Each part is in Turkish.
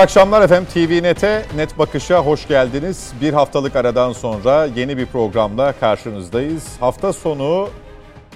Mutlu akşamlar efendim. TV Net'e, Net Bakış'a hoş geldiniz. Bir haftalık aradan sonra yeni bir programla karşınızdayız. Hafta sonu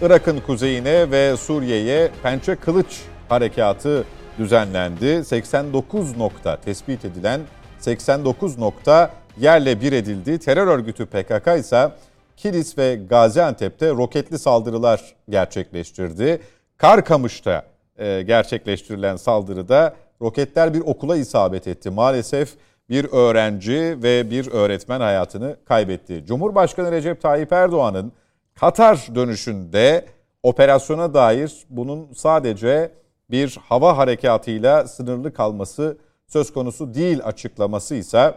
Irak'ın kuzeyine ve Suriye'ye Pençe Kılıç Harekatı düzenlendi. 89 nokta tespit edilen 89 nokta yerle bir edildi. Terör örgütü PKK ise Kilis ve Gaziantep'te roketli saldırılar gerçekleştirdi. Karkamış'ta e, gerçekleştirilen saldırıda roketler bir okula isabet etti. Maalesef bir öğrenci ve bir öğretmen hayatını kaybetti. Cumhurbaşkanı Recep Tayyip Erdoğan'ın Katar dönüşünde operasyona dair bunun sadece bir hava harekatıyla sınırlı kalması söz konusu değil açıklaması ise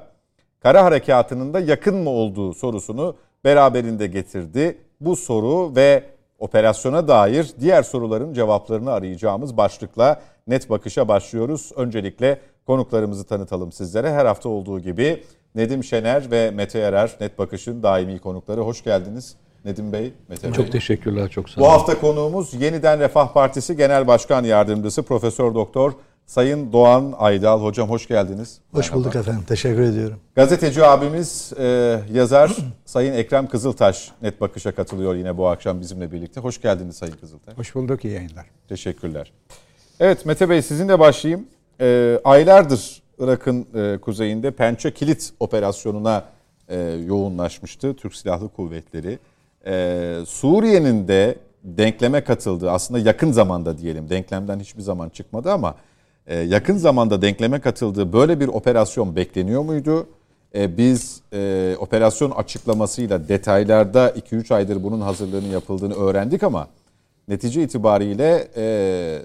kara harekatının da yakın mı olduğu sorusunu beraberinde getirdi. Bu soru ve operasyona dair diğer soruların cevaplarını arayacağımız başlıkla net bakışa başlıyoruz. Öncelikle konuklarımızı tanıtalım sizlere. Her hafta olduğu gibi Nedim Şener ve Mete Erer net bakışın daimi konukları. Hoş geldiniz. Nedim Bey, Mete Bey. Çok teşekkürler, çok sağ olun. Bu hafta konuğumuz Yeniden Refah Partisi Genel Başkan Yardımcısı Profesör Doktor Sayın Doğan Aydal. Hocam hoş geldiniz. Hoş Merhaba. bulduk efendim. Teşekkür ediyorum. Gazeteci abimiz, e, yazar Sayın Ekrem Kızıltaş net bakışa katılıyor yine bu akşam bizimle birlikte. Hoş geldiniz Sayın Kızıltaş. Hoş bulduk, iyi yayınlar. Teşekkürler. Evet Mete Bey sizinle başlayayım. E, aylardır Irak'ın e, kuzeyinde Pençe Kilit operasyonuna e, yoğunlaşmıştı Türk Silahlı Kuvvetleri. E, Suriye'nin de denkleme katıldığı aslında yakın zamanda diyelim denklemden hiçbir zaman çıkmadı ama e, yakın zamanda denkleme katıldığı böyle bir operasyon bekleniyor muydu? E, biz e, operasyon açıklamasıyla detaylarda 2-3 aydır bunun hazırlığını yapıldığını öğrendik ama netice itibariyle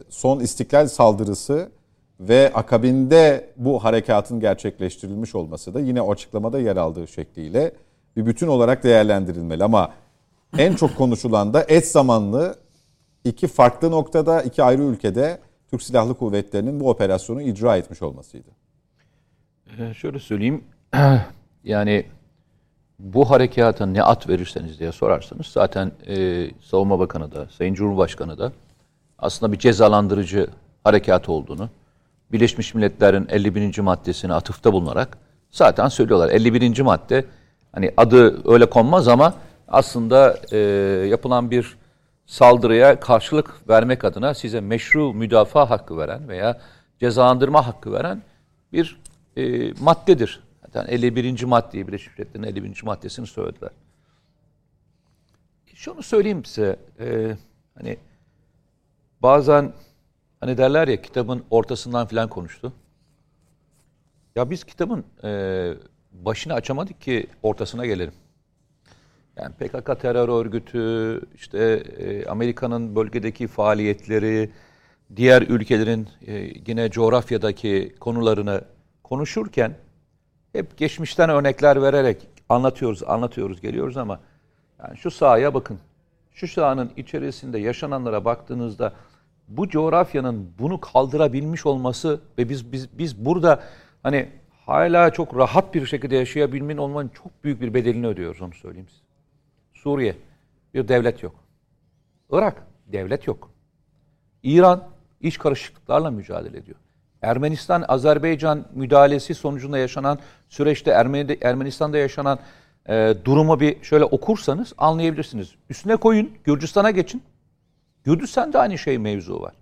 son istiklal saldırısı ve akabinde bu harekatın gerçekleştirilmiş olması da yine o açıklamada yer aldığı şekliyle bir bütün olarak değerlendirilmeli. Ama en çok konuşulan da eş zamanlı iki farklı noktada, iki ayrı ülkede Türk Silahlı Kuvvetleri'nin bu operasyonu icra etmiş olmasıydı. Ee, şöyle söyleyeyim, yani bu harekata ne at verirseniz diye sorarsanız zaten e, Savunma Bakanı da, Sayın Cumhurbaşkanı da aslında bir cezalandırıcı harekat olduğunu, Birleşmiş Milletler'in 51. maddesine atıfta bulunarak zaten söylüyorlar. 51. madde hani adı öyle konmaz ama aslında e, yapılan bir saldırıya karşılık vermek adına size meşru müdafaa hakkı veren veya cezalandırma hakkı veren bir e, maddedir. Yani 51. maddeyi Birleşmiş Milletler'in 51. maddesini söylediler. Şunu söyleyeyim size. E, hani bazen hani derler ya kitabın ortasından filan konuştu. Ya biz kitabın e, başını açamadık ki ortasına gelelim. Yani PKK terör örgütü, işte e, Amerika'nın bölgedeki faaliyetleri, diğer ülkelerin e, yine coğrafyadaki konularını konuşurken hep geçmişten örnekler vererek anlatıyoruz, anlatıyoruz, geliyoruz ama yani şu sahaya bakın. Şu sahanın içerisinde yaşananlara baktığınızda bu coğrafyanın bunu kaldırabilmiş olması ve biz biz biz burada hani hala çok rahat bir şekilde yaşayabilmenin olmanın çok büyük bir bedelini ödüyoruz onu söyleyeyim size. Suriye bir devlet yok. Irak devlet yok. İran iç karışıklıklarla mücadele ediyor. Ermenistan Azerbaycan müdahalesi sonucunda yaşanan süreçte Ermeni, Ermenistan'da yaşanan e, durumu bir şöyle okursanız anlayabilirsiniz. Üstüne koyun Gürcistan'a geçin. Gürcistan'da aynı şey mevzu var.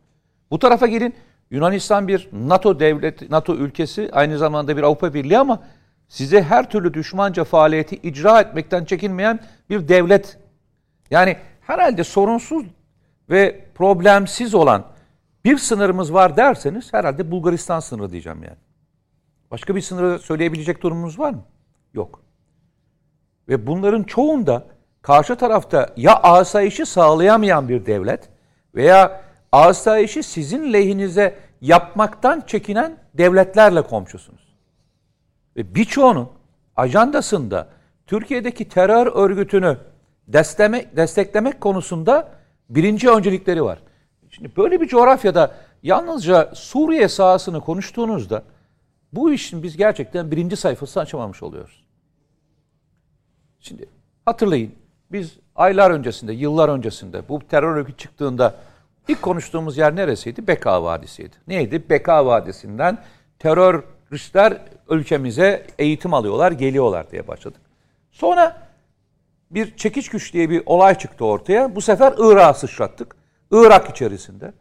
Bu tarafa gelin Yunanistan bir NATO devlet NATO ülkesi aynı zamanda bir Avrupa Birliği ama size her türlü düşmanca faaliyeti icra etmekten çekinmeyen bir devlet. Yani herhalde sorunsuz ve problemsiz olan bir sınırımız var derseniz herhalde Bulgaristan sınırı diyeceğim yani. Başka bir sınırı söyleyebilecek durumumuz var mı? Yok. Ve bunların çoğunda karşı tarafta ya asayişi sağlayamayan bir devlet veya asayişi sizin lehinize yapmaktan çekinen devletlerle komşusunuz ve birçoğunun ajandasında Türkiye'deki terör örgütünü desteklemek, desteklemek konusunda birinci öncelikleri var. Şimdi böyle bir coğrafyada yalnızca Suriye sahasını konuştuğunuzda bu işin biz gerçekten birinci sayfasını açamamış oluyoruz. Şimdi hatırlayın biz aylar öncesinde, yıllar öncesinde bu terör örgütü çıktığında ilk konuştuğumuz yer neresiydi? Beka Vadisi'ydi. Neydi? Beka Vadisi'nden terör teröristler ülkemize eğitim alıyorlar, geliyorlar diye başladık. Sonra bir çekiç güç diye bir olay çıktı ortaya. Bu sefer Irak'a sıçrattık. Irak içerisinde.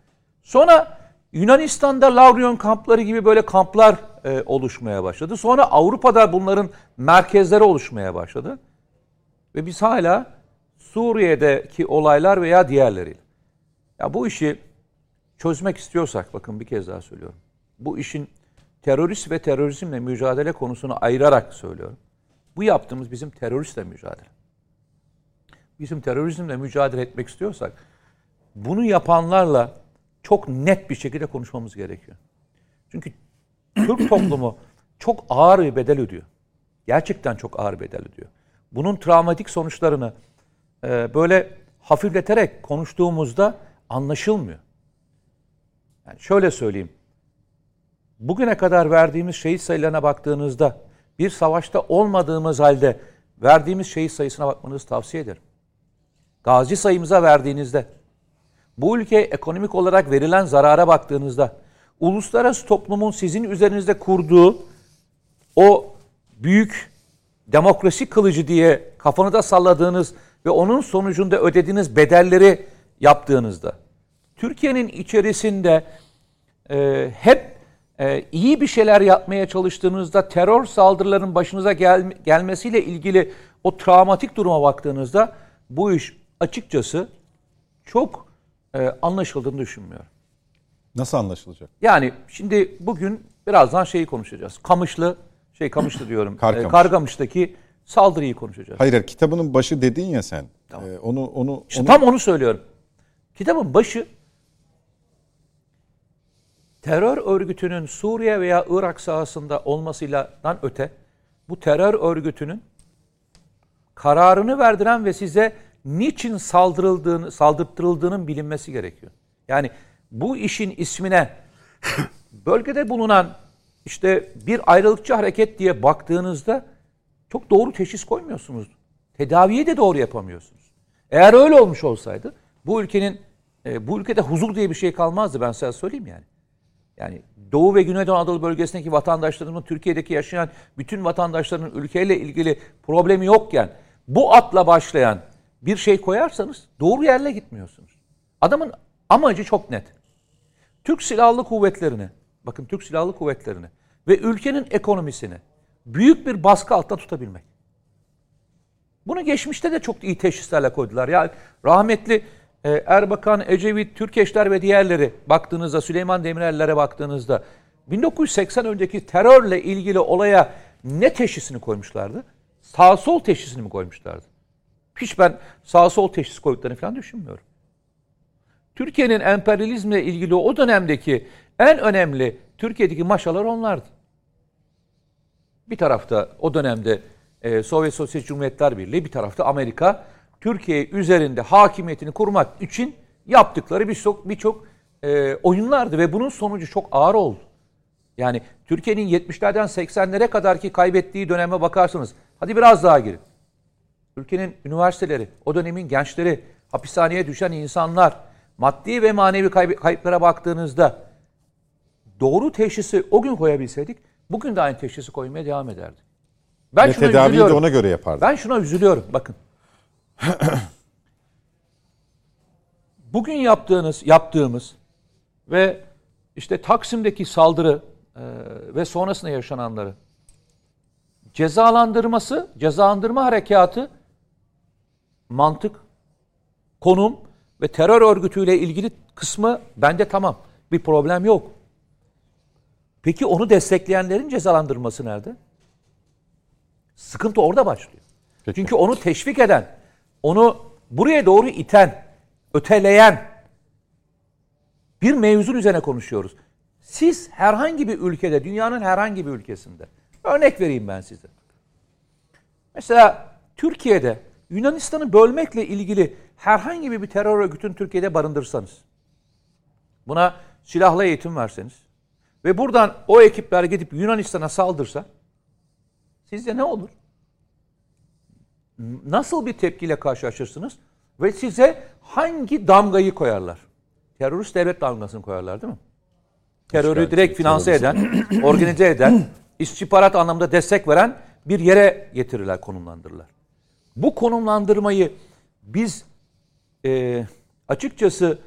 Sonra Yunanistan'da Lavrion kampları gibi böyle kamplar e, oluşmaya başladı. Sonra Avrupa'da bunların merkezleri oluşmaya başladı. Ve biz hala Suriye'deki olaylar veya diğerleriyle. Ya bu işi çözmek istiyorsak bakın bir kez daha söylüyorum. Bu işin terörist ve terörizmle mücadele konusunu ayırarak söylüyorum. Bu yaptığımız bizim teröristle mücadele. Bizim terörizmle mücadele etmek istiyorsak bunu yapanlarla çok net bir şekilde konuşmamız gerekiyor. Çünkü Türk toplumu çok ağır bir bedel ödüyor. Gerçekten çok ağır bedel ödüyor. Bunun travmatik sonuçlarını e, böyle hafifleterek konuştuğumuzda anlaşılmıyor. Yani şöyle söyleyeyim. Bugüne kadar verdiğimiz şehit sayılarına baktığınızda bir savaşta olmadığımız halde verdiğimiz şehit sayısına bakmanızı tavsiye ederim. Gazi sayımıza verdiğinizde, bu ülkeye ekonomik olarak verilen zarara baktığınızda, uluslararası toplumun sizin üzerinizde kurduğu o büyük demokrasi kılıcı diye kafanıza salladığınız ve onun sonucunda ödediğiniz bedelleri yaptığınızda, Türkiye'nin içerisinde e, hep e, iyi bir şeyler yapmaya çalıştığınızda terör saldırılarının başınıza gel, gelmesiyle ilgili o travmatik duruma baktığınızda bu iş açıkçası çok e, anlaşıldığını düşünmüyorum. Nasıl anlaşılacak? Yani şimdi bugün birazdan şeyi konuşacağız. Kamışlı, şey Kamışlı diyorum. Karkamış. e, Kargamış'taki saldırıyı konuşacağız. Hayır, hayır, kitabının başı dedin ya sen. Ee, onu onu İşte onu tam onu söylüyorum. Kitabın başı terör örgütünün Suriye veya Irak sahasında olmasıyla öte bu terör örgütünün kararını verdiren ve size niçin saldırıldığını, saldırtırıldığının bilinmesi gerekiyor. Yani bu işin ismine bölgede bulunan işte bir ayrılıkçı hareket diye baktığınızda çok doğru teşhis koymuyorsunuz. Tedaviyi de doğru yapamıyorsunuz. Eğer öyle olmuş olsaydı bu ülkenin e, bu ülkede huzur diye bir şey kalmazdı ben size söyleyeyim yani. Yani Doğu ve Güneydoğu Anadolu bölgesindeki vatandaşlarımın Türkiye'deki yaşayan bütün vatandaşların ülkeyle ilgili problemi yokken bu atla başlayan bir şey koyarsanız doğru yerle gitmiyorsunuz. Adamın amacı çok net. Türk Silahlı Kuvvetleri'ni, bakın Türk Silahlı Kuvvetleri'ni ve ülkenin ekonomisini büyük bir baskı altında tutabilmek. Bunu geçmişte de çok iyi teşhislerle koydular. Yani rahmetli e, Erbakan, Ecevit, Türkeşler ve diğerleri baktığınızda, Süleyman Demirel'lere baktığınızda 1980 önceki terörle ilgili olaya ne teşhisini koymuşlardı? Sağ sol teşhisini mi koymuşlardı? Hiç ben sağ sol teşhis koyduklarını falan düşünmüyorum. Türkiye'nin emperyalizmle ilgili o dönemdeki en önemli Türkiye'deki maşalar onlardı. Bir tarafta o dönemde e, Sovyet Sosyalist Cumhuriyetler Birliği, bir tarafta Amerika Türkiye üzerinde hakimiyetini kurmak için yaptıkları birçok birçok e, oyunlardı ve bunun sonucu çok ağır oldu. Yani Türkiye'nin 70'lerden 80'lere kadar ki kaybettiği döneme bakarsanız, hadi biraz daha girin. Ülkenin üniversiteleri, o dönemin gençleri, hapishaneye düşen insanlar, maddi ve manevi kayıplara baktığınızda doğru teşhisi o gün koyabilseydik, bugün de aynı teşhisi koymaya devam ederdik. Ben ve şuna tedaviyi üzülüyorum. de ona göre yapardık. Ben şuna üzülüyorum. Bakın. Bugün yaptığınız, yaptığımız ve işte Taksim'deki saldırı e, ve sonrasında yaşananları cezalandırması, cezalandırma harekatı mantık, konum ve terör örgütüyle ilgili kısmı bende tamam. Bir problem yok. Peki onu destekleyenlerin cezalandırması nerede? Sıkıntı orada başlıyor. Peki. Çünkü onu teşvik eden, onu buraya doğru iten, öteleyen bir mevzun üzerine konuşuyoruz. Siz herhangi bir ülkede, dünyanın herhangi bir ülkesinde, örnek vereyim ben size. Mesela Türkiye'de Yunanistan'ı bölmekle ilgili herhangi bir terör örgütünü Türkiye'de barındırsanız, buna silahlı eğitim verseniz ve buradan o ekipler gidip Yunanistan'a saldırsa, sizce ne olur? Nasıl bir tepkiyle karşılaşırsınız? Ve size hangi damgayı koyarlar? Terörist devlet damgasını koyarlar değil mi? terörü direkt finanse eden, organize eden, istihbarat anlamda destek veren bir yere getirirler, konumlandırırlar. Bu konumlandırmayı biz e, açıkçası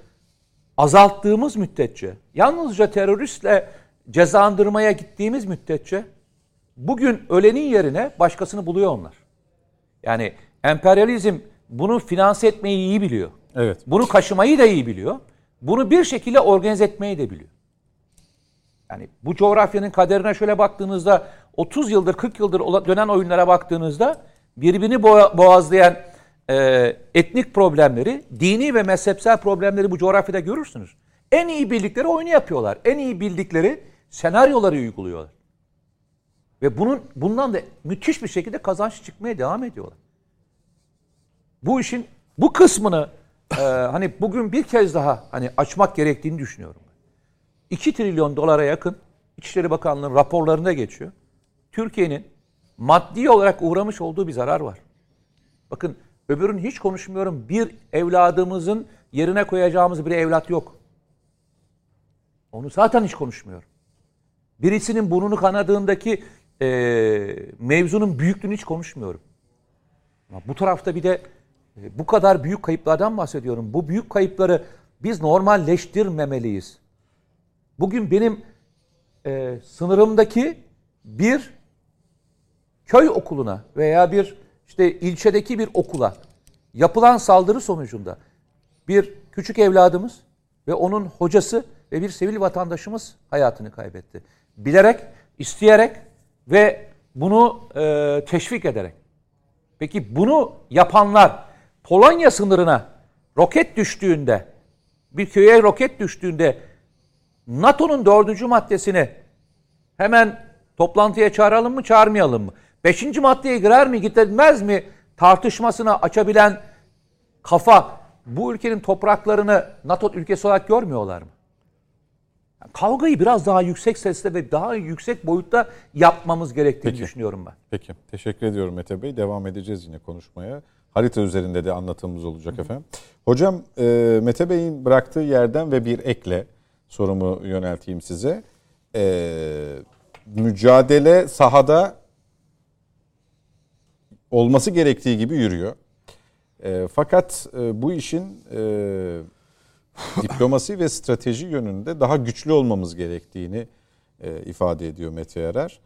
azalttığımız müddetçe, yalnızca teröristle cezalandırmaya gittiğimiz müddetçe bugün ölenin yerine başkasını buluyor onlar. Yani emperyalizm bunu finanse etmeyi iyi biliyor. Evet. Bunu kaşımayı da iyi biliyor. Bunu bir şekilde organize etmeyi de biliyor. Yani bu coğrafyanın kaderine şöyle baktığınızda 30 yıldır 40 yıldır dönen oyunlara baktığınızda birbirini boğa- boğazlayan e, etnik problemleri, dini ve mezhepsel problemleri bu coğrafyada görürsünüz. En iyi bildikleri oyunu yapıyorlar. En iyi bildikleri senaryoları uyguluyorlar. Ve bunun bundan da müthiş bir şekilde kazanç çıkmaya devam ediyorlar. Bu işin bu kısmını e, hani bugün bir kez daha hani açmak gerektiğini düşünüyorum. 2 trilyon dolara yakın İçişleri Bakanlığı'nın raporlarında geçiyor. Türkiye'nin maddi olarak uğramış olduğu bir zarar var. Bakın öbürünü hiç konuşmuyorum. Bir evladımızın yerine koyacağımız bir evlat yok. Onu zaten hiç konuşmuyorum. Birisinin burnunu kanadığındaki e, mevzunun büyüklüğünü hiç konuşmuyorum. Ama bu tarafta bir de e, bu kadar büyük kayıplardan bahsediyorum. Bu büyük kayıpları biz normalleştirmemeliyiz. Bugün benim e, sınırımdaki bir köy okuluna veya bir işte ilçedeki bir okula yapılan saldırı sonucunda bir küçük evladımız ve onun hocası ve bir sivil vatandaşımız hayatını kaybetti. Bilerek, isteyerek ve bunu e, teşvik ederek. Peki bunu yapanlar Polonya sınırına roket düştüğünde, bir köye roket düştüğünde NATO'nun dördüncü maddesini hemen toplantıya çağıralım mı, çağırmayalım mı? Beşinci maddeye girer mi, gitmez mi tartışmasını açabilen kafa bu ülkenin topraklarını NATO ülkesi olarak görmüyorlar mı? Yani kavgayı biraz daha yüksek sesle ve daha yüksek boyutta yapmamız gerektiğini Peki. düşünüyorum ben. Peki. Teşekkür ediyorum Mete Bey. Devam edeceğiz yine konuşmaya. Harita üzerinde de anlatımımız olacak efendim. Hocam e, Mete Bey'in bıraktığı yerden ve bir ekle sorumu yönelteyim size. E, mücadele sahada olması gerektiği gibi yürüyor. E, fakat e, bu işin e, diplomasi ve strateji yönünde daha güçlü olmamız gerektiğini e, ifade ediyor Mete Yarar.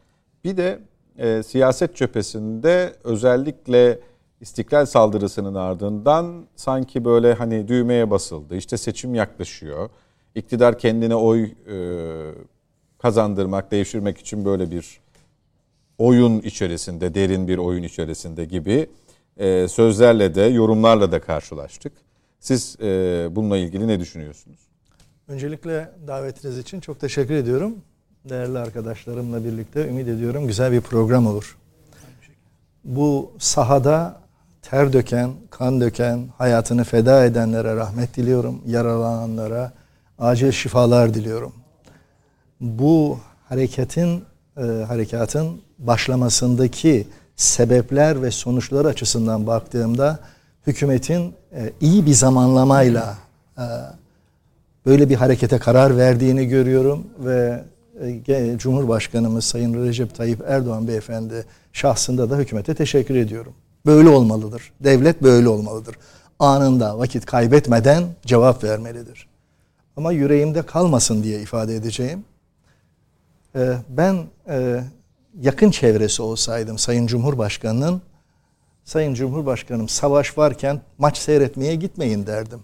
Bir de e, siyaset cephesinde özellikle istiklal saldırısının ardından sanki böyle hani düğmeye basıldı. İşte seçim yaklaşıyor. İktidar kendine oy e, kazandırmak, devşirmek için böyle bir oyun içerisinde, derin bir oyun içerisinde gibi e, sözlerle de, yorumlarla da karşılaştık. Siz e, bununla ilgili ne düşünüyorsunuz? Öncelikle davetiniz için çok teşekkür ediyorum. Değerli arkadaşlarımla birlikte ümit ediyorum güzel bir program olur. Bu sahada ter döken, kan döken, hayatını feda edenlere rahmet diliyorum. Yaralananlara acil şifalar diliyorum. Bu hareketin e, harekatın başlamasındaki sebepler ve sonuçlar açısından baktığımda hükümetin e, iyi bir zamanlamayla e, böyle bir harekete karar verdiğini görüyorum ve e, Cumhurbaşkanımız Sayın Recep Tayyip Erdoğan beyefendi şahsında da hükümete teşekkür ediyorum. Böyle olmalıdır. Devlet böyle olmalıdır. Anında vakit kaybetmeden cevap vermelidir. Ama yüreğimde kalmasın diye ifade edeceğim. Ben yakın çevresi olsaydım Sayın Cumhurbaşkanı'nın Sayın Cumhurbaşkanım savaş varken maç seyretmeye gitmeyin derdim.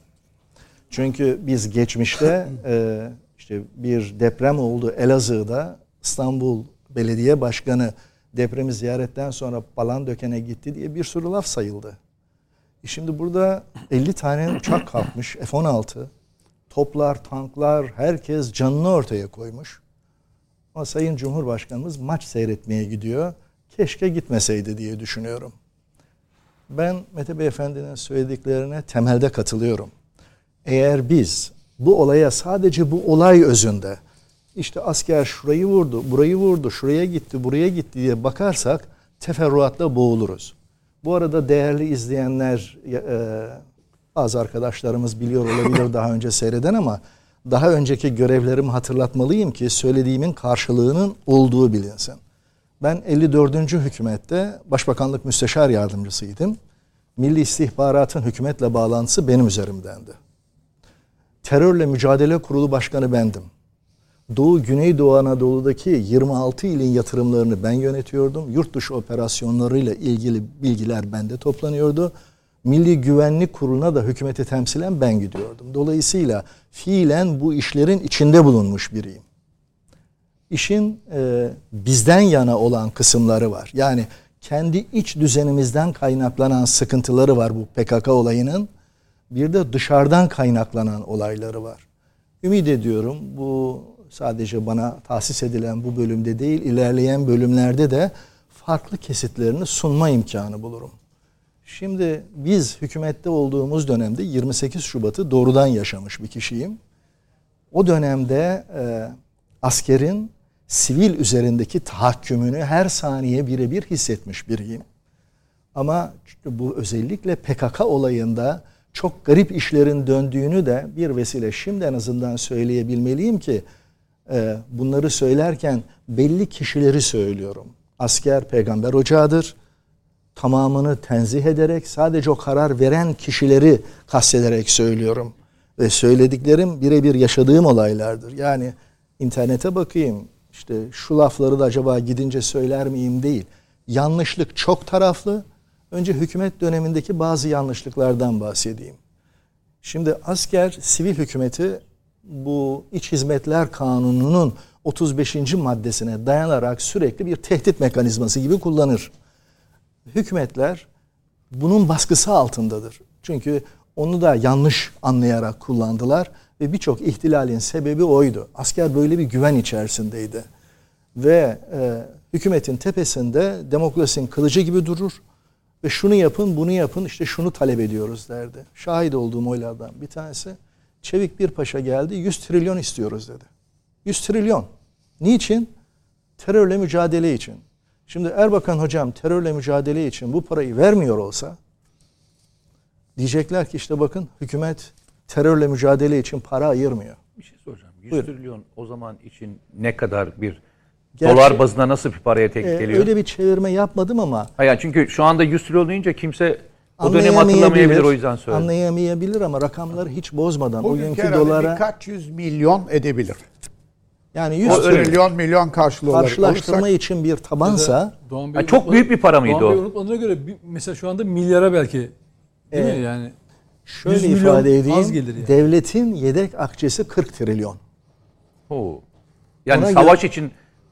Çünkü biz geçmişte e, işte bir deprem oldu Elazığ'da İstanbul Belediye Başkanı depremi ziyaretten sonra Palandöken'e gitti diye bir sürü laf sayıldı. E şimdi burada 50 tane uçak kalkmış F-16 toplar, tanklar herkes canını ortaya koymuş. Ama Sayın Cumhurbaşkanımız maç seyretmeye gidiyor. Keşke gitmeseydi diye düşünüyorum. Ben Mete Beyefendi'nin söylediklerine temelde katılıyorum. Eğer biz bu olaya sadece bu olay özünde işte asker şurayı vurdu, burayı vurdu, şuraya gitti, buraya gitti diye bakarsak teferruatla boğuluruz. Bu arada değerli izleyenler, e, az arkadaşlarımız biliyor olabilir daha önce seyreden ama daha önceki görevlerimi hatırlatmalıyım ki söylediğimin karşılığının olduğu bilinsin. Ben 54. hükümette Başbakanlık Müsteşar Yardımcısıydım. Milli İstihbaratın hükümetle bağlantısı benim üzerimdendi. Terörle Mücadele Kurulu Başkanı bendim. Doğu Güneydoğu Anadolu'daki 26 ilin yatırımlarını ben yönetiyordum. Yurt dışı operasyonlarıyla ilgili bilgiler bende toplanıyordu. Milli Güvenlik Kurulu'na da hükümeti temsilen ben gidiyordum. Dolayısıyla fiilen bu işlerin içinde bulunmuş biriyim. İşin e, bizden yana olan kısımları var. Yani kendi iç düzenimizden kaynaklanan sıkıntıları var bu PKK olayının. Bir de dışarıdan kaynaklanan olayları var. Ümit ediyorum bu sadece bana tahsis edilen bu bölümde değil, ilerleyen bölümlerde de farklı kesitlerini sunma imkanı bulurum. Şimdi biz hükümette olduğumuz dönemde 28 Şubat'ı doğrudan yaşamış bir kişiyim. O dönemde e, askerin sivil üzerindeki tahakkümünü her saniye birebir hissetmiş biriyim. Ama bu özellikle PKK olayında çok garip işlerin döndüğünü de bir vesile şimdi en azından söyleyebilmeliyim ki e, bunları söylerken belli kişileri söylüyorum. Asker peygamber ocağıdır. Tamamını tenzih ederek sadece o karar veren kişileri kastederek söylüyorum. Ve söylediklerim birebir yaşadığım olaylardır. Yani internete bakayım işte şu lafları da acaba gidince söyler miyim değil. Yanlışlık çok taraflı. Önce hükümet dönemindeki bazı yanlışlıklardan bahsedeyim. Şimdi asker sivil hükümeti bu iç hizmetler kanununun 35. maddesine dayanarak sürekli bir tehdit mekanizması gibi kullanır. Hükümetler bunun baskısı altındadır. Çünkü onu da yanlış anlayarak kullandılar ve birçok ihtilalin sebebi oydu. Asker böyle bir güven içerisindeydi. Ve e, hükümetin tepesinde demokrasinin kılıcı gibi durur ve şunu yapın, bunu yapın, işte şunu talep ediyoruz derdi. Şahit olduğum oylardan bir tanesi Çevik bir paşa geldi 100 trilyon istiyoruz dedi. 100 trilyon. Niçin? Terörle mücadele için. Şimdi Erbakan hocam terörle mücadele için bu parayı vermiyor olsa diyecekler ki işte bakın hükümet terörle mücadele için para ayırmıyor. Bir şey soracağım. 100 Buyurun. trilyon o zaman için ne kadar bir Gerçi- dolar bazında nasıl bir paraya tek geliyor? öyle bir çevirme yapmadım ama Hayır çünkü şu anda 100 trilyon deyince kimse o dönemi hatırlamayabilir o yüzden söyledim. Anlayamayabilir ama rakamları hiç bozmadan Bugünkü dolara birkaç yüz milyon edebilir. Yani 100 O trilyon milyon karşılığı olarak karşılaştırma alırsak için bir tabansa Doğan Ha, çok büyük bir para mıydı Doğan Bey o? unutmadığına göre bir- mesela şu anda milyara belki değil Evet. mi yani? şöyle 100 milyon ifade edeyim. az gelir yani. Devletin yedek akçesi 40 trilyon. Oo. Yani Ona savaş için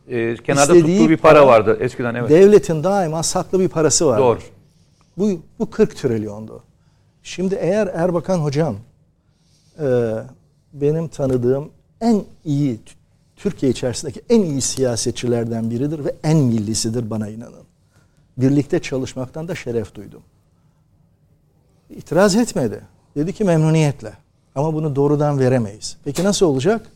e, kenarda tuttuğu bir para para- vardı eskiden evet. Devletin daima saklı bir parası var. Doğru. Bu, bu 40 trilyondu. Şimdi eğer Erbakan hocam e, benim tanıdığım en iyi Türkiye içerisindeki en iyi siyasetçilerden biridir ve en millisidir bana inanın. Birlikte çalışmaktan da şeref duydum. İtiraz etmedi. Dedi ki memnuniyetle. Ama bunu doğrudan veremeyiz. Peki nasıl olacak?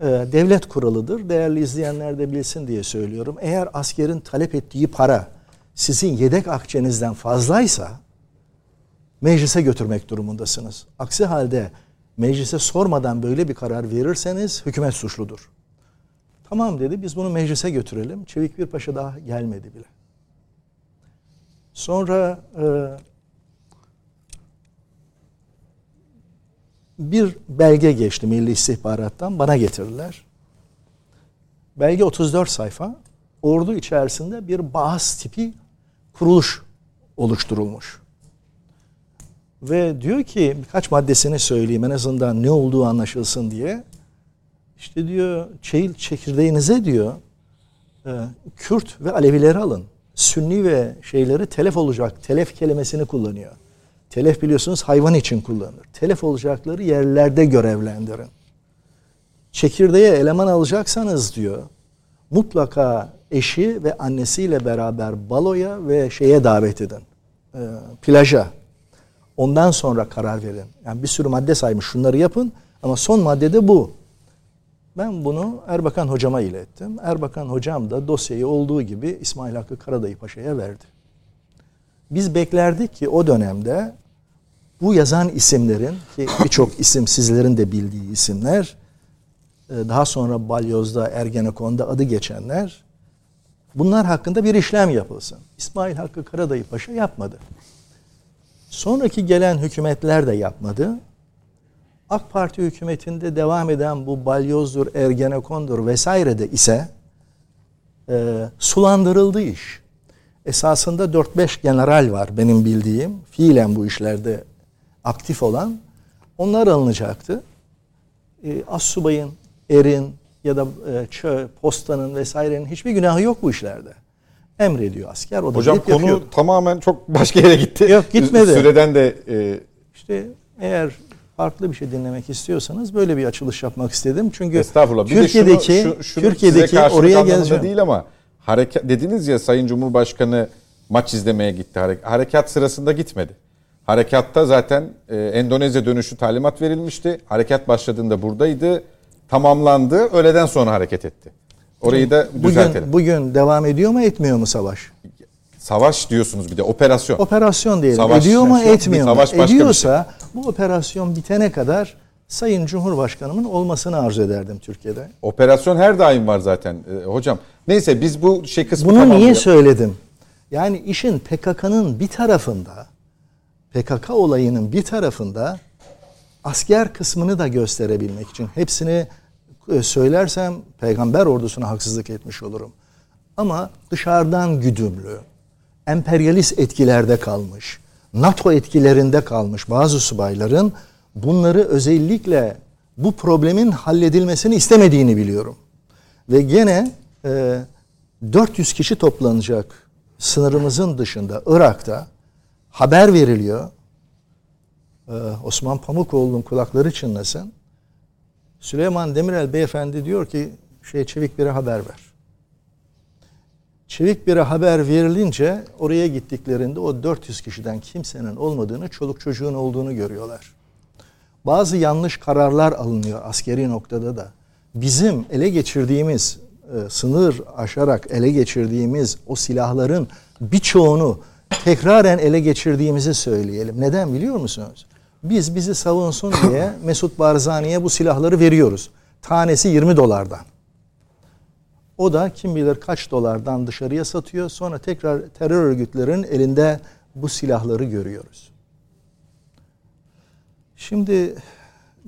Ee, devlet kuralıdır. Değerli izleyenler de bilsin diye söylüyorum. Eğer askerin talep ettiği para sizin yedek akçenizden fazlaysa meclise götürmek durumundasınız. Aksi halde meclise sormadan böyle bir karar verirseniz hükümet suçludur. Tamam dedi biz bunu meclise götürelim. Çevik bir paşa daha gelmedi bile. Sonra e, bir belge geçti Milli İstihbarat'tan bana getirdiler. Belge 34 sayfa. Ordu içerisinde bir bahs tipi kuruluş oluşturulmuş. Ve diyor ki birkaç maddesini söyleyeyim en azından ne olduğu anlaşılsın diye. İşte diyor çeil çekirdeğinize diyor e, Kürt ve Alevileri alın. Sünni ve şeyleri telef olacak. Telef kelimesini kullanıyor. Telef biliyorsunuz hayvan için kullanılır. Telef olacakları yerlerde görevlendirin. Çekirdeğe eleman alacaksanız diyor mutlaka eşi ve annesiyle beraber baloya ve şeye davet edin. E, plaja. Ondan sonra karar verin. Yani bir sürü madde saymış şunları yapın ama son maddede bu. Ben bunu Erbakan hocama ilettim. Erbakan hocam da dosyayı olduğu gibi İsmail Hakkı Karadayı Paşa'ya verdi. Biz beklerdik ki o dönemde Bu yazan isimlerin ki birçok isim sizlerin de bildiği isimler e, daha sonra Balyoz'da Ergenekon'da adı geçenler bunlar hakkında bir işlem yapılsın. İsmail Hakkı Karadayı Paşa yapmadı. Sonraki gelen hükümetler de yapmadı. AK Parti hükümetinde devam eden bu balyozdur, ergenekondur vesaire de ise e, sulandırıldı iş. Esasında 4-5 general var benim bildiğim. Fiilen bu işlerde aktif olan. Onlar alınacaktı. E, Assubay'ın, Er'in ya da e, Çö, Posta'nın vesairenin hiçbir günahı yok bu işlerde. Emrediyor asker. O da Hocam konu yapıyor. tamamen çok başka yere gitti. Yok, gitmedi. Süreden de e, İşte eğer farklı bir şey dinlemek istiyorsanız böyle bir açılış yapmak istedim. Çünkü estağfurullah. Bir Türkiye'deki de şunu, şu, şunu Türkiye'deki oraya geleceğim. değil ama hareket dediniz ya Sayın Cumhurbaşkanı maç izlemeye gitti. Hare- Harekat sırasında gitmedi. Harekatta zaten e, Endonezya dönüşü talimat verilmişti. Harekat başladığında buradaydı. Tamamlandı. Öğleden sonra hareket etti. Orayı da düzeltelim. Bugün, bugün devam ediyor mu etmiyor mu savaş? Savaş diyorsunuz bir de operasyon. Operasyon diyelim. Savaş- ediyor mu Savaş etmiyor mu? başka bir şey. Ediyorsa bu operasyon bitene kadar Sayın Cumhurbaşkanımın olmasını arzu ederdim Türkiye'de. Operasyon her daim var zaten e, hocam. Neyse biz bu şey kısmı Bunu niye söyledim? Yani işin PKK'nın bir tarafında, PKK olayının bir tarafında asker kısmını da gösterebilmek için hepsini söylersem peygamber ordusuna haksızlık etmiş olurum. Ama dışarıdan güdümlü, emperyalist etkilerde kalmış, NATO etkilerinde kalmış bazı subayların bunları özellikle bu problemin halledilmesini istemediğini biliyorum. Ve gene e, 400 kişi toplanacak sınırımızın dışında Irak'ta haber veriliyor. Ee, Osman Pamukoğlu'nun kulakları çınlasın. Süleyman Demirel beyefendi diyor ki şey Çevik Bir'e haber ver. Çevik Bir'e haber verilince oraya gittiklerinde o 400 kişiden kimsenin olmadığını, çoluk çocuğun olduğunu görüyorlar. Bazı yanlış kararlar alınıyor askeri noktada da. Bizim ele geçirdiğimiz, e, sınır aşarak ele geçirdiğimiz o silahların birçoğunu tekraren ele geçirdiğimizi söyleyelim. Neden biliyor musunuz? Biz bizi savunsun diye Mesut Barzani'ye bu silahları veriyoruz. Tanesi 20 dolardan. O da kim bilir kaç dolardan dışarıya satıyor. Sonra tekrar terör örgütlerinin elinde bu silahları görüyoruz. Şimdi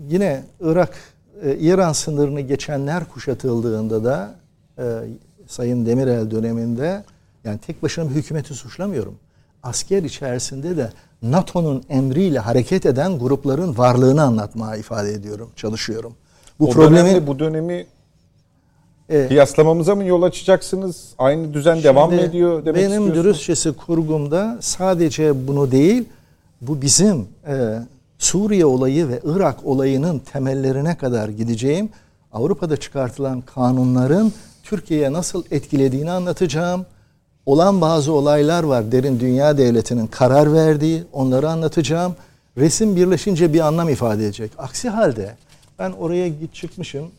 yine Irak, e, İran sınırını geçenler kuşatıldığında da e, Sayın Demirel döneminde yani tek başına bir hükümeti suçlamıyorum. Asker içerisinde de NATO'nun emriyle hareket eden grupların varlığını anlatmaya ifade ediyorum, çalışıyorum. Bu o problemi dönemle bu dönemi e, kıyaslamamıza mı yol açacaksınız? Aynı düzen devam mı ediyor demek Benim dürüstçesi kurgumda sadece bunu değil, bu bizim e, Suriye olayı ve Irak olayının temellerine kadar gideceğim. Avrupa'da çıkartılan kanunların Türkiye'ye nasıl etkilediğini anlatacağım. Olan bazı olaylar var derin dünya devletinin karar verdiği onları anlatacağım. Resim birleşince bir anlam ifade edecek. Aksi halde ben oraya git çıkmışım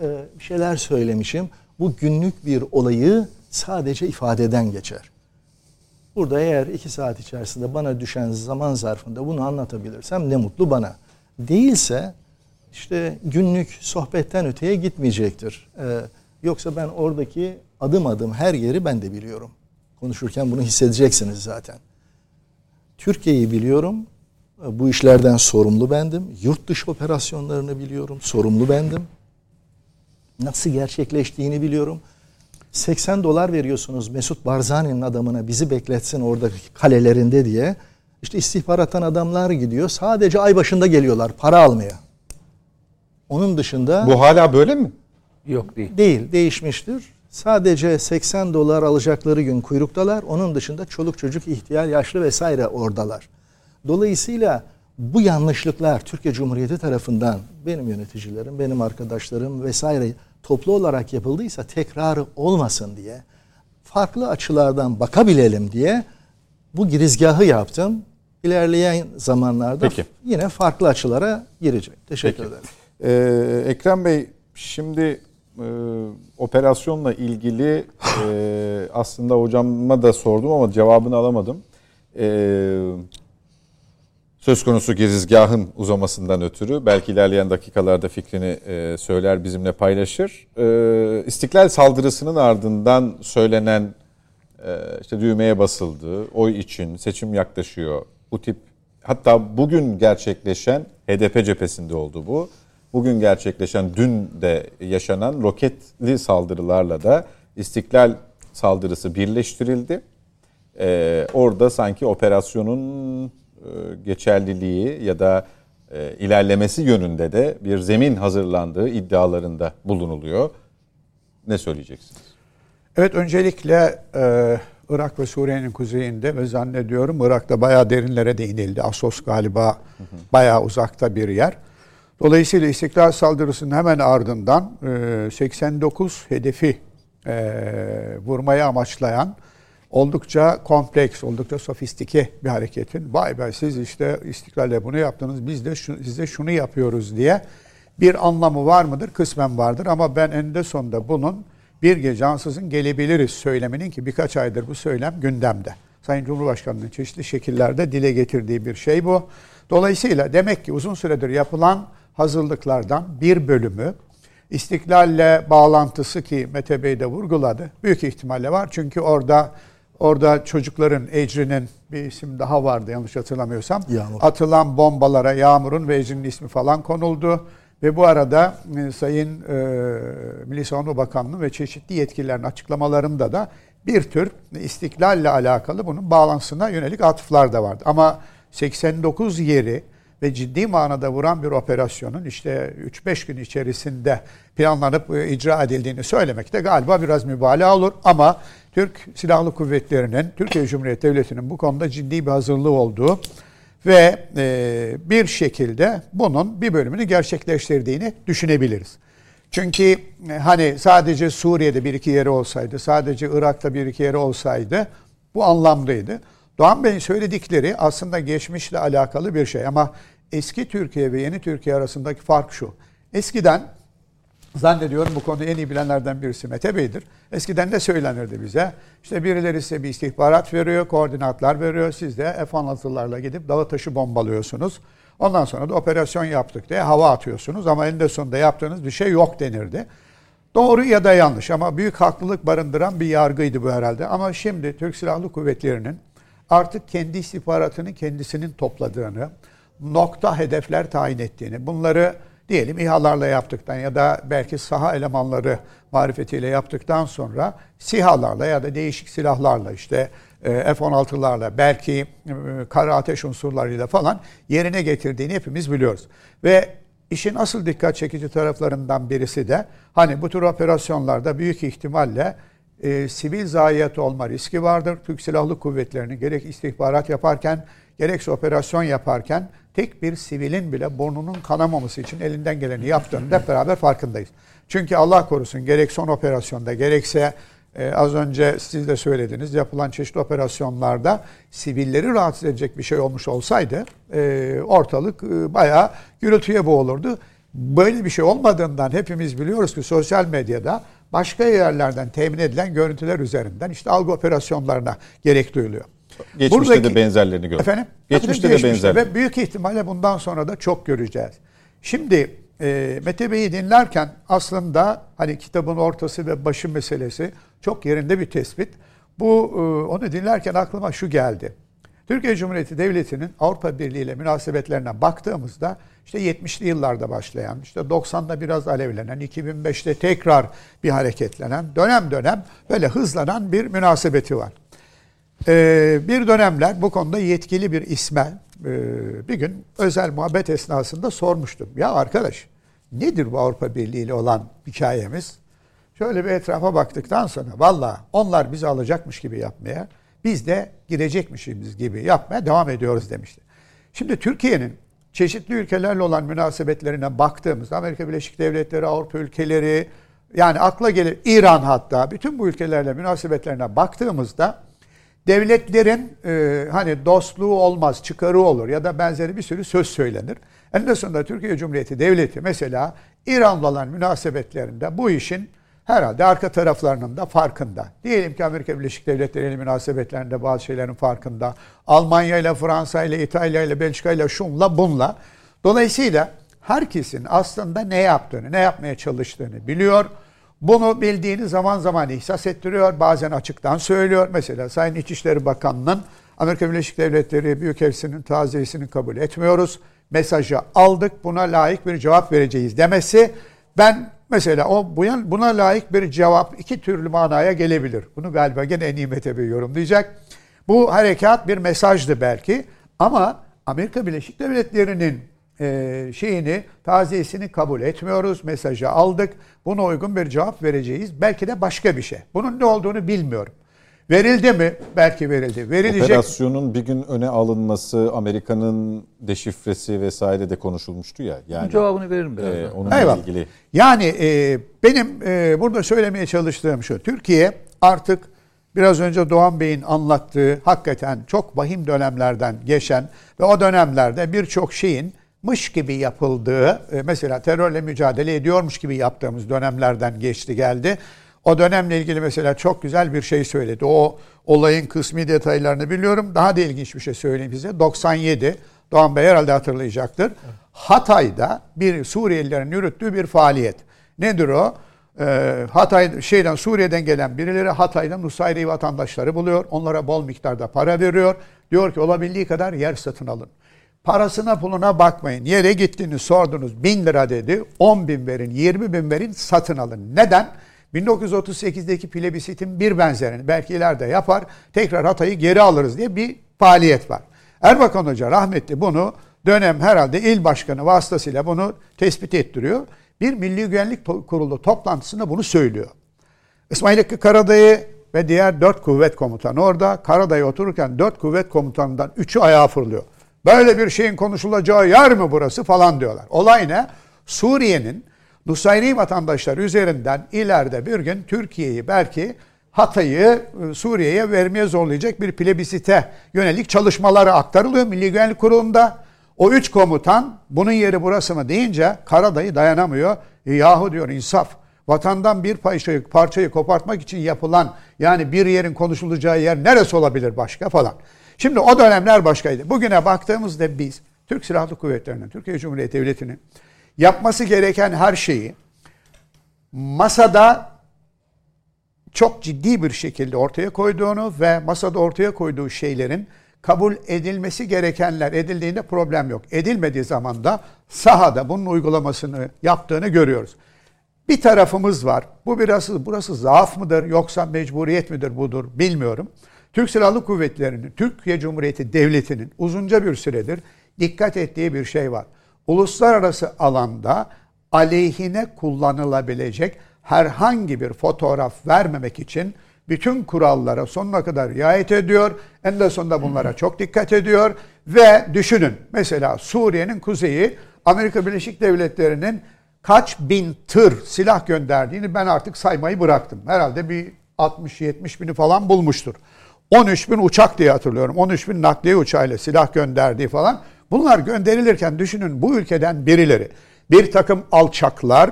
e, bir şeyler söylemişim. Bu günlük bir olayı sadece ifadeden geçer. Burada eğer iki saat içerisinde bana düşen zaman zarfında bunu anlatabilirsem ne mutlu bana. Değilse işte günlük sohbetten öteye gitmeyecektir. Ee, yoksa ben oradaki adım adım her yeri ben de biliyorum. Konuşurken bunu hissedeceksiniz zaten. Türkiye'yi biliyorum. Bu işlerden sorumlu bendim. Yurt dışı operasyonlarını biliyorum. Sorumlu bendim. Nasıl gerçekleştiğini biliyorum. 80 dolar veriyorsunuz Mesut Barzani'nin adamına bizi bekletsin oradaki kalelerinde diye. İşte istihbarattan adamlar gidiyor. Sadece ay başında geliyorlar para almaya. Onun dışında Bu hala böyle mi? Yok değil. değil, değişmiştir. Sadece 80 dolar alacakları gün kuyruktalar. Onun dışında çoluk çocuk, ihtiyar, yaşlı vesaire oradalar. Dolayısıyla bu yanlışlıklar Türkiye Cumhuriyeti tarafından benim yöneticilerim, benim arkadaşlarım vesaire toplu olarak yapıldıysa tekrarı olmasın diye farklı açılardan bakabilelim diye bu girizgahı yaptım. İlerleyen zamanlarda Peki. yine farklı açılara girecek. Teşekkür Peki. ederim. Ee, Ekrem Bey şimdi e, operasyonla ilgili e, aslında hocama da sordum ama cevabını alamadım. E, söz konusu girizgahın uzamasından ötürü belki ilerleyen dakikalarda fikrini e, söyler bizimle paylaşır. E, İstiklal saldırısının ardından söylenen e, işte düğmeye basıldı, oy için seçim yaklaşıyor. Bu tip hatta bugün gerçekleşen HDP cephesinde oldu bu. Bugün gerçekleşen dün de yaşanan roketli saldırılarla da İstiklal saldırısı birleştirildi. Ee, orada sanki operasyonun e, geçerliliği ya da e, ilerlemesi yönünde de bir zemin hazırlandığı iddialarında bulunuluyor. Ne söyleyeceksiniz? Evet öncelikle e, Irak ve Suriye'nin kuzeyinde ve zannediyorum Irak'ta bayağı derinlere değinildi. Asos galiba bayağı uzakta bir yer. Dolayısıyla İstiklal saldırısının hemen ardından e, 89 hedefi e, vurmayı amaçlayan oldukça kompleks, oldukça sofistike bir hareketin vay be siz işte istiklalle bunu yaptınız biz de şu, size şunu yapıyoruz diye bir anlamı var mıdır? Kısmen vardır ama ben eninde sonunda bunun bir gece ansızın gelebiliriz söyleminin ki birkaç aydır bu söylem gündemde. Sayın Cumhurbaşkanı'nın çeşitli şekillerde dile getirdiği bir şey bu. Dolayısıyla demek ki uzun süredir yapılan hazırlıklardan bir bölümü istiklalle bağlantısı ki Mete Bey de vurguladı. Büyük ihtimalle var. Çünkü orada orada çocukların Ecri'nin bir isim daha vardı yanlış hatırlamıyorsam. Yağmur. Atılan bombalara Yağmur'un ve Ecri'nin ismi falan konuldu. Ve bu arada e, Sayın e, Milli Savunma Bakanlığı ve çeşitli yetkililerin açıklamalarında da bir tür istiklalle alakalı bunun bağlantısına yönelik atıflar da vardı. Ama 89 yeri ve ciddi manada vuran bir operasyonun işte 3-5 gün içerisinde planlanıp e, icra edildiğini söylemek de galiba biraz mübalağa olur. Ama Türk Silahlı Kuvvetleri'nin, Türkiye Cumhuriyeti Devleti'nin bu konuda ciddi bir hazırlığı olduğu ve e, bir şekilde bunun bir bölümünü gerçekleştirdiğini düşünebiliriz. Çünkü e, hani sadece Suriye'de bir iki yeri olsaydı, sadece Irak'ta bir iki yeri olsaydı bu anlamdaydı. Doğan Bey'in söyledikleri aslında geçmişle alakalı bir şey ama eski Türkiye ve yeni Türkiye arasındaki fark şu. Eskiden Zannediyorum bu konuyu en iyi bilenlerden birisi Mete Bey'dir. Eskiden de söylenirdi bize. İşte birileri size bir istihbarat veriyor, koordinatlar veriyor. Siz de F-16'larla gidip dağı taşı bombalıyorsunuz. Ondan sonra da operasyon yaptık diye hava atıyorsunuz. Ama eninde sonunda yaptığınız bir şey yok denirdi. Doğru ya da yanlış ama büyük haklılık barındıran bir yargıydı bu herhalde. Ama şimdi Türk Silahlı Kuvvetleri'nin artık kendi istihbaratını kendisinin topladığını, nokta hedefler tayin ettiğini, bunları diyelim İHA'larla yaptıktan ya da belki saha elemanları marifetiyle yaptıktan sonra SİHA'larla ya da değişik silahlarla işte e, F-16'larla belki e, kara ateş unsurlarıyla falan yerine getirdiğini hepimiz biliyoruz. Ve işin asıl dikkat çekici taraflarından birisi de hani bu tür operasyonlarda büyük ihtimalle e, sivil zayiat olma riski vardır. Türk Silahlı Kuvvetleri'nin gerek istihbarat yaparken gerekse operasyon yaparken tek bir sivilin bile burnunun kanamaması için elinden geleni yaptığını hep beraber farkındayız. Çünkü Allah korusun gerek son operasyonda gerekse e, az önce siz de söylediniz yapılan çeşitli operasyonlarda sivilleri rahatsız edecek bir şey olmuş olsaydı e, ortalık e, bayağı gürültüye boğulurdu. Böyle bir şey olmadığından hepimiz biliyoruz ki sosyal medyada başka yerlerden temin edilen görüntüler üzerinden işte algı operasyonlarına gerek duyuluyor. Geçmişte Buradaki- de benzerlerini gördük. Efendim? Geçmişte Tabii de benzerlerini. Ve büyük ihtimalle bundan sonra da çok göreceğiz. Şimdi e, Mete Bey'i dinlerken aslında hani kitabın ortası ve başı meselesi çok yerinde bir tespit. Bu e, onu dinlerken aklıma şu geldi. Türkiye Cumhuriyeti Devleti'nin Avrupa Birliği ile münasebetlerine baktığımızda işte 70'li yıllarda başlayan, işte 90'da biraz alevlenen, 2005'te tekrar bir hareketlenen, dönem dönem böyle hızlanan bir münasebeti var. Ee, bir dönemler bu konuda yetkili bir isme e, bir gün özel muhabbet esnasında sormuştum. Ya arkadaş nedir bu Avrupa Birliği ile olan hikayemiz? Şöyle bir etrafa baktıktan sonra valla onlar bizi alacakmış gibi yapmaya, biz de girecekmişiz gibi yapmaya devam ediyoruz demişti. Şimdi Türkiye'nin çeşitli ülkelerle olan münasebetlerine baktığımızda Amerika Birleşik Devletleri, Avrupa ülkeleri yani akla gelir İran hatta bütün bu ülkelerle münasebetlerine baktığımızda devletlerin e, hani dostluğu olmaz, çıkarı olur ya da benzeri bir sürü söz söylenir. En sonunda Türkiye Cumhuriyeti Devleti mesela İran'la olan münasebetlerinde bu işin herhalde arka taraflarının da farkında. Diyelim ki Amerika Birleşik Devletleri ile münasebetlerinde bazı şeylerin farkında. Almanya ile, Fransa ile, İtalya ile, Belçika ile, şunla bunla. Dolayısıyla herkesin aslında ne yaptığını, ne yapmaya çalıştığını biliyor. Bunu bildiğini zaman zaman ihsas ettiriyor. Bazen açıktan söylüyor. Mesela Sayın İçişleri Bakanı'nın Amerika Birleşik Devletleri Büyükelçisi'nin taziyesini kabul etmiyoruz. Mesajı aldık buna layık bir cevap vereceğiz demesi ben mesela o buna layık bir cevap iki türlü manaya gelebilir. Bunu galiba gene en iyi Mete Bey yorumlayacak. Bu harekat bir mesajdı belki ama Amerika Birleşik Devletleri'nin e, şeyini, taziyesini kabul etmiyoruz. Mesajı aldık. Buna uygun bir cevap vereceğiz. Belki de başka bir şey. Bunun ne olduğunu bilmiyorum. Verildi mi? Belki verildi. Verilecek. Operasyonun bir gün öne alınması, Amerika'nın deşifresi vesaire de konuşulmuştu ya. Yani cevabını veririm biraz. E, onunla Eyvallah. ilgili. Yani e, benim e, burada söylemeye çalıştığım şu. Türkiye artık biraz önce Doğan Bey'in anlattığı hakikaten çok vahim dönemlerden geçen ve o dönemlerde birçok şeyin mış gibi yapıldığı, e, mesela terörle mücadele ediyormuş gibi yaptığımız dönemlerden geçti geldi. O dönemle ilgili mesela çok güzel bir şey söyledi. O olayın kısmi detaylarını biliyorum. Daha da ilginç bir şey söyleyeyim size. 97, Doğan Bey herhalde hatırlayacaktır. Hatay'da bir Suriyelilerin yürüttüğü bir faaliyet. Nedir o? Ee, Hatay şeyden Suriye'den gelen birileri Hatay'da Nusayri vatandaşları buluyor. Onlara bol miktarda para veriyor. Diyor ki olabildiği kadar yer satın alın. Parasına puluna bakmayın. Yere gittiniz sordunuz bin lira dedi. 10 bin verin, 20 bin verin satın alın. Neden? 1938'deki plebisitin bir benzerini belki ileride yapar. Tekrar Hatay'ı geri alırız diye bir faaliyet var. Erbakan Hoca rahmetli bunu dönem herhalde il başkanı vasıtasıyla bunu tespit ettiriyor. Bir Milli Güvenlik Kurulu toplantısında bunu söylüyor. İsmail Hakkı Karadayı ve diğer dört kuvvet komutanı orada. Karadayı otururken dört kuvvet komutanından üçü ayağa fırlıyor. Böyle bir şeyin konuşulacağı yer mi burası falan diyorlar. Olay ne? Suriye'nin Nusayri vatandaşlar üzerinden ileride bir gün Türkiye'yi belki Hatay'ı e, Suriye'ye vermeye zorlayacak bir plebisite yönelik çalışmaları aktarılıyor Milli Güvenlik Kurulu'nda. O üç komutan bunun yeri burası mı deyince Karadayı dayanamıyor. E, yahu diyor insaf. Vatandan bir parçayı, parçayı kopartmak için yapılan yani bir yerin konuşulacağı yer neresi olabilir başka falan. Şimdi o dönemler başkaydı. Bugüne baktığımızda biz Türk Silahlı Kuvvetleri'nin, Türkiye Cumhuriyeti Devleti'nin yapması gereken her şeyi masada çok ciddi bir şekilde ortaya koyduğunu ve masada ortaya koyduğu şeylerin kabul edilmesi gerekenler edildiğinde problem yok. Edilmediği zaman da sahada bunun uygulamasını yaptığını görüyoruz. Bir tarafımız var. Bu biraz burası zaaf mıdır yoksa mecburiyet midir budur bilmiyorum. Türk Silahlı Kuvvetleri'nin, Türkiye Cumhuriyeti Devleti'nin uzunca bir süredir dikkat ettiği bir şey var. Uluslararası alanda aleyhine kullanılabilecek herhangi bir fotoğraf vermemek için bütün kurallara sonuna kadar riayet ediyor. En de sonunda bunlara çok dikkat ediyor. Ve düşünün mesela Suriye'nin kuzeyi Amerika Birleşik Devletleri'nin kaç bin tır silah gönderdiğini ben artık saymayı bıraktım. Herhalde bir 60-70 bini falan bulmuştur. 13 bin uçak diye hatırlıyorum. 13 bin nakliye uçağıyla silah gönderdiği falan. Bunlar gönderilirken düşünün bu ülkeden birileri bir takım alçaklar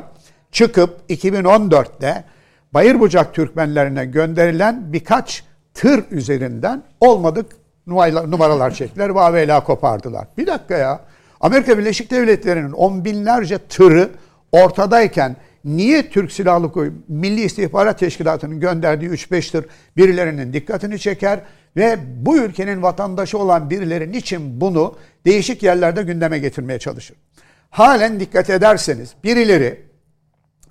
çıkıp 2014'te Bayırbucak Türkmenlerine gönderilen birkaç tır üzerinden olmadık numaralar çektiler ve avela kopardılar. Bir dakika ya. Amerika Birleşik Devletleri'nin on binlerce tırı ortadayken niye Türk Silahlı Kuvvetleri Milli İstihbarat Teşkilatı'nın gönderdiği 3-5 tır birilerinin dikkatini çeker ve bu ülkenin vatandaşı olan birilerinin için bunu değişik yerlerde gündeme getirmeye çalışır. Halen dikkat ederseniz birileri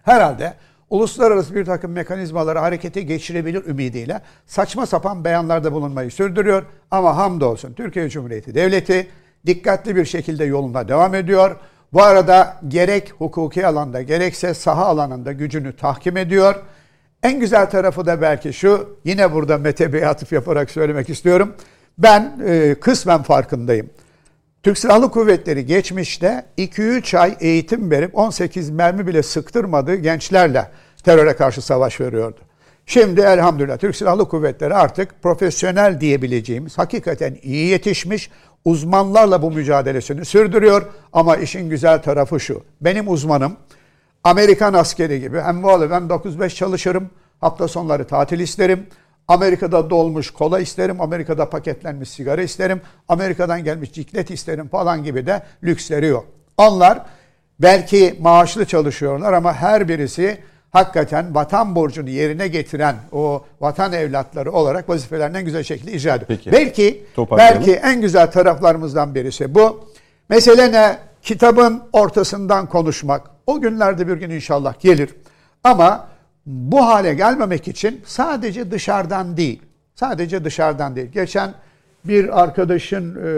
herhalde uluslararası bir takım mekanizmaları harekete geçirebilir ümidiyle saçma sapan beyanlarda bulunmayı sürdürüyor. Ama hamdolsun Türkiye Cumhuriyeti Devleti dikkatli bir şekilde yoluna devam ediyor. Bu arada gerek hukuki alanda gerekse saha alanında gücünü tahkim ediyor. En güzel tarafı da belki şu, yine burada Mete Bey'e atıf yaparak söylemek istiyorum. Ben e, kısmen farkındayım. Türk Silahlı Kuvvetleri geçmişte 2-3 ay eğitim verip 18 mermi bile sıktırmadığı gençlerle teröre karşı savaş veriyordu. Şimdi elhamdülillah Türk Silahlı Kuvvetleri artık profesyonel diyebileceğimiz, hakikaten iyi yetişmiş uzmanlarla bu mücadelesini sürdürüyor. Ama işin güzel tarafı şu, benim uzmanım Amerikan askeri gibi. Emvalı ben 9-5 çalışırım. Hafta sonları tatil isterim. Amerika'da dolmuş kola isterim. Amerika'da paketlenmiş sigara isterim. Amerika'dan gelmiş ciklet isterim falan gibi de lüksleri yok. Onlar belki maaşlı çalışıyorlar ama her birisi hakikaten vatan borcunu yerine getiren o vatan evlatları olarak vazifelerini en güzel şekilde icra ediyor. Peki. Belki belki en güzel taraflarımızdan birisi bu. Mesele ne? Kitabın ortasından konuşmak. O günlerde bir gün inşallah gelir. Ama bu hale gelmemek için sadece dışarıdan değil. Sadece dışarıdan değil. Geçen bir arkadaşın e,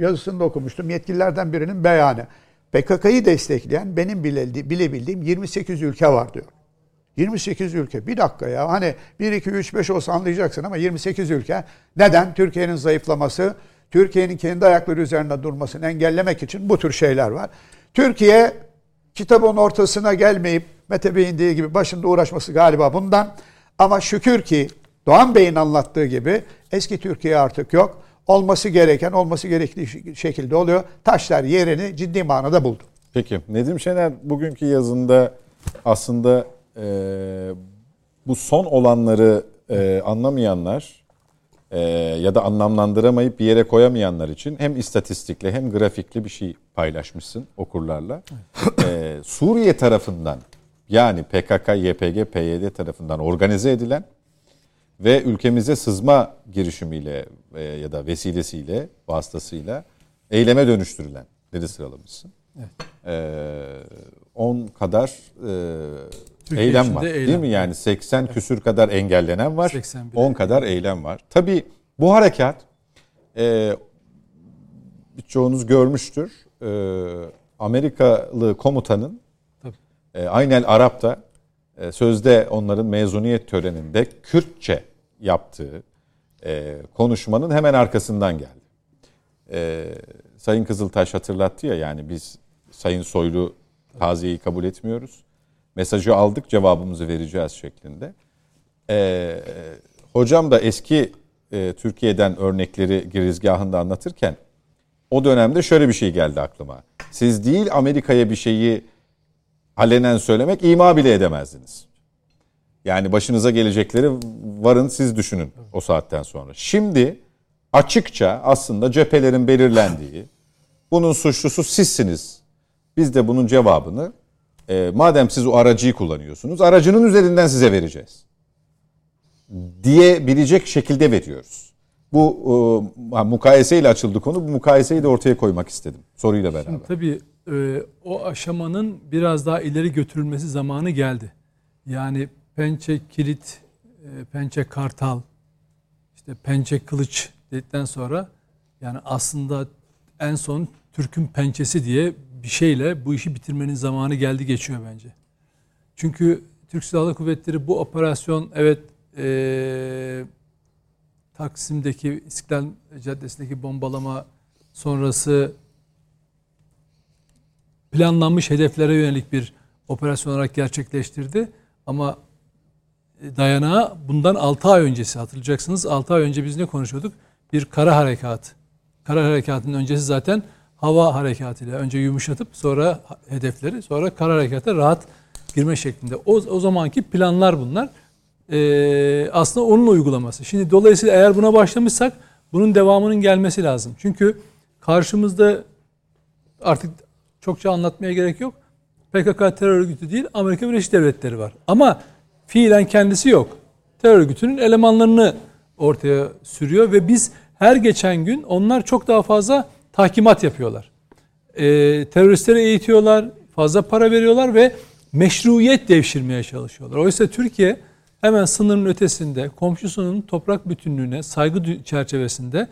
yazısında okumuştum. Yetkililerden birinin beyanı. PKK'yı destekleyen benim bile, bilebildiğim 28 ülke var diyor. 28 ülke. Bir dakika ya. Hani 1, 2, 3, 5 olsa anlayacaksın ama 28 ülke. Neden? Türkiye'nin zayıflaması, Türkiye'nin kendi ayakları üzerinde durmasını engellemek için bu tür şeyler var. Türkiye kitabın ortasına gelmeyip Mete Bey'in dediği gibi başında uğraşması galiba bundan. Ama şükür ki Doğan Bey'in anlattığı gibi eski Türkiye artık yok. Olması gereken, olması gerektiği şekilde oluyor. Taşlar yerini ciddi manada buldu. Peki Nedim Şener bugünkü yazında aslında e, bu son olanları e, anlamayanlar e, ya da anlamlandıramayıp bir yere koyamayanlar için hem istatistikle hem grafikli bir şey paylaşmışsın okurlarla. E, Suriye tarafından yani PKK, YPG, PYD tarafından organize edilen ve ülkemize sızma girişimiyle e, ya da vesilesiyle, vasıtasıyla eyleme dönüştürülen dedi sıralamışsın. Evet. 10 kadar e, eylem var. eylem. Değil mi? Yani 80 küsür kadar engellenen var. 81 10 kadar eylem var. Tabii bu harekat e, birçoğunuz görmüştür. E, Amerikalı komutanın Tabii. e, Aynel Arap'ta e, sözde onların mezuniyet töreninde Kürtçe yaptığı e, konuşmanın hemen arkasından geldi. E, Sayın Kızıltaş hatırlattı ya yani biz Sayın Soylu taziyeyi kabul etmiyoruz. Mesajı aldık cevabımızı vereceğiz şeklinde. E, hocam da eski e, Türkiye'den örnekleri girizgahında anlatırken o dönemde şöyle bir şey geldi aklıma. Siz değil Amerika'ya bir şeyi alenen söylemek ima bile edemezdiniz. Yani başınıza gelecekleri varın siz düşünün o saatten sonra. Şimdi açıkça aslında cephelerin belirlendiği, bunun suçlusu sizsiniz. Biz de bunun cevabını e, madem siz o aracıyı kullanıyorsunuz, aracının üzerinden size vereceğiz. Diyebilecek şekilde veriyoruz. Bu e, mukayeseyle açıldı konu. Bu mukayeseyi de ortaya koymak istedim soruyla beraber. Şimdi tabii e, o aşamanın biraz daha ileri götürülmesi zamanı geldi. Yani pençe kilit, e, pençe kartal, işte pençe kılıç dedikten sonra yani aslında en son Türk'ün pençesi diye bir şeyle bu işi bitirmenin zamanı geldi geçiyor bence. Çünkü Türk Silahlı Kuvvetleri bu operasyon evet e, Taksim'deki İstiklal Caddesi'ndeki bombalama sonrası planlanmış hedeflere yönelik bir operasyon olarak gerçekleştirdi. Ama dayanağı bundan 6 ay öncesi hatırlayacaksınız. 6 ay önce biz ne konuşuyorduk? Bir kara harekat. Kara harekatının öncesi zaten hava harekatıyla önce yumuşatıp sonra hedefleri sonra kara harekata rahat girme şeklinde. O, o zamanki planlar bunlar. Ee, aslında onun uygulaması. Şimdi dolayısıyla eğer buna başlamışsak bunun devamının gelmesi lazım. Çünkü karşımızda artık çokça anlatmaya gerek yok. PKK terör örgütü değil Amerika Birleşik Devletleri var. Ama fiilen kendisi yok. Terör örgütünün elemanlarını ortaya sürüyor ve biz her geçen gün onlar çok daha fazla tahkimat yapıyorlar. Ee, teröristleri eğitiyorlar, fazla para veriyorlar ve meşruiyet devşirmeye çalışıyorlar. Oysa Türkiye hemen sınırın ötesinde komşusunun toprak bütünlüğüne saygı çerçevesinde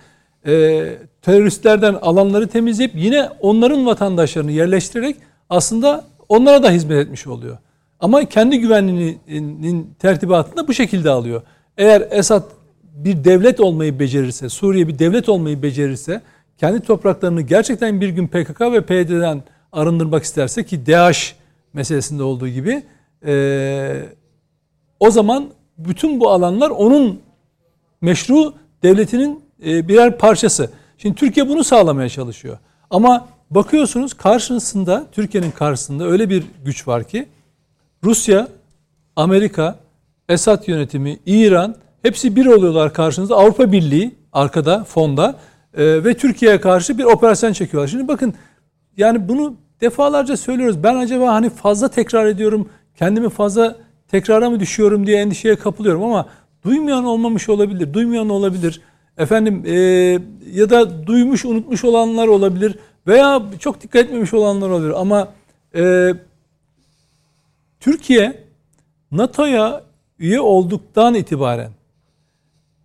e, teröristlerden alanları temizleyip yine onların vatandaşlarını yerleştirerek aslında onlara da hizmet etmiş oluyor. Ama kendi güvenliğinin tertibatını bu şekilde alıyor. Eğer Esad bir devlet olmayı becerirse, Suriye bir devlet olmayı becerirse, kendi topraklarını gerçekten bir gün PKK ve PYD'den arındırmak isterse ki DAEŞ meselesinde olduğu gibi e, o zaman bütün bu alanlar onun meşru devletinin e, birer parçası. Şimdi Türkiye bunu sağlamaya çalışıyor. Ama bakıyorsunuz karşısında Türkiye'nin karşısında öyle bir güç var ki Rusya, Amerika, Esad yönetimi, İran hepsi bir oluyorlar karşınızda. Avrupa Birliği arkada, fonda e, ve Türkiye'ye karşı bir operasyon çekiyorlar. Şimdi bakın yani bunu defalarca söylüyoruz. Ben acaba hani fazla tekrar ediyorum, kendimi fazla tekrara mı düşüyorum diye endişeye kapılıyorum ama duymayan olmamış olabilir, duymayan olabilir. Efendim e, ya da duymuş, unutmuş olanlar olabilir veya çok dikkat etmemiş olanlar olabilir ama e, Türkiye NATO'ya üye olduktan itibaren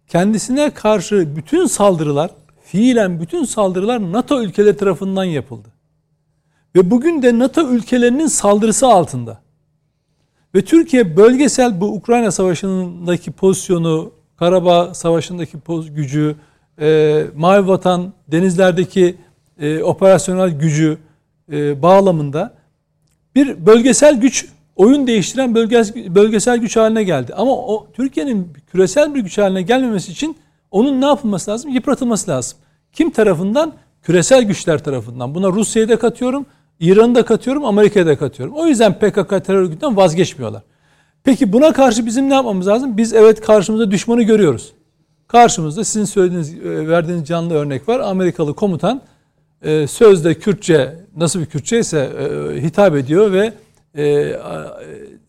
kendisine karşı bütün saldırılar, fiilen bütün saldırılar NATO ülkeleri tarafından yapıldı. Ve bugün de NATO ülkelerinin saldırısı altında. Ve Türkiye bölgesel bu Ukrayna Savaşı'ndaki pozisyonu, Karabağ Savaşı'ndaki gücü, e, Mavi Vatan denizlerdeki e, operasyonel gücü e, bağlamında bir bölgesel güç oyun değiştiren bölgesel, güç haline geldi. Ama o Türkiye'nin küresel bir güç haline gelmemesi için onun ne yapılması lazım? Yıpratılması lazım. Kim tarafından? Küresel güçler tarafından. Buna Rusya'yı da katıyorum, İran'ı da katıyorum, Amerika'yı da katıyorum. O yüzden PKK terör örgütünden vazgeçmiyorlar. Peki buna karşı bizim ne yapmamız lazım? Biz evet karşımızda düşmanı görüyoruz. Karşımızda sizin söylediğiniz, e, verdiğiniz canlı örnek var. Amerikalı komutan e, sözde Kürtçe, nasıl bir Kürtçe ise e, hitap ediyor ve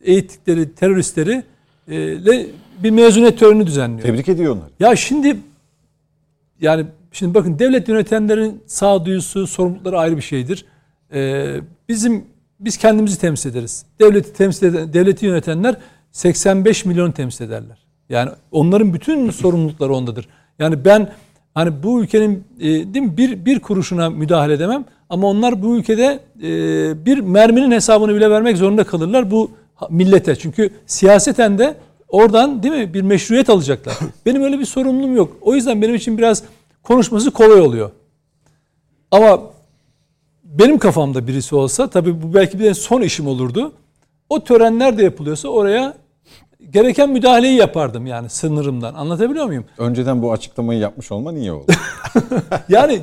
eğittikleri teröristleri ile bir mezuniyet töreni düzenliyor. Tebrik ediyor onları. Ya şimdi yani şimdi bakın devlet yönetenlerin sağduyusu, sorumlulukları ayrı bir şeydir. Bizim biz kendimizi temsil ederiz. Devleti temsil eden, devleti yönetenler 85 milyon temsil ederler. Yani onların bütün sorumlulukları ondadır. Yani ben hani bu ülkenin e, değil mi bir bir kuruşuna müdahale edemem ama onlar bu ülkede e, bir merminin hesabını bile vermek zorunda kalırlar bu millete. Çünkü siyaseten de oradan değil mi bir meşruiyet alacaklar. Benim öyle bir sorumluluğum yok. O yüzden benim için biraz konuşması kolay oluyor. Ama benim kafamda birisi olsa tabii bu belki bir son işim olurdu. O tören nerede yapılıyorsa oraya gereken müdahaleyi yapardım yani sınırımdan. Anlatabiliyor muyum? Önceden bu açıklamayı yapmış olman iyi oldu. yani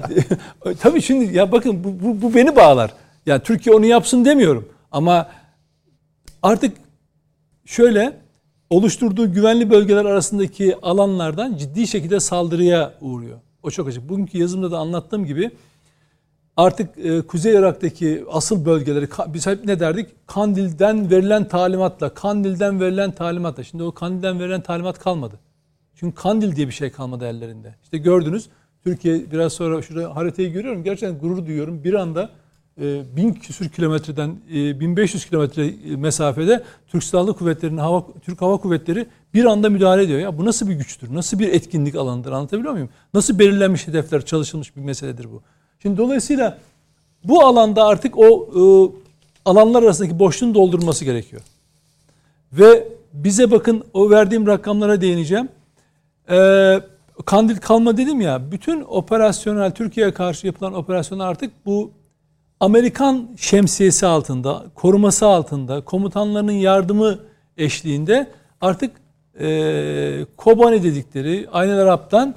tabii şimdi ya bakın bu, bu, bu beni bağlar. Yani Türkiye onu yapsın demiyorum. Ama artık şöyle oluşturduğu güvenli bölgeler arasındaki alanlardan ciddi şekilde saldırıya uğruyor. O çok açık. Bugünkü yazımda da anlattığım gibi artık e, Kuzey Irak'taki asıl bölgeleri biz hep ne derdik? Kandil'den verilen talimatla, Kandil'den verilen talimatla. Şimdi o Kandil'den verilen talimat kalmadı. Çünkü Kandil diye bir şey kalmadı ellerinde. İşte gördünüz Türkiye biraz sonra şurada haritayı görüyorum. Gerçekten gurur duyuyorum. Bir anda e, bin küsür kilometreden e, 1500 kilometre mesafede Türk Silahlı Kuvvetleri'nin hava Türk Hava Kuvvetleri bir anda müdahale ediyor. Ya bu nasıl bir güçtür? Nasıl bir etkinlik alanıdır? Anlatabiliyor muyum? Nasıl belirlenmiş hedefler, çalışılmış bir meseledir bu? Şimdi dolayısıyla bu alanda artık o e, alanlar arasındaki boşluğun doldurması gerekiyor. Ve bize bakın o verdiğim rakamlara değineceğim. Ee, Kandil kalma dedim ya. Bütün operasyonel Türkiye'ye karşı yapılan operasyonlar artık bu Amerikan şemsiyesi altında, koruması altında, komutanlarının yardımı eşliğinde artık e, Kobani dedikleri Aynel Arap'tan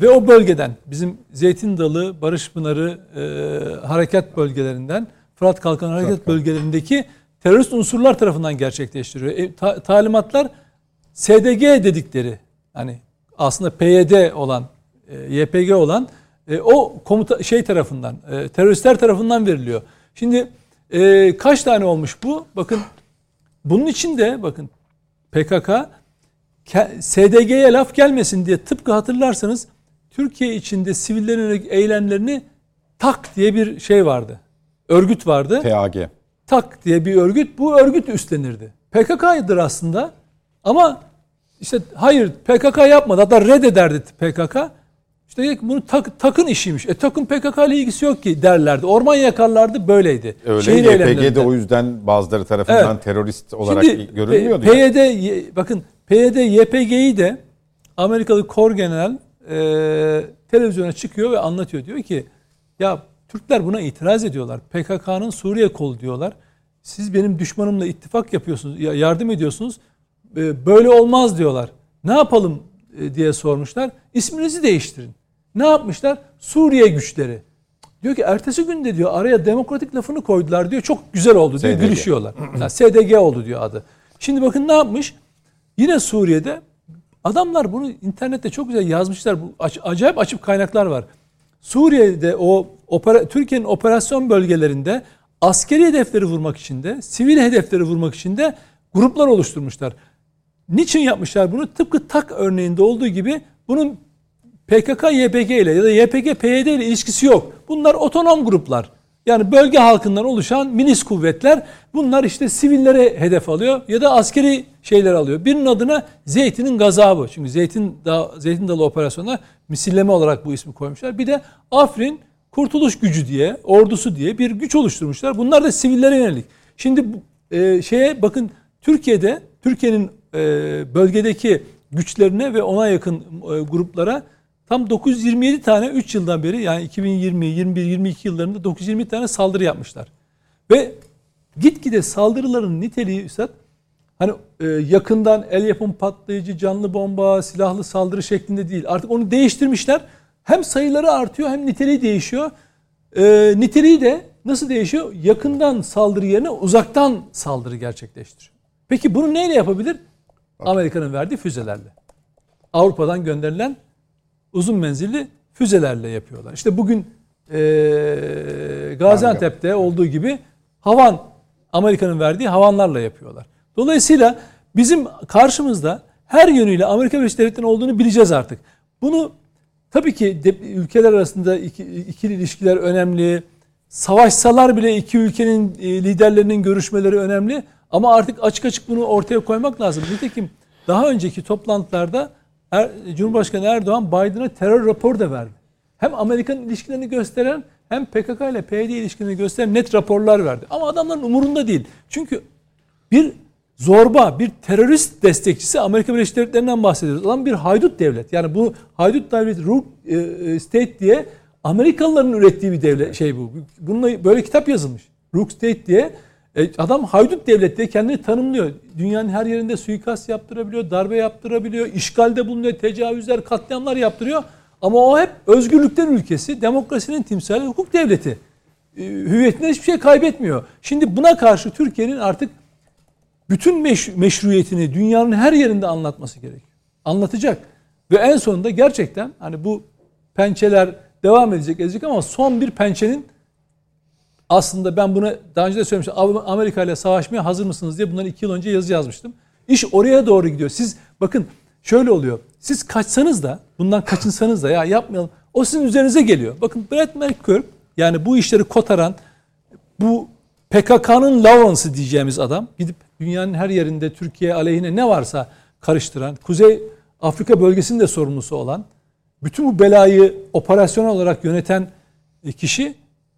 ve o bölgeden bizim Zeytin Dalı, Barış Pınarı e, harekat bölgelerinden, Fırat Kalkan harekat bölgelerindeki terörist unsurlar tarafından gerçekleştiriyor. E, ta, talimatlar SDG dedikleri hani aslında PYD olan, e, YPG olan e, o komuta şey tarafından, e, teröristler tarafından veriliyor. Şimdi e, kaç tane olmuş bu? Bakın bunun için de bakın PKK SDG'ye laf gelmesin diye tıpkı hatırlarsanız Türkiye içinde sivillerin eylemlerini tak diye bir şey vardı. Örgüt vardı. TAG. Tak diye bir örgüt. Bu örgüt üstlenirdi. PKK'ydı aslında. Ama işte hayır PKK yapmadı. Hatta reddederdi PKK. İşte bunu tak, takın işiymiş. E takın PKK ile ilgisi yok ki derlerdi. Orman yakarlardı böyleydi. Öyle YPG de o yüzden bazıları tarafından evet. terörist olarak Şimdi, görülmüyordu. PYD ya. bakın PYD YPG'yi de Amerikalı Kor General e, televizyona çıkıyor ve anlatıyor. Diyor ki ya Türkler buna itiraz ediyorlar. PKK'nın Suriye kolu diyorlar. Siz benim düşmanımla ittifak yapıyorsunuz, yardım ediyorsunuz. E, böyle olmaz diyorlar. Ne yapalım e, diye sormuşlar. İsminizi değiştirin. Ne yapmışlar? Suriye güçleri. Diyor ki ertesi günde diyor araya demokratik lafını koydular diyor. Çok güzel oldu diyor. SDG. Gülüşüyorlar. Yani SDG oldu diyor adı. Şimdi bakın ne yapmış? Yine Suriye'de adamlar bunu internette çok güzel yazmışlar. Bu acayip açıp kaynaklar var. Suriye'de o opera, Türkiye'nin operasyon bölgelerinde askeri hedefleri vurmak için de sivil hedefleri vurmak için de gruplar oluşturmuşlar. Niçin yapmışlar bunu? Tıpkı TAK örneğinde olduğu gibi bunun PKK YPG ile ya da YPG PYD ile ilişkisi yok. Bunlar otonom gruplar. Yani bölge halkından oluşan milis kuvvetler bunlar işte sivillere hedef alıyor ya da askeri şeyler alıyor. Birinin adına Zeytin'in gazabı. Çünkü Zeytin, da, Zeytin Dalı operasyonuna misilleme olarak bu ismi koymuşlar. Bir de Afrin Kurtuluş Gücü diye, ordusu diye bir güç oluşturmuşlar. Bunlar da sivillere yönelik. Şimdi e, şeye bakın Türkiye'de Türkiye'nin e, bölgedeki güçlerine ve ona yakın e, gruplara tam 927 tane 3 yıldan beri yani 2020, 21, 22 yıllarında 920 tane saldırı yapmışlar. Ve gitgide saldırıların niteliği üstad hani e, yakından el yapım patlayıcı, canlı bomba, silahlı saldırı şeklinde değil. Artık onu değiştirmişler. Hem sayıları artıyor hem niteliği değişiyor. E, niteliği de nasıl değişiyor? Yakından saldırı yerine uzaktan saldırı gerçekleştiriyor. Peki bunu neyle yapabilir? Amerika'nın verdiği füzelerle. Avrupa'dan gönderilen uzun menzilli füzelerle yapıyorlar. İşte bugün eee Gaziantep'te olduğu gibi havan Amerika'nın verdiği havanlarla yapıyorlar. Dolayısıyla bizim karşımızda her yönüyle Amerika Birleşik Devletleri'nin olduğunu bileceğiz artık. Bunu tabii ki de, ülkeler arasında iki, ikili ilişkiler önemli. Savaşsalar bile iki ülkenin e, liderlerinin görüşmeleri önemli. Ama artık açık açık bunu ortaya koymak lazım. Nitekim daha önceki toplantılarda Er, Cumhurbaşkanı Erdoğan Biden'a terör raporu da verdi. Hem Amerikan ilişkilerini gösteren hem PKK ile PYD ilişkilerini gösteren net raporlar verdi. Ama adamların umurunda değil. Çünkü bir zorba, bir terörist destekçisi Amerika Birleşik Devletleri'nden bahsediyoruz. Adam bir haydut devlet. Yani bu haydut devlet, Rogue e, State diye Amerikalıların ürettiği bir devlet şey bu. Bununla böyle kitap yazılmış. Rogue State diye e, adam haydut devlet diye kendini tanımlıyor. Dünyanın her yerinde suikast yaptırabiliyor, darbe yaptırabiliyor, işgalde bulunuyor, tecavüzler, katliamlar yaptırıyor. Ama o hep özgürlükten ülkesi, demokrasinin timsali, hukuk devleti. E, hüviyetinden hiçbir şey kaybetmiyor. Şimdi buna karşı Türkiye'nin artık bütün meş- meşruiyetini dünyanın her yerinde anlatması gerekiyor. Anlatacak. Ve en sonunda gerçekten hani bu pençeler devam edecek edecek ama son bir pençenin aslında ben bunu daha önce de söylemiştim. Amerika ile savaşmaya hazır mısınız diye bundan iki yıl önce yazı yazmıştım. İş oraya doğru gidiyor. Siz bakın şöyle oluyor. Siz kaçsanız da bundan kaçınsanız da ya yapmayalım. O sizin üzerinize geliyor. Bakın Brett McCurk yani bu işleri kotaran bu PKK'nın Lawrence'ı diyeceğimiz adam gidip dünyanın her yerinde Türkiye aleyhine ne varsa karıştıran, Kuzey Afrika bölgesinin de sorumlusu olan, bütün bu belayı operasyonel olarak yöneten kişi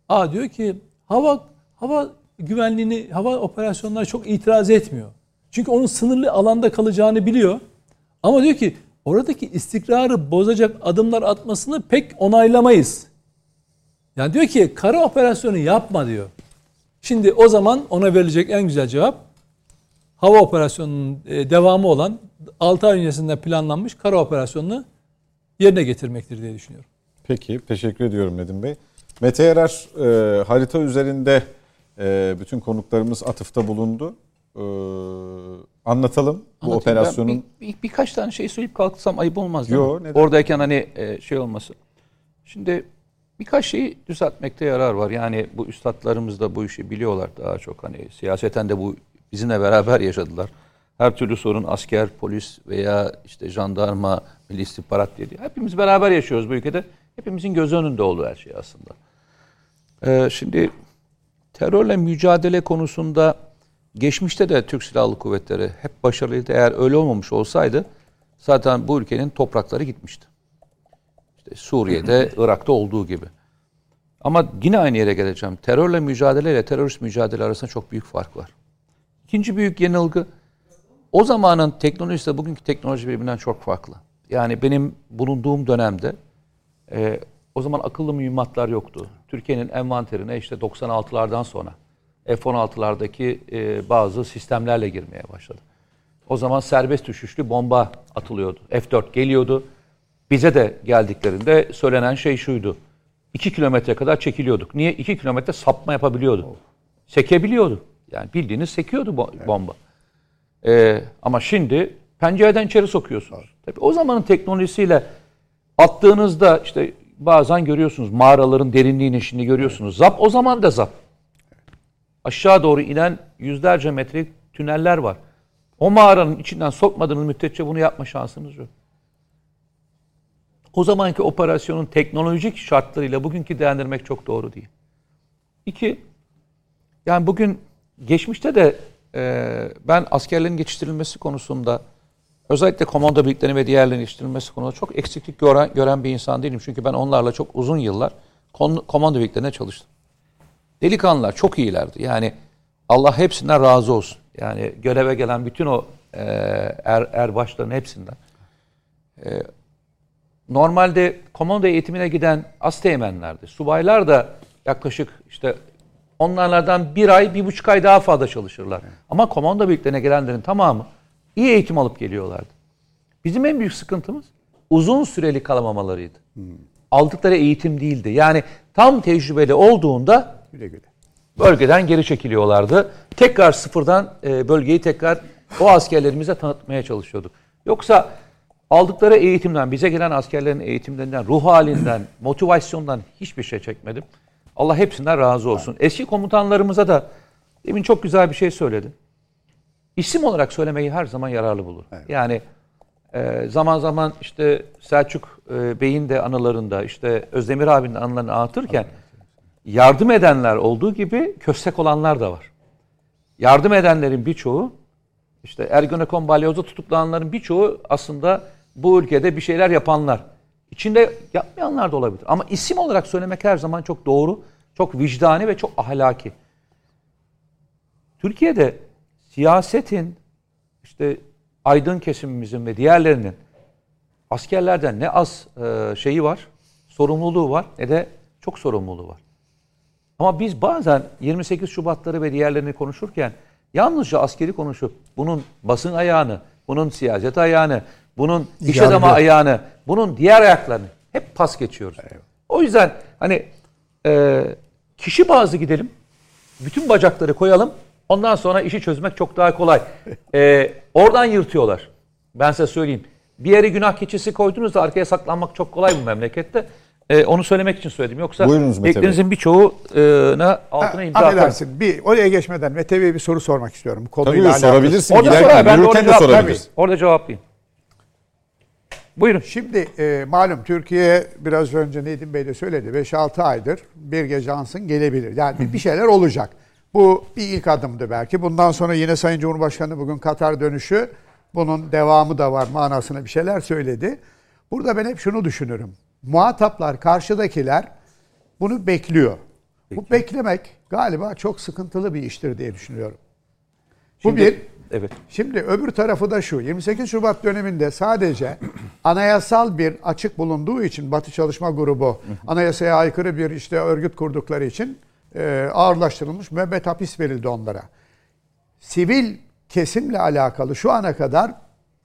A diyor ki hava hava güvenliğini, hava operasyonlarına çok itiraz etmiyor. Çünkü onun sınırlı alanda kalacağını biliyor. Ama diyor ki oradaki istikrarı bozacak adımlar atmasını pek onaylamayız. Yani diyor ki kara operasyonu yapma diyor. Şimdi o zaman ona verilecek en güzel cevap hava operasyonunun e, devamı olan 6 ay öncesinde planlanmış kara operasyonunu yerine getirmektir diye düşünüyorum. Peki teşekkür ediyorum Nedim Bey. Mete Yarar e, harita üzerinde e, bütün konuklarımız atıfta bulundu. E, anlatalım bu Anlatayım. operasyonun. Ben bir, bir, birkaç tane şey söyleyip kalksam ayıp olmaz değil Yo, mi? neden? Oradayken hani e, şey olması. Şimdi birkaç şeyi düzeltmekte yarar var. Yani bu üstadlarımız da bu işi biliyorlar daha çok. Hani siyaseten de bu bizimle beraber yaşadılar. Her türlü sorun asker, polis veya işte jandarma, milli istihbarat diye. Hepimiz beraber yaşıyoruz bu ülkede. Hepimizin göz önünde olduğu her şey aslında. Ee, şimdi terörle mücadele konusunda geçmişte de Türk Silahlı Kuvvetleri hep başarılıydı. Eğer öyle olmamış olsaydı zaten bu ülkenin toprakları gitmişti. İşte Suriye'de, Irak'ta olduğu gibi. Ama yine aynı yere geleceğim. Terörle mücadele ile terörist mücadele arasında çok büyük fark var. İkinci büyük yanılgı o zamanın teknolojisi bugünkü teknoloji birbirinden çok farklı. Yani benim bulunduğum dönemde e, o zaman akıllı mühimmatlar yoktu. Türkiye'nin envanterine işte 96'lardan sonra F-16'lardaki e, bazı sistemlerle girmeye başladı. O zaman serbest düşüşlü bomba atılıyordu. F-4 geliyordu. Bize de geldiklerinde söylenen şey şuydu. 2 kilometre kadar çekiliyorduk. Niye? 2 kilometre sapma yapabiliyordu. Sekebiliyordu. Yani bildiğiniz sekiyordu bo- bomba. Ee, ama şimdi pencereden içeri sokuyorsunuz. Tabii o zamanın teknolojisiyle attığınızda işte bazen görüyorsunuz mağaraların derinliğini şimdi görüyorsunuz. Zap o zaman da zap. Aşağı doğru inen yüzlerce metrelik tüneller var. O mağaranın içinden sokmadığınız müddetçe bunu yapma şansınız yok. O zamanki operasyonun teknolojik şartlarıyla bugünkü değerlendirmek çok doğru değil. İki, yani bugün geçmişte de e, ben askerlerin geçiştirilmesi konusunda özellikle komando birliklerinin ve diğerlerinin geçiştirilmesi konusunda çok eksiklik gören, gören bir insan değilim. Çünkü ben onlarla çok uzun yıllar komando birliklerine çalıştım. Delikanlılar çok iyilerdi. Yani Allah hepsinden razı olsun. Yani göreve gelen bütün o e, er, erbaşların hepsinden. E, normalde komando eğitimine giden asteğmenlerdi. Subaylar da yaklaşık işte onlardan bir ay, bir buçuk ay daha fazla çalışırlar. Ama komando birliklerine gelenlerin tamamı iyi eğitim alıp geliyorlardı. Bizim en büyük sıkıntımız uzun süreli kalamamalarıydı. Aldıkları eğitim değildi. Yani tam tecrübeli olduğunda Güle güle. bölgeden geri çekiliyorlardı. Tekrar sıfırdan e, bölgeyi tekrar o askerlerimize tanıtmaya çalışıyorduk. Yoksa aldıkları eğitimden, bize gelen askerlerin eğitimlerinden, ruh halinden, motivasyondan hiçbir şey çekmedim. Allah hepsinden razı olsun. Eski komutanlarımıza da demin çok güzel bir şey söyledi. İsim olarak söylemeyi her zaman yararlı bulur. Yani e, zaman zaman işte Selçuk e, Bey'in de anılarında, işte Özdemir abinin anılarını anlatırken yardım edenler olduğu gibi köstek olanlar da var. Yardım edenlerin birçoğu işte Ergenekon balyozda tutuklananların birçoğu aslında bu ülkede bir şeyler yapanlar. İçinde yapmayanlar da olabilir. Ama isim olarak söylemek her zaman çok doğru, çok vicdani ve çok ahlaki. Türkiye'de siyasetin işte aydın kesimimizin ve diğerlerinin askerlerden ne az e, şeyi var, sorumluluğu var ne de çok sorumluluğu var. Ama biz bazen 28 Şubatları ve diğerlerini konuşurken yalnızca askeri konuşup bunun basın ayağını, bunun siyaset ayağını, bunun iş Yargı. adamı ayağını, bunun diğer ayaklarını hep pas geçiyoruz. O yüzden hani e, kişi bazı gidelim, bütün bacakları koyalım, ondan sonra işi çözmek çok daha kolay. E, oradan yırtıyorlar. Ben size söyleyeyim. Bir yere günah keçisi koydunuz da arkaya saklanmak çok kolay bu memlekette. E, onu söylemek için söyledim. Yoksa beklerinizin birçoğuna altına Ha, imza atarım. Bir oraya geçmeden Mete Bey'e bir soru sormak istiyorum. Bu Konuyla Tabii sorabilirsin. Orada sorar, ben de orada cevap sorabilirsin. Orada cevaplayayım. Buyurun. Şimdi e, malum Türkiye biraz önce Nedim Bey de söyledi 5-6 aydır bir gece ansın gelebilir. Yani bir şeyler olacak. Bu bir ilk adımdı belki. Bundan sonra yine Sayın Cumhurbaşkanı bugün Katar dönüşü bunun devamı da var manasına bir şeyler söyledi. Burada ben hep şunu düşünürüm. Muhataplar, karşıdakiler bunu bekliyor. Bu beklemek galiba çok sıkıntılı bir iştir diye düşünüyorum. Bu Şimdi- bir. Evet. Şimdi öbür tarafı da şu. 28 Şubat döneminde sadece anayasal bir açık bulunduğu için Batı Çalışma Grubu anayasaya aykırı bir işte örgüt kurdukları için e, ağırlaştırılmış müebbet hapis verildi onlara. Sivil kesimle alakalı şu ana kadar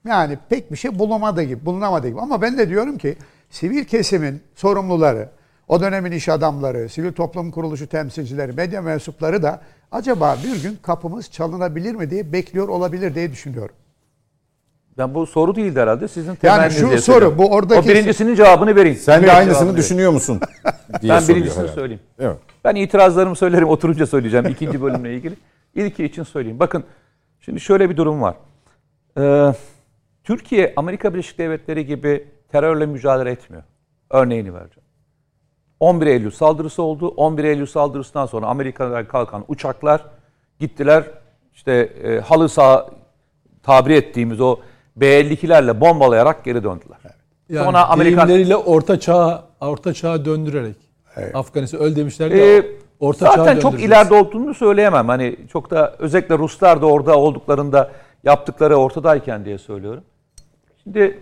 yani pek bir şey bulunamadı gibi, bulunamadı gibi. Ama ben de diyorum ki sivil kesimin sorumluları, o dönemin iş adamları, sivil toplum kuruluşu temsilcileri, medya mensupları da acaba bir gün kapımız çalınabilir mi diye bekliyor olabilir diye düşünüyorum. Ben bu soru değildi herhalde. Sizin Yani temenniniz şu diye soru, bu oradaki- O birincisinin cevabını vereyim. Sen de aynısını düşünüyor musun? diye Ben birincisini herhalde. söyleyeyim. Evet. Ben itirazlarımı söylerim oturunca söyleyeceğim ikinci bölümle ilgili. İlki için söyleyeyim. Bakın şimdi şöyle bir durum var. Ee, Türkiye Amerika Birleşik Devletleri gibi terörle mücadele etmiyor. Örneğini vereceğim. 11 Eylül saldırısı oldu. 11 Eylül saldırısından sonra Amerika'dan kalkan uçaklar gittiler. İşte e, halı saha tabir ettiğimiz o B-52'lerle bombalayarak geri döndüler. Yani Sonra Amerikan orta çağa orta çağa döndürerek. Afganistan öyle demişlerdi. Ee, orta zaten çok ileride olduğunu söyleyemem. Hani çok da özellikle Ruslar da orada olduklarında yaptıkları ortadayken diye söylüyorum. Şimdi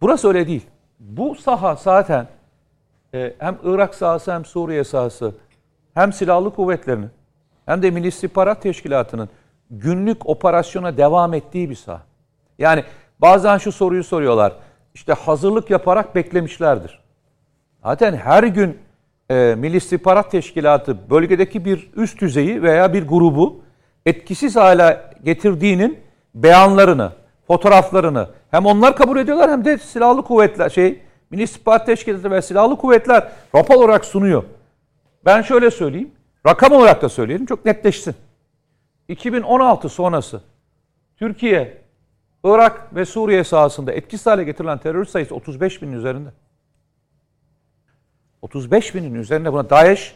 burası öyle değil. Bu saha zaten e, hem Irak sahası hem Suriye sahası hem silahlı kuvvetlerinin hem de Milli İstihbarat Teşkilatı'nın günlük operasyona devam ettiği bir saha. Yani bazen şu soruyu soruyorlar. İşte hazırlık yaparak beklemişlerdir. Zaten her gün e, Milli İstihbarat Teşkilatı bölgedeki bir üst düzeyi veya bir grubu etkisiz hale getirdiğinin beyanlarını, fotoğraflarını hem onlar kabul ediyorlar hem de silahlı kuvvetler şey Milli İstihbarat Teşkilatı ve silahlı kuvvetler rapor olarak sunuyor. Ben şöyle söyleyeyim. Rakam olarak da söyleyelim çok netleşsin. 2016 sonrası Türkiye, Irak ve Suriye sahasında etkisiz hale getirilen terörist sayısı 35 binin üzerinde. 35 binin üzerinde buna DAEŞ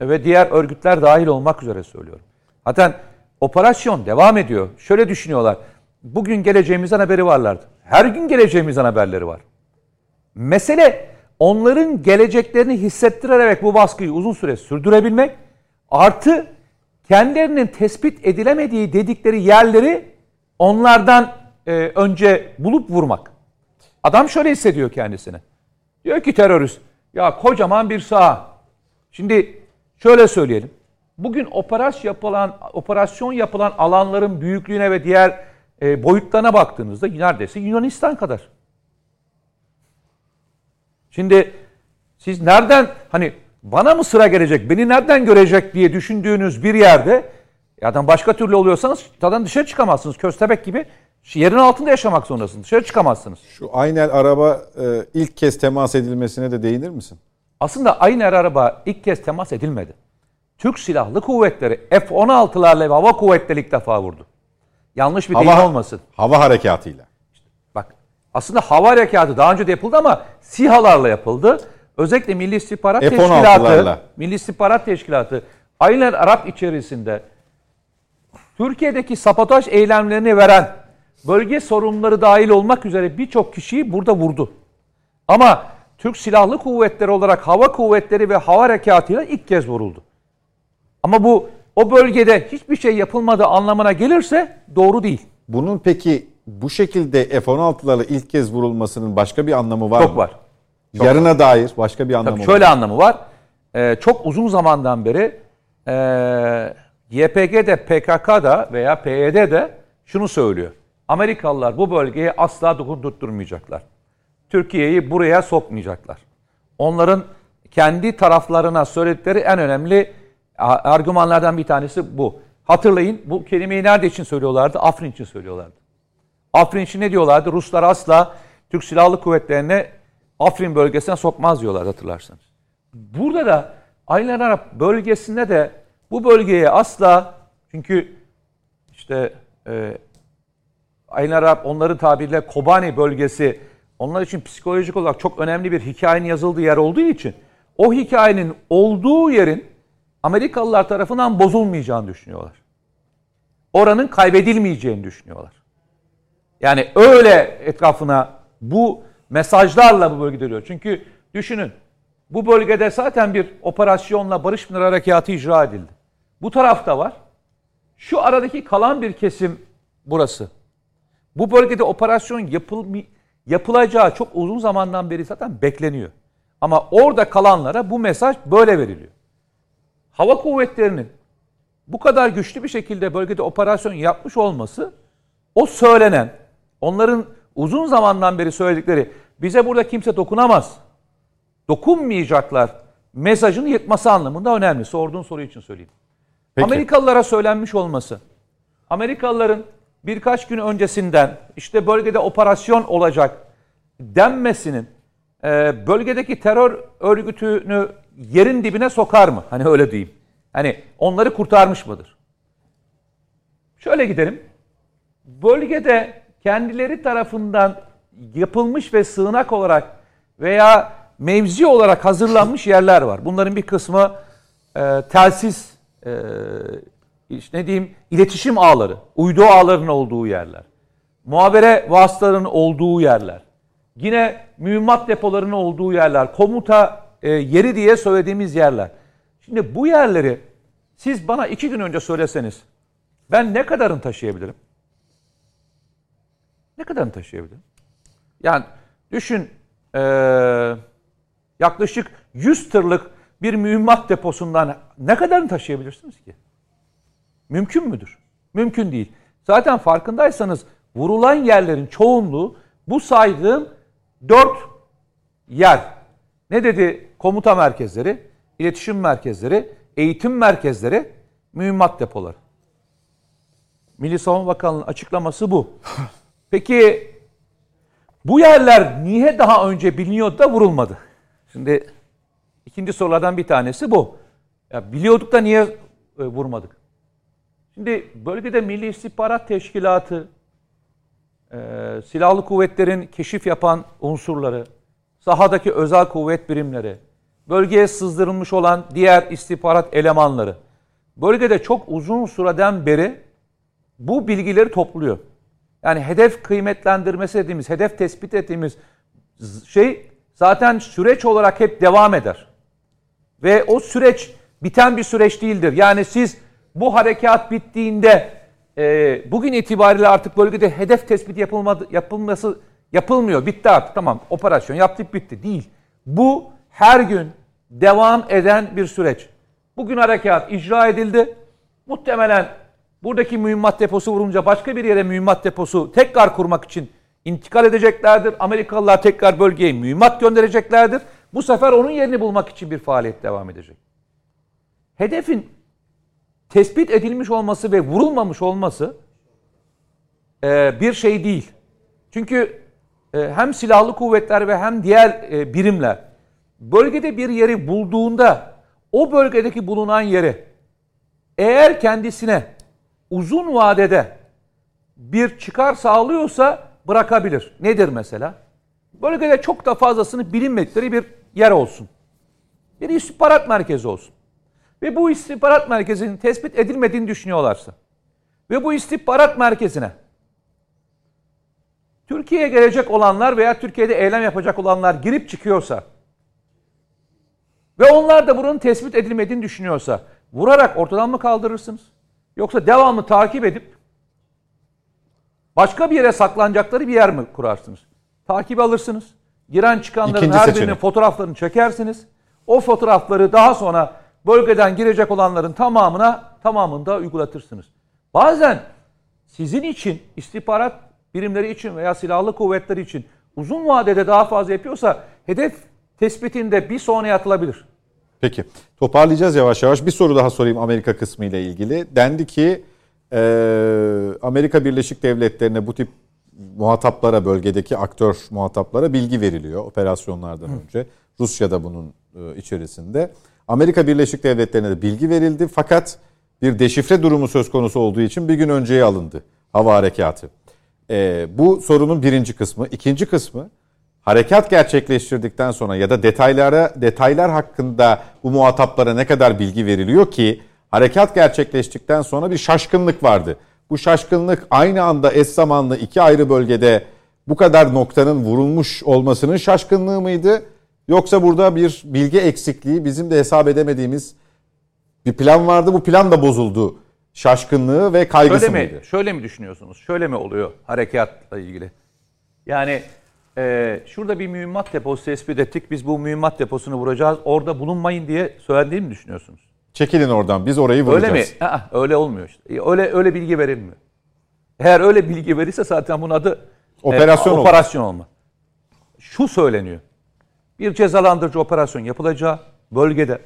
ve diğer örgütler dahil olmak üzere söylüyorum. Zaten operasyon devam ediyor. Şöyle düşünüyorlar. Bugün geleceğimizden haberi varlardı. Her gün geleceğimizden haberleri var. Mesele onların geleceklerini hissettirerek bu baskıyı uzun süre sürdürebilmek artı kendilerinin tespit edilemediği dedikleri yerleri onlardan e, önce bulup vurmak. Adam şöyle hissediyor kendisini. Diyor ki terörist ya kocaman bir saha. Şimdi şöyle söyleyelim. Bugün operasyon yapılan operasyon yapılan alanların büyüklüğüne ve diğer e, boyutlarına baktığınızda neredeyse Yunanistan kadar. Şimdi siz nereden hani bana mı sıra gelecek, beni nereden görecek diye düşündüğünüz bir yerde adam başka türlü oluyorsanız tadan dışarı çıkamazsınız. Köstebek gibi yerin altında yaşamak zorundasınız. Dışarı çıkamazsınız. Şu Aynel araba e, ilk kez temas edilmesine de değinir misin? Aslında aynı araba ilk kez temas edilmedi. Türk Silahlı Kuvvetleri F-16'larla ve hava kuvvetleri ilk defa vurdu. Yanlış bir deyim olmasın. Hava harekatıyla. Bak aslında hava harekatı daha önce de yapıldı ama SİHA'larla yapıldı. Özellikle Milli İstihbarat Teşkilatı, Milli İstihbarat Teşkilatı aynen Arap içerisinde Türkiye'deki sabotaj eylemlerini veren bölge sorumluları dahil olmak üzere birçok kişiyi burada vurdu. Ama Türk Silahlı Kuvvetleri olarak hava kuvvetleri ve hava harekatıyla ilk kez vuruldu. Ama bu o bölgede hiçbir şey yapılmadığı anlamına gelirse doğru değil. Bunun peki bu şekilde F-16'larla ilk kez vurulmasının başka bir anlamı var Çok mı? var. Çok Yarına var. dair başka bir anlamı Tabii şöyle var. anlamı var. Ee, çok uzun zamandan beri e, YPG'de, PKK'da veya PYD'de şunu söylüyor. Amerikalılar bu bölgeye asla dokundurtturmayacaklar. Türkiye'yi buraya sokmayacaklar. Onların kendi taraflarına söyledikleri en önemli argümanlardan bir tanesi bu. Hatırlayın bu kelimeyi nerede için söylüyorlardı? Afrin için söylüyorlardı. Afrin için ne diyorlardı? Ruslar asla Türk Silahlı Kuvvetleri'ne Afrin bölgesine sokmaz diyorlar hatırlarsanız. Burada da Aynen Arap bölgesinde de bu bölgeye asla çünkü işte e, Aynen Arap onların tabiriyle Kobani bölgesi onlar için psikolojik olarak çok önemli bir hikayenin yazıldığı yer olduğu için o hikayenin olduğu yerin Amerikalılar tarafından bozulmayacağını düşünüyorlar. Oranın kaybedilmeyeceğini düşünüyorlar. Yani öyle etrafına bu mesajlarla bu bölgede duruyor. Çünkü düşünün bu bölgede zaten bir operasyonla Barış Pınar Harekatı icra edildi. Bu tarafta var. Şu aradaki kalan bir kesim burası. Bu bölgede operasyon yapıl, yapılacağı çok uzun zamandan beri zaten bekleniyor. Ama orada kalanlara bu mesaj böyle veriliyor. Hava kuvvetlerinin bu kadar güçlü bir şekilde bölgede operasyon yapmış olması o söylenen, onların uzun zamandan beri söyledikleri bize burada kimse dokunamaz, dokunmayacaklar mesajını yetmesi anlamında önemli. Sorduğun soru için söyleyeyim. Peki. Amerikalılara söylenmiş olması, Amerikalıların birkaç gün öncesinden işte bölgede operasyon olacak denmesinin e, bölgedeki terör örgütünü yerin dibine sokar mı? Hani öyle diyeyim. Hani onları kurtarmış mıdır? Şöyle gidelim. Bölgede kendileri tarafından yapılmış ve sığınak olarak veya mevzi olarak hazırlanmış yerler var. Bunların bir kısmı e, telsiz, e, işte ne diyeyim, iletişim ağları, uydu ağlarının olduğu yerler. Muhabere vasıtalarının olduğu yerler. Yine mühimmat depolarının olduğu yerler, komuta e, yeri diye söylediğimiz yerler. Şimdi bu yerleri siz bana iki gün önce söyleseniz ben ne kadarını taşıyabilirim? Ne kadarını taşıyabilirim? Yani düşün e, yaklaşık 100 tırlık bir mühimmat deposundan ne kadarını taşıyabilirsiniz ki? Mümkün müdür? Mümkün değil. Zaten farkındaysanız vurulan yerlerin çoğunluğu bu saydığım dört yer. Ne dedi? Komuta merkezleri, iletişim merkezleri, eğitim merkezleri, mühimmat depoları. Milli Savunma Bakanlığı'nın açıklaması bu. Peki bu yerler niye daha önce biliniyordu da vurulmadı? Şimdi ikinci sorulardan bir tanesi bu. Ya biliyorduk da niye e, vurmadık? Şimdi bölgede Milli İstihbarat Teşkilatı, e, silahlı kuvvetlerin keşif yapan unsurları, sahadaki özel kuvvet birimleri, bölgeye sızdırılmış olan diğer istihbarat elemanları, bölgede çok uzun süreden beri bu bilgileri topluyor. Yani hedef kıymetlendirmesi dediğimiz, hedef tespit ettiğimiz şey zaten süreç olarak hep devam eder. Ve o süreç biten bir süreç değildir. Yani siz bu harekat bittiğinde e, bugün itibariyle artık bölgede hedef tespit yapılmadı, yapılması yapılmıyor. Bitti artık tamam operasyon yaptık bitti. Değil. Bu her gün devam eden bir süreç. Bugün harekat icra edildi. Muhtemelen buradaki mühimmat deposu vurunca başka bir yere mühimmat deposu tekrar kurmak için intikal edeceklerdir. Amerikalılar tekrar bölgeye mühimmat göndereceklerdir. Bu sefer onun yerini bulmak için bir faaliyet devam edecek. Hedefin tespit edilmiş olması ve vurulmamış olması e, bir şey değil. Çünkü e, hem silahlı kuvvetler ve hem diğer e, birimler bölgede bir yeri bulduğunda o bölgedeki bulunan yeri eğer kendisine uzun vadede bir çıkar sağlıyorsa bırakabilir. Nedir mesela? Bölgede çok da fazlasını bilinmedikleri bir yer olsun. Bir istihbarat merkezi olsun. Ve bu istihbarat merkezinin tespit edilmediğini düşünüyorlarsa ve bu istihbarat merkezine Türkiye'ye gelecek olanlar veya Türkiye'de eylem yapacak olanlar girip çıkıyorsa ve onlar da bunun tespit edilmediğini düşünüyorsa vurarak ortadan mı kaldırırsınız? Yoksa devamlı takip edip başka bir yere saklanacakları bir yer mi kurarsınız? Takip alırsınız. Giren çıkanların İkinci her seçenek. birinin fotoğraflarını çekersiniz. O fotoğrafları daha sonra bölgeden girecek olanların tamamına tamamında uygulatırsınız. Bazen sizin için istihbarat birimleri için veya silahlı kuvvetleri için uzun vadede daha fazla yapıyorsa hedef tespitinde bir sonraya atılabilir. Peki toparlayacağız yavaş yavaş. Bir soru daha sorayım Amerika kısmı ile ilgili. Dendi ki e, Amerika Birleşik Devletleri'ne bu tip muhataplara, bölgedeki aktör muhataplara bilgi veriliyor operasyonlardan önce. Rusya da bunun e, içerisinde. Amerika Birleşik Devletleri'ne de bilgi verildi fakat bir deşifre durumu söz konusu olduğu için bir gün önceye alındı hava harekatı. E, bu sorunun birinci kısmı. İkinci kısmı harekat gerçekleştirdikten sonra ya da detaylara detaylar hakkında bu muhataplara ne kadar bilgi veriliyor ki harekat gerçekleştikten sonra bir şaşkınlık vardı. Bu şaşkınlık aynı anda eş zamanlı iki ayrı bölgede bu kadar noktanın vurulmuş olmasının şaşkınlığı mıydı? Yoksa burada bir bilgi eksikliği bizim de hesap edemediğimiz bir plan vardı. Bu plan da bozuldu. Şaşkınlığı ve kaygısı Şöyle mi, mıydı? şöyle mi düşünüyorsunuz? Şöyle mi oluyor harekatla ilgili? Yani e, şurada bir mühimmat deposu tespit ettik. Biz bu mühimmat deposunu vuracağız. Orada bulunmayın diye söylediğini mi düşünüyorsunuz? Çekilin oradan biz orayı vuracağız. Öyle mi? Aa, öyle olmuyor işte. Öyle öyle bilgi verilmiyor. Eğer öyle bilgi verirse zaten bunun adı Operasyon olur. operasyon olma. Şu söyleniyor. Bir cezalandırıcı operasyon yapılacağı bölgede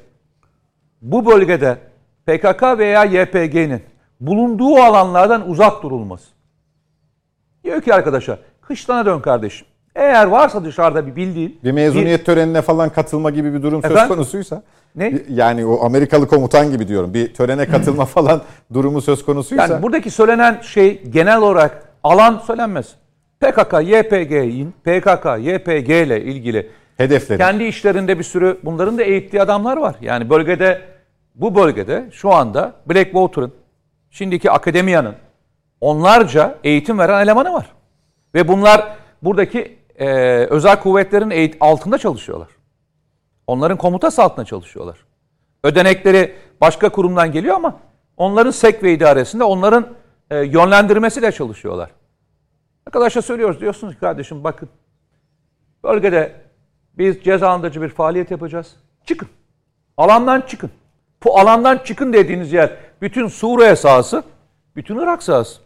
bu bölgede PKK veya YPG'nin bulunduğu alanlardan uzak durulması. Diyor ki arkadaşa kışlana dön kardeşim. Eğer varsa dışarıda bir bildiğin Bir mezuniyet törenine falan katılma gibi bir durum söz Efendim? konusuysa. Ne? Yani o Amerikalı komutan gibi diyorum. Bir törene katılma falan durumu söz konusuysa. Yani buradaki söylenen şey genel olarak alan söylenmez. PKK, YPG'nin PKK, YPG ile ilgili hedefleri. kendi işlerinde bir sürü bunların da eğittiği adamlar var. Yani bölgede bu bölgede şu anda Blackwater'ın şimdiki akademiyanın onlarca eğitim veren elemanı var. Ve bunlar buradaki e, özel kuvvetlerin eğit altında çalışıyorlar. Onların komutası altında çalışıyorlar. Ödenekleri başka kurumdan geliyor ama onların sek ve idaresinde onların e, yönlendirmesiyle çalışıyorlar. Arkadaşlar söylüyoruz diyorsunuz ki kardeşim bakın bölgede biz cezalandırıcı bir faaliyet yapacağız. Çıkın. Alandan çıkın. Bu alandan çıkın dediğiniz yer bütün Suriye sahası, bütün Irak sahası.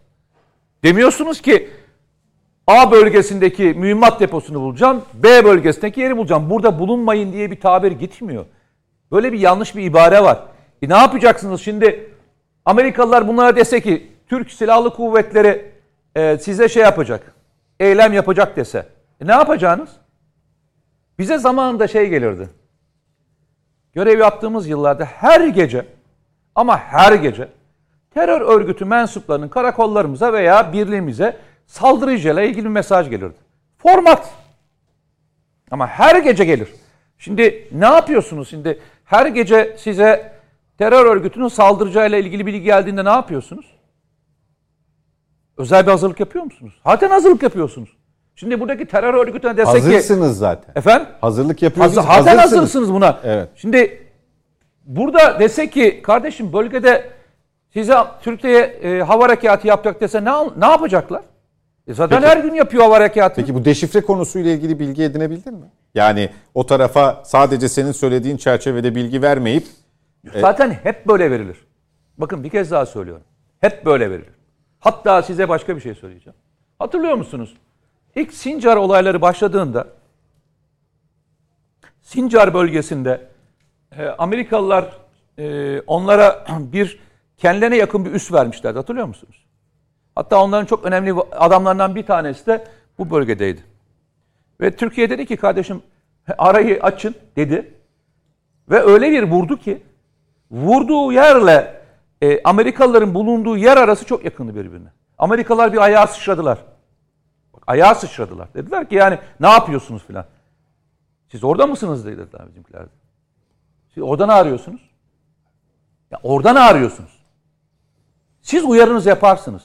Demiyorsunuz ki A bölgesindeki mühimmat deposunu bulacağım. B bölgesindeki yeri bulacağım. Burada bulunmayın diye bir tabir gitmiyor. Böyle bir yanlış bir ibare var. E ne yapacaksınız şimdi? Amerikalılar bunlara dese ki Türk Silahlı Kuvvetleri e, size şey yapacak. Eylem yapacak dese. E ne yapacaksınız? Bize zamanında şey gelirdi. Görev yaptığımız yıllarda her gece ama her gece terör örgütü mensuplarının karakollarımıza veya birliğimize saldırıcıyla ilgili bir mesaj gelirdi. Format. Ama her gece gelir. Şimdi ne yapıyorsunuz şimdi? Her gece size terör örgütünün saldıracağıyla ilgili bilgi geldiğinde ne yapıyorsunuz? Özel bir hazırlık yapıyor musunuz? Zaten hazırlık yapıyorsunuz. Şimdi buradaki terör örgütüne desek ki... Hazırsınız zaten. Efendim? Hazırlık yapıyorsunuz. Hazır, hazırsınız. hazırsınız buna. Evet. Şimdi burada dese ki kardeşim bölgede size Türkiye e, hava harekatı yapacak dese ne, ne yapacaklar? E zaten Peki. her gün yapıyor hava harekatı. Peki bu deşifre konusuyla ilgili bilgi edinebildin mi? Yani o tarafa sadece senin söylediğin çerçevede bilgi vermeyip Zaten hep böyle verilir. Bakın bir kez daha söylüyorum. Hep böyle verilir. Hatta size başka bir şey söyleyeceğim. Hatırlıyor musunuz? İlk Sincar olayları başladığında Sincar bölgesinde e, Amerikalılar e, onlara bir kendilerine yakın bir üs vermişlerdi. Hatırlıyor musunuz? Hatta onların çok önemli adamlarından bir tanesi de bu bölgedeydi. Ve Türkiye dedi ki kardeşim arayı açın dedi. Ve öyle bir vurdu ki vurduğu yerle e, Amerikalıların bulunduğu yer arası çok yakındı birbirine. Amerikalılar bir ayağa sıçradılar. Ayağa sıçradılar. Dediler ki yani ne yapıyorsunuz filan. Siz orada mısınız dediler bizimkiler. Siz orada ne arıyorsunuz? Ya orada ne arıyorsunuz? Siz uyarınızı yaparsınız.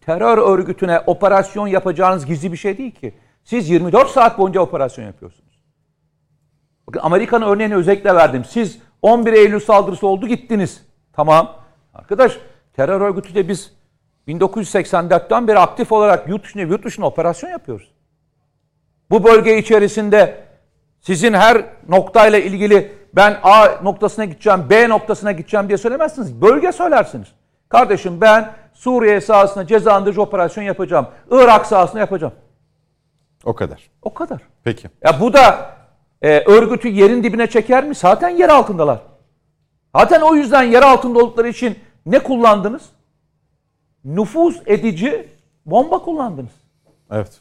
Terör örgütüne operasyon yapacağınız gizli bir şey değil ki. Siz 24 saat boyunca operasyon yapıyorsunuz. Bakın Amerika'nın örneğini özellikle verdim. Siz 11 Eylül saldırısı oldu gittiniz. Tamam. Arkadaş terör örgütü de biz 1984'ten beri aktif olarak yurt dışına, yurt dışına operasyon yapıyoruz. Bu bölge içerisinde sizin her noktayla ilgili ben A noktasına gideceğim, B noktasına gideceğim diye söylemezsiniz. Bölge söylersiniz. Kardeşim ben Suriye sahasında cezalandırıcı operasyon yapacağım. Irak sahasında yapacağım. o kadar. O kadar. Peki. Ya bu da e, örgütü yerin dibine çeker mi? Zaten yer altındalar. Zaten o yüzden yer altında oldukları için ne kullandınız? Nüfuz edici bomba kullandınız. Evet.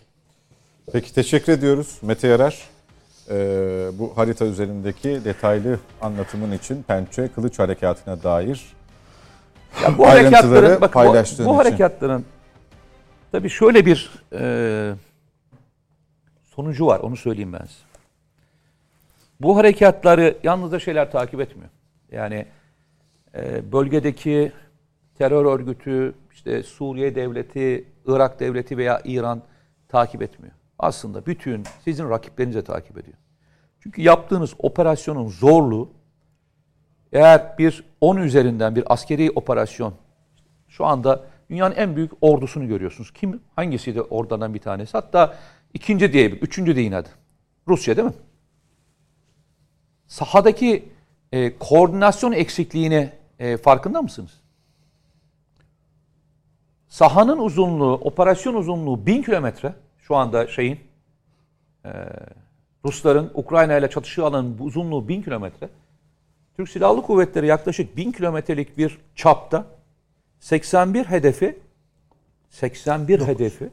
Peki teşekkür ediyoruz Mete Yarar. Ee, bu harita üzerindeki detaylı anlatımın için Pençe Kılıç Harekatı'na dair Ya bu Ayrıntıları harekatların bakın bu, paylaştığın bu için. harekatların tabii şöyle bir e, sonucu var onu söyleyeyim ben size. Bu harekatları yalnızca şeyler takip etmiyor. Yani e, bölgedeki terör örgütü, işte Suriye devleti, Irak devleti veya İran takip etmiyor. Aslında bütün sizin rakipleriniz de takip ediyor. Çünkü yaptığınız operasyonun zorluğu eğer bir 10 üzerinden bir askeri operasyon şu anda dünyanın en büyük ordusunu görüyorsunuz. Kim? Hangisiydi oradan bir tanesi? Hatta ikinci diye, üçüncü deyin hadi. Rusya değil mi? Sahadaki e, koordinasyon eksikliğine e, farkında mısınız? Sahanın uzunluğu, operasyon uzunluğu 1000 kilometre şu anda şeyin e, Rusların Ukrayna ile çatışıyor alanın uzunluğu 1000 kilometre. Türk Silahlı Kuvvetleri yaklaşık 1000 kilometrelik bir çapta 81 hedefi 81 hedefi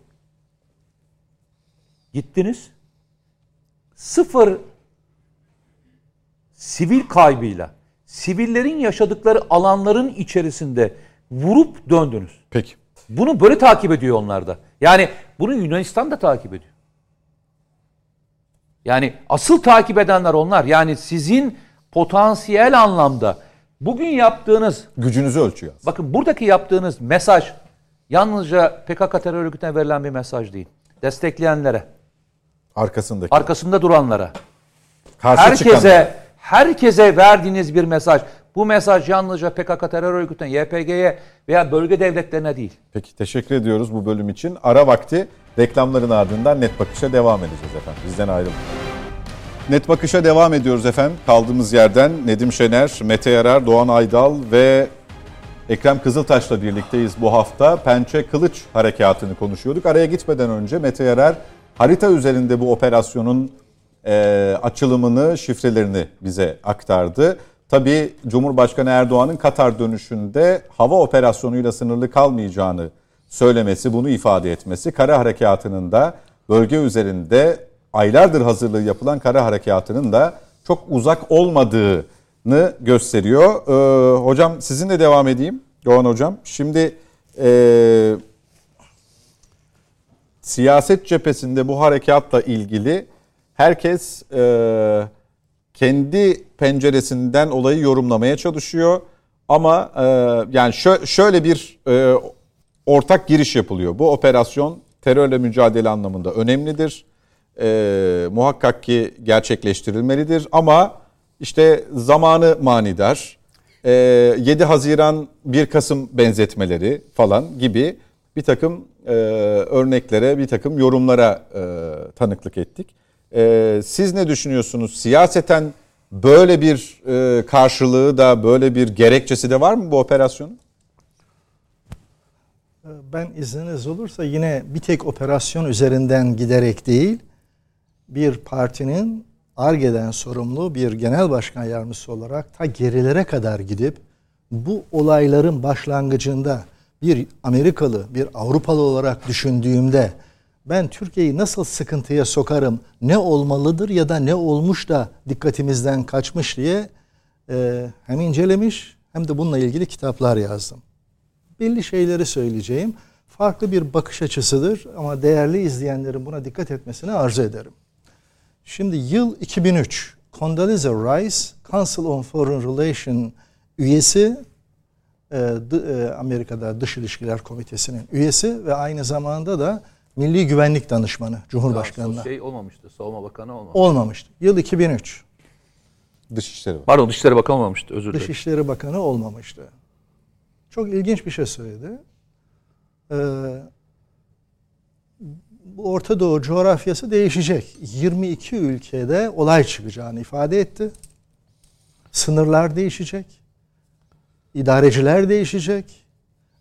gittiniz sıfır sivil kaybıyla sivillerin yaşadıkları alanların içerisinde vurup döndünüz. Peki. Bunu böyle takip ediyor onlar da. Yani bunu Yunanistan da takip ediyor. Yani asıl takip edenler onlar. Yani sizin potansiyel anlamda bugün yaptığınız, Gücünüzü ölçüyor. aslında. bakın buradaki yaptığınız mesaj yalnızca PKK terör örgütüne verilen bir mesaj değil. Destekleyenlere, Arkasındaki. arkasında duranlara, Karşı herkese herkese verdiğiniz bir mesaj. Bu mesaj yalnızca PKK terör örgütüne, YPG'ye veya bölge devletlerine değil. Peki teşekkür ediyoruz bu bölüm için. Ara vakti reklamların ardından net bakışa devam edeceğiz efendim. Bizden ayrılmayın. Net bakışa devam ediyoruz efendim. Kaldığımız yerden Nedim Şener, Mete Yarar, Doğan Aydal ve Ekrem Kızıltaş'la birlikteyiz bu hafta. Pençe Kılıç Harekatı'nı konuşuyorduk. Araya gitmeden önce Mete Yarar harita üzerinde bu operasyonun e, açılımını, şifrelerini bize aktardı. Tabii Cumhurbaşkanı Erdoğan'ın Katar dönüşünde hava operasyonuyla sınırlı kalmayacağını söylemesi, bunu ifade etmesi, kara harekatının da bölge üzerinde aylardır hazırlığı yapılan kara harekatının da çok uzak olmadığını gösteriyor. Ee, hocam sizinle devam edeyim. Doğan hocam. Şimdi e, siyaset cephesinde bu harekatla ilgili herkes e, kendi penceresinden olayı yorumlamaya çalışıyor. Ama e, yani şö- şöyle bir e, ortak giriş yapılıyor. Bu operasyon terörle mücadele anlamında önemlidir. E, muhakkak ki gerçekleştirilmelidir ama işte zamanı manidar. E, 7 Haziran 1 Kasım benzetmeleri falan gibi bir takım e, örneklere, bir takım yorumlara e, tanıklık ettik. E, siz ne düşünüyorsunuz? Siyaseten böyle bir e, karşılığı da, böyle bir gerekçesi de var mı bu operasyonun? Ben izniniz olursa yine bir tek operasyon üzerinden giderek değil, bir partinin ARGE'den sorumlu bir genel başkan yardımcısı olarak ta gerilere kadar gidip bu olayların başlangıcında bir Amerikalı, bir Avrupalı olarak düşündüğümde ben Türkiye'yi nasıl sıkıntıya sokarım, ne olmalıdır ya da ne olmuş da dikkatimizden kaçmış diye e, hem incelemiş hem de bununla ilgili kitaplar yazdım. Belli şeyleri söyleyeceğim. Farklı bir bakış açısıdır ama değerli izleyenlerin buna dikkat etmesini arzu ederim. Şimdi yıl 2003. Condoleezza Rice, Council on Foreign Relations üyesi e, Amerika'da Dış İlişkiler Komitesi'nin üyesi ve aynı zamanda da Milli Güvenlik Danışmanı Cumhurbaşkanı'na. Şey olmamıştı, Savunma Bakanı olmamıştı. Olmamıştı. Yıl 2003. Dışişleri Bakanı. Pardon Dışişleri Bakanı olmamıştı, özür dilerim. Dışişleri Bakanı olmamıştı. Çok ilginç bir şey söyledi. Ee, bu Orta Doğu coğrafyası değişecek. 22 ülkede olay çıkacağını ifade etti. Sınırlar değişecek. İdareciler değişecek.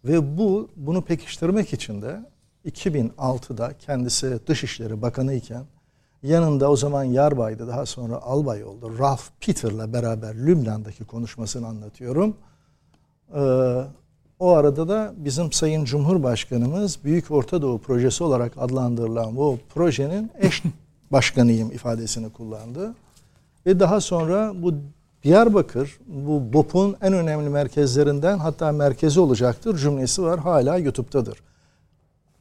Ve bu bunu pekiştirmek için de 2006'da kendisi Dışişleri Bakanı iken yanında o zaman yarbaydı daha sonra albay oldu. Ralph Peter'la beraber Lübnan'daki konuşmasını anlatıyorum. Ee, o arada da bizim Sayın Cumhurbaşkanımız Büyük Orta Doğu Projesi olarak adlandırılan bu projenin eş başkanıyım ifadesini kullandı. Ve daha sonra bu Diyarbakır bu BOP'un en önemli merkezlerinden hatta merkezi olacaktır cümlesi var hala YouTube'dadır.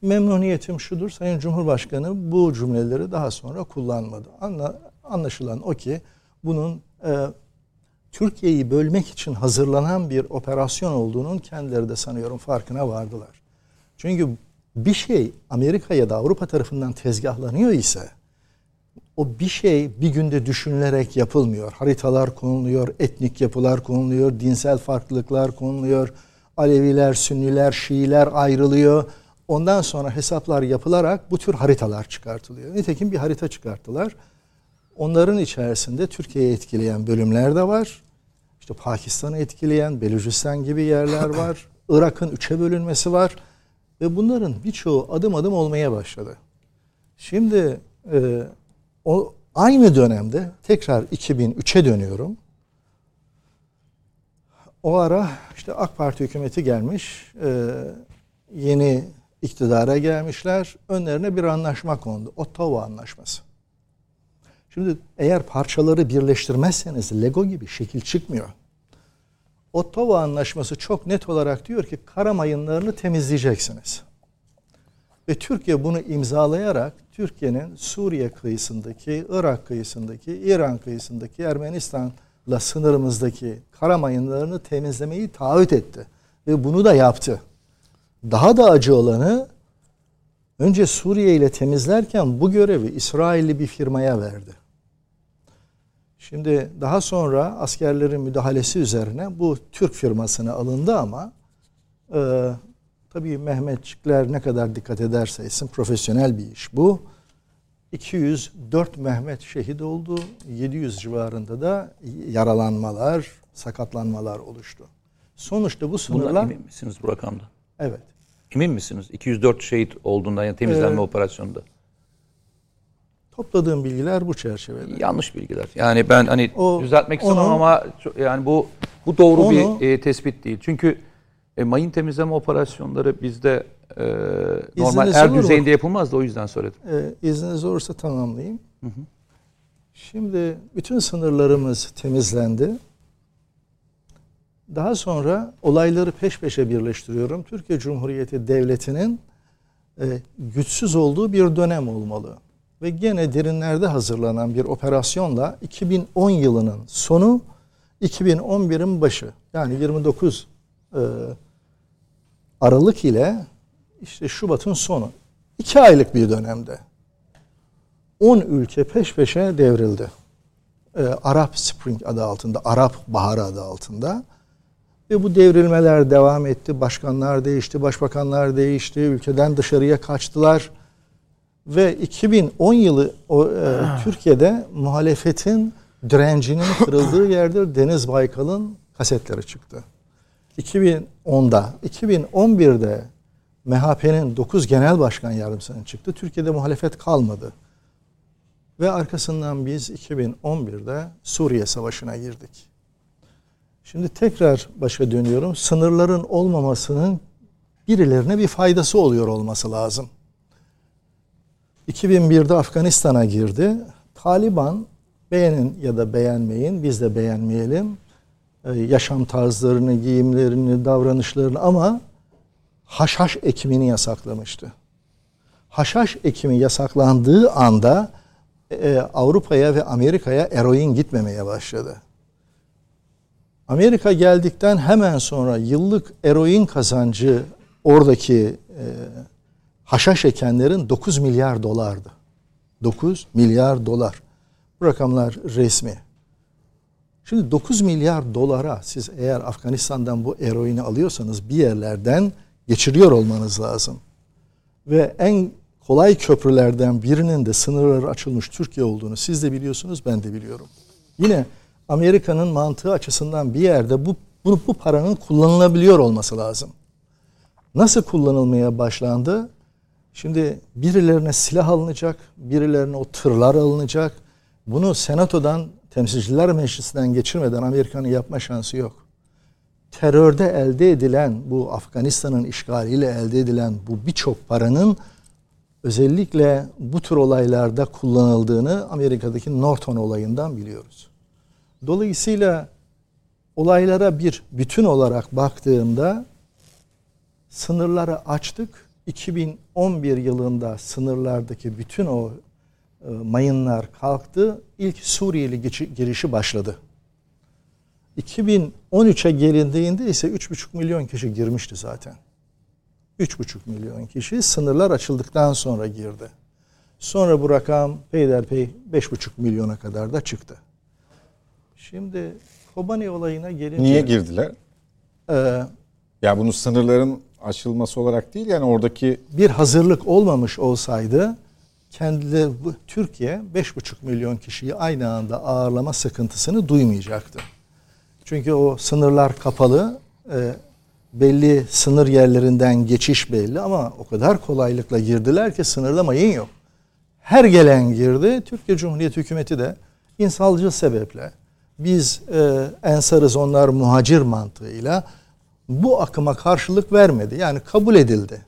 Memnuniyetim şudur Sayın Cumhurbaşkanı bu cümleleri daha sonra kullanmadı. Anla, anlaşılan o ki bunun e, Türkiye'yi bölmek için hazırlanan bir operasyon olduğunun kendileri de sanıyorum farkına vardılar. Çünkü bir şey Amerika ya da Avrupa tarafından tezgahlanıyor ise o bir şey bir günde düşünülerek yapılmıyor. Haritalar konuluyor, etnik yapılar konuluyor, dinsel farklılıklar konuluyor. Aleviler, Sünniler, Şiiler ayrılıyor. Ondan sonra hesaplar yapılarak bu tür haritalar çıkartılıyor. Nitekim bir harita çıkarttılar. Onların içerisinde Türkiye'yi etkileyen bölümler de var. İşte Pakistan'ı etkileyen Belucistan gibi yerler var. Irak'ın üçe bölünmesi var. Ve bunların birçoğu adım adım olmaya başladı. Şimdi e, o aynı dönemde tekrar 2003'e dönüyorum. O ara işte AK Parti hükümeti gelmiş. E, yeni iktidara gelmişler. Önlerine bir anlaşma kondu. Ottawa Anlaşması. Şimdi eğer parçaları birleştirmezseniz Lego gibi şekil çıkmıyor. Ottawa Anlaşması çok net olarak diyor ki kara mayınlarını temizleyeceksiniz. Ve Türkiye bunu imzalayarak Türkiye'nin Suriye kıyısındaki, Irak kıyısındaki, İran kıyısındaki, Ermenistan'la sınırımızdaki kara mayınlarını temizlemeyi taahhüt etti. Ve bunu da yaptı. Daha da acı olanı önce Suriye ile temizlerken bu görevi İsrailli bir firmaya verdi. Şimdi daha sonra askerlerin müdahalesi üzerine bu Türk firmasına alındı ama e, tabii Mehmetçikler ne kadar dikkat ederse etsin profesyonel bir iş bu. 204 Mehmet şehit oldu. 700 civarında da yaralanmalar, sakatlanmalar oluştu. Sonuçta bu Bundan sınırlar emin misiniz bu rakamda? evet. Emin misiniz? 204 şehit olduğundan yani temizlenme Ee, operasyonunda. Topladığım bilgiler bu çerçevede. Yanlış bilgiler. Yani ben hani O- düzeltmek istemem onu- ama çok- yani bu bu doğru Onu- bir e, tespit değil. Çünkü e, mayın temizleme operasyonları bizde e, normal er düzeyinde yapılmaz da o yüzden söyledim. Ee, izniniz olursa tamamlayayım. Şimdi bütün sınırlarımız temizlendi. Daha sonra olayları peş peşe birleştiriyorum. Türkiye Cumhuriyeti Devleti'nin e, güçsüz olduğu bir dönem olmalı. Ve gene derinlerde hazırlanan bir operasyonla 2010 yılının sonu 2011'in başı yani 29 e, Aralık ile işte Şubat'ın sonu. iki aylık bir dönemde 10 ülke peş peşe devrildi. Ee, Arap Spring adı altında, Arap Baharı adı altında. Ve bu devrilmeler devam etti. Başkanlar değişti, başbakanlar değişti. Ülkeden dışarıya kaçtılar. Ve 2010 yılı o, e, Türkiye'de muhalefetin direncinin kırıldığı yerde Deniz Baykal'ın kasetleri çıktı. 2010'da, 2011'de MHP'nin 9 genel başkan yardımcısının çıktı. Türkiye'de muhalefet kalmadı. Ve arkasından biz 2011'de Suriye Savaşı'na girdik. Şimdi tekrar başa dönüyorum. Sınırların olmamasının birilerine bir faydası oluyor olması lazım. 2001'de Afganistan'a girdi. Taliban beğenin ya da beğenmeyin, biz de beğenmeyelim. Ee, yaşam tarzlarını, giyimlerini, davranışlarını ama haşhaş ekimini yasaklamıştı. Haşhaş ekimi yasaklandığı anda e, Avrupa'ya ve Amerika'ya eroin gitmemeye başladı. Amerika geldikten hemen sonra yıllık eroin kazancı oradaki e, haşhaş ekenlerin 9 milyar dolardı. 9 milyar dolar. Bu rakamlar resmi. Şimdi 9 milyar dolara siz eğer Afganistan'dan bu eroini alıyorsanız bir yerlerden geçiriyor olmanız lazım. Ve en kolay köprülerden birinin de sınırları açılmış Türkiye olduğunu siz de biliyorsunuz ben de biliyorum. Yine Amerika'nın mantığı açısından bir yerde bu, bu, bu paranın kullanılabiliyor olması lazım. Nasıl kullanılmaya başlandı? Şimdi birilerine silah alınacak, birilerine o tırlar alınacak. Bunu senatodan, temsilciler meclisinden geçirmeden Amerika'nın yapma şansı yok. Terörde elde edilen, bu Afganistan'ın işgaliyle elde edilen bu birçok paranın özellikle bu tür olaylarda kullanıldığını Amerika'daki Norton olayından biliyoruz. Dolayısıyla olaylara bir bütün olarak baktığımda sınırları açtık. 2011 yılında sınırlardaki bütün o e, mayınlar kalktı. İlk Suriyeli girişi başladı. 2013'e gelindiğinde ise 3,5 milyon kişi girmişti zaten. 3,5 milyon kişi sınırlar açıldıktan sonra girdi. Sonra bu rakam peyderpey 5,5 milyona kadar da çıktı. Şimdi Kobani olayına gelince... Niye girdiler? E, Ya bunu sınırların açılması olarak değil yani oradaki bir hazırlık olmamış olsaydı bu, Türkiye 5,5 milyon kişiyi aynı anda ağırlama sıkıntısını duymayacaktı. Çünkü o sınırlar kapalı, e, belli sınır yerlerinden geçiş belli ama o kadar kolaylıkla girdiler ki sınırda mayın yok. Her gelen girdi. Türkiye Cumhuriyeti hükümeti de insancıl sebeple biz e, ensarız onlar muhacir mantığıyla bu akıma karşılık vermedi. Yani kabul edildi.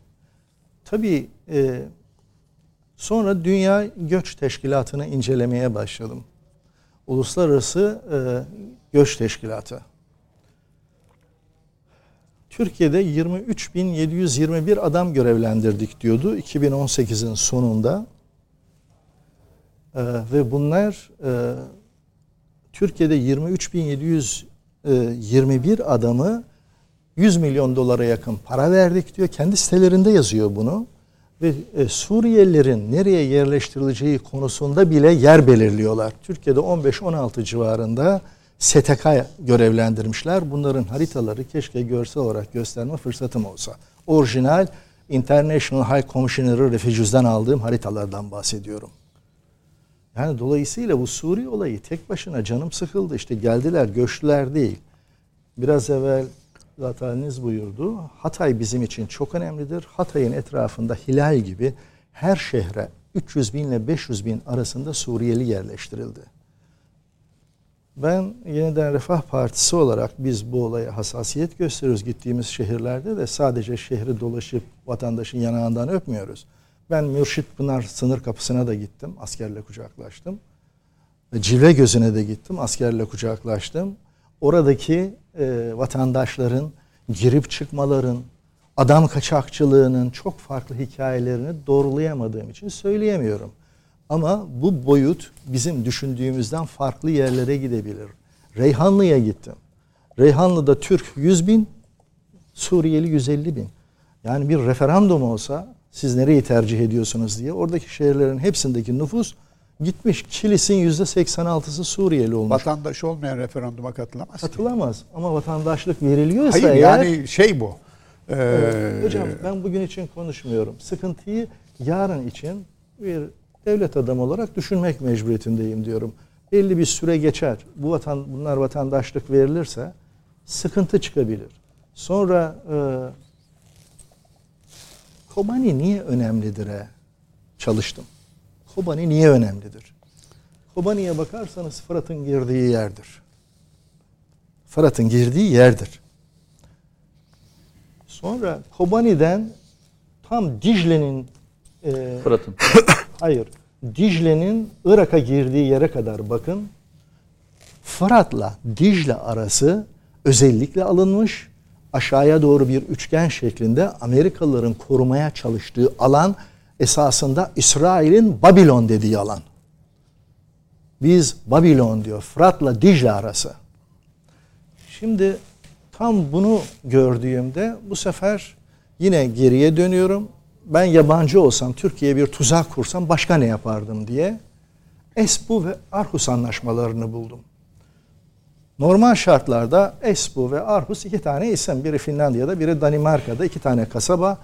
Tabii e, sonra Dünya Göç Teşkilatı'nı incelemeye başladım. Uluslararası e, Göç Teşkilatı. Türkiye'de 23.721 adam görevlendirdik diyordu 2018'in sonunda. E, ve bunlar e, Türkiye'de 23.721 adamı 100 milyon dolara yakın para verdik diyor. Kendi sitelerinde yazıyor bunu. Ve e, Suriyelilerin nereye yerleştirileceği konusunda bile yer belirliyorlar. Türkiye'de 15-16 civarında STK görevlendirmişler. Bunların haritaları keşke görsel olarak gösterme fırsatım olsa. Orijinal International High Commissioner Refugees'den aldığım haritalardan bahsediyorum. Yani dolayısıyla bu Suriye olayı tek başına canım sıkıldı. İşte geldiler, göçtüler değil. Biraz evvel Zateniniz buyurdu. Hatay bizim için çok önemlidir. Hatay'ın etrafında Hilal gibi her şehre 300 bin ile 500 bin arasında Suriyeli yerleştirildi. Ben yeniden Refah Partisi olarak biz bu olaya hassasiyet gösteriyoruz gittiğimiz şehirlerde de sadece şehri dolaşıp vatandaşın yanağından öpmüyoruz. Ben Mürşit Pınar sınır kapısına da gittim, askerle kucaklaştım. Cilve gözüne de gittim, askerle kucaklaştım. Oradaki e, vatandaşların girip çıkmaların, adam kaçakçılığının çok farklı hikayelerini doğrulayamadığım için söyleyemiyorum. Ama bu boyut bizim düşündüğümüzden farklı yerlere gidebilir. Reyhanlı'ya gittim. Reyhanlı'da Türk 100 bin, Suriyeli 150 bin. Yani bir referandum olsa siz nereyi tercih ediyorsunuz diye oradaki şehirlerin hepsindeki nüfus gitmiş. Kilis'in yüzde 86'sı Suriyeli olmuş. Vatandaş olmayan referanduma katılamaz. ki. Katılamaz ama vatandaşlık veriliyorsa Hayır eğer... yani şey bu. Ee, Hocam ben bugün için konuşmuyorum. Sıkıntıyı yarın için bir devlet adamı olarak düşünmek mecburiyetindeyim diyorum. Belli bir süre geçer. Bu vatan bunlar vatandaşlık verilirse sıkıntı çıkabilir. Sonra e, Kobani niye önemlidir? he? Çalıştım. Kobani niye önemlidir? Kobani'ye bakarsanız Fırat'ın girdiği yerdir. Fırat'ın girdiği yerdir. Sonra Kobani'den tam Dicle'nin e, Fırat'ın. hayır Dicle'nin Irak'a girdiği yere kadar bakın. Fırat'la Dicle arası özellikle alınmış aşağıya doğru bir üçgen şeklinde Amerikalıların korumaya çalıştığı alan esasında İsrail'in Babilon dediği alan. Biz Babilon diyor. Fırat'la Dicle arası. Şimdi tam bunu gördüğümde bu sefer yine geriye dönüyorum. Ben yabancı olsam, Türkiye'ye bir tuzak kursam başka ne yapardım diye Esbu ve Arhus anlaşmalarını buldum. Normal şartlarda Esbu ve Arhus iki tane isim. Biri Finlandiya'da, biri Danimarka'da iki tane kasaba.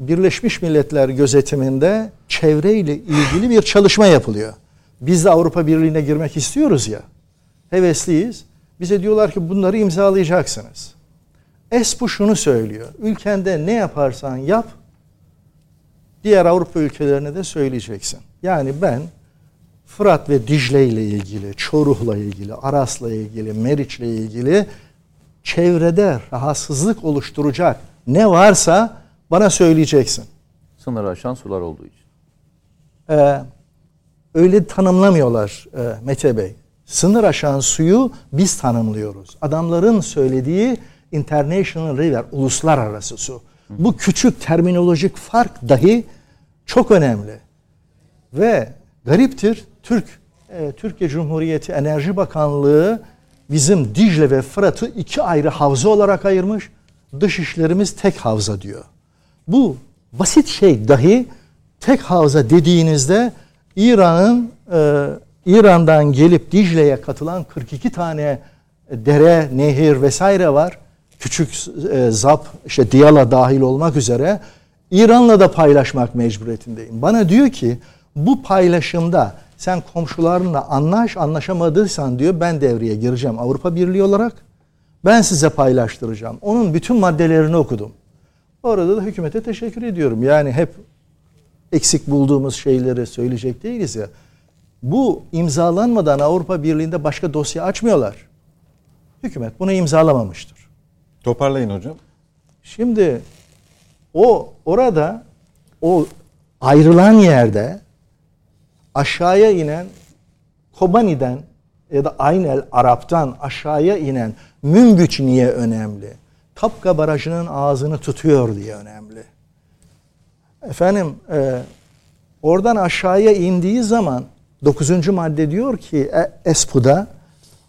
Birleşmiş Milletler gözetiminde çevreyle ilgili bir çalışma yapılıyor. Biz de Avrupa Birliği'ne girmek istiyoruz ya. Hevesliyiz. Bize diyorlar ki bunları imzalayacaksınız. Esbu şunu söylüyor. Ülkende ne yaparsan yap diğer Avrupa ülkelerine de söyleyeceksin. Yani ben Fırat ve Dicle ile ilgili, Çoruh'la ilgili, Aras'la ilgili, Meriç'le ilgili çevrede rahatsızlık oluşturacak ne varsa bana söyleyeceksin. Sınır aşan sular olduğu için. Ee, öyle tanımlamıyorlar e, Mete Bey. Sınır aşan suyu biz tanımlıyoruz. Adamların söylediği international river, uluslararası su. Bu küçük terminolojik fark dahi çok önemli. Ve gariptir Türk e, Türkiye Cumhuriyeti Enerji Bakanlığı bizim Dicle ve Fırat'ı iki ayrı havza olarak ayırmış. Dışişlerimiz tek havza diyor. Bu basit şey dahi tek havza dediğinizde İran'ın e, İran'dan gelip Dicle'ye katılan 42 tane dere, nehir vesaire var. Küçük e, Zap, işte Diyala dahil olmak üzere İran'la da paylaşmak mecburiyetindeyim. Bana diyor ki bu paylaşımda sen komşularınla anlaş, anlaşamadıysan diyor ben devreye gireceğim Avrupa Birliği olarak. Ben size paylaştıracağım. Onun bütün maddelerini okudum. Orada da hükümete teşekkür ediyorum. Yani hep eksik bulduğumuz şeyleri söyleyecek değiliz ya. Bu imzalanmadan Avrupa Birliği'nde başka dosya açmıyorlar. Hükümet bunu imzalamamıştır. Toparlayın hocam. Şimdi o orada o ayrılan yerde aşağıya inen Kobani'den ya da Aynel Arap'tan aşağıya inen Münbüç niye önemli? Kapka Barajı'nın ağzını tutuyor diye önemli. Efendim e, oradan aşağıya indiği zaman 9. madde diyor ki e, Espu'da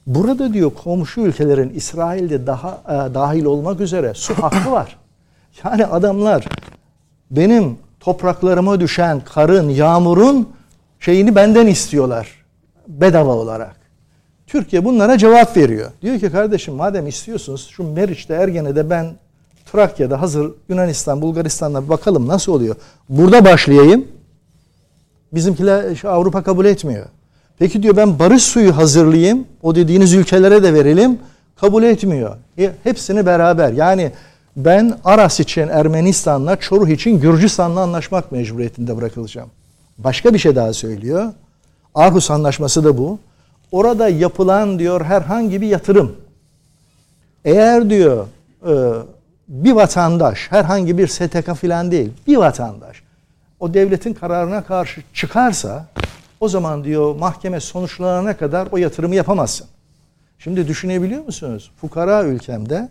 burada diyor komşu ülkelerin İsrail'de daha e, dahil olmak üzere su hakkı var. Yani adamlar benim topraklarıma düşen karın, yağmurun şeyini benden istiyorlar bedava olarak. Türkiye bunlara cevap veriyor. Diyor ki kardeşim madem istiyorsunuz şu Meriç'te Ergene'de ben Trakya'da hazır Yunanistan, Bulgaristan'da bakalım nasıl oluyor. Burada başlayayım. Bizimkiler şu Avrupa kabul etmiyor. Peki diyor ben barış suyu hazırlayayım. O dediğiniz ülkelere de verelim. kabul etmiyor. E, Hepsini beraber. Yani ben Aras için Ermenistan'la, Çoruh için Gürcistan'la anlaşmak mecburiyetinde bırakılacağım. Başka bir şey daha söylüyor. Arhus Anlaşması da bu. Orada yapılan diyor herhangi bir yatırım. Eğer diyor e, bir vatandaş, herhangi bir STK filan değil, bir vatandaş o devletin kararına karşı çıkarsa o zaman diyor mahkeme sonuçlanana kadar o yatırımı yapamazsın. Şimdi düşünebiliyor musunuz? Fukara ülkemde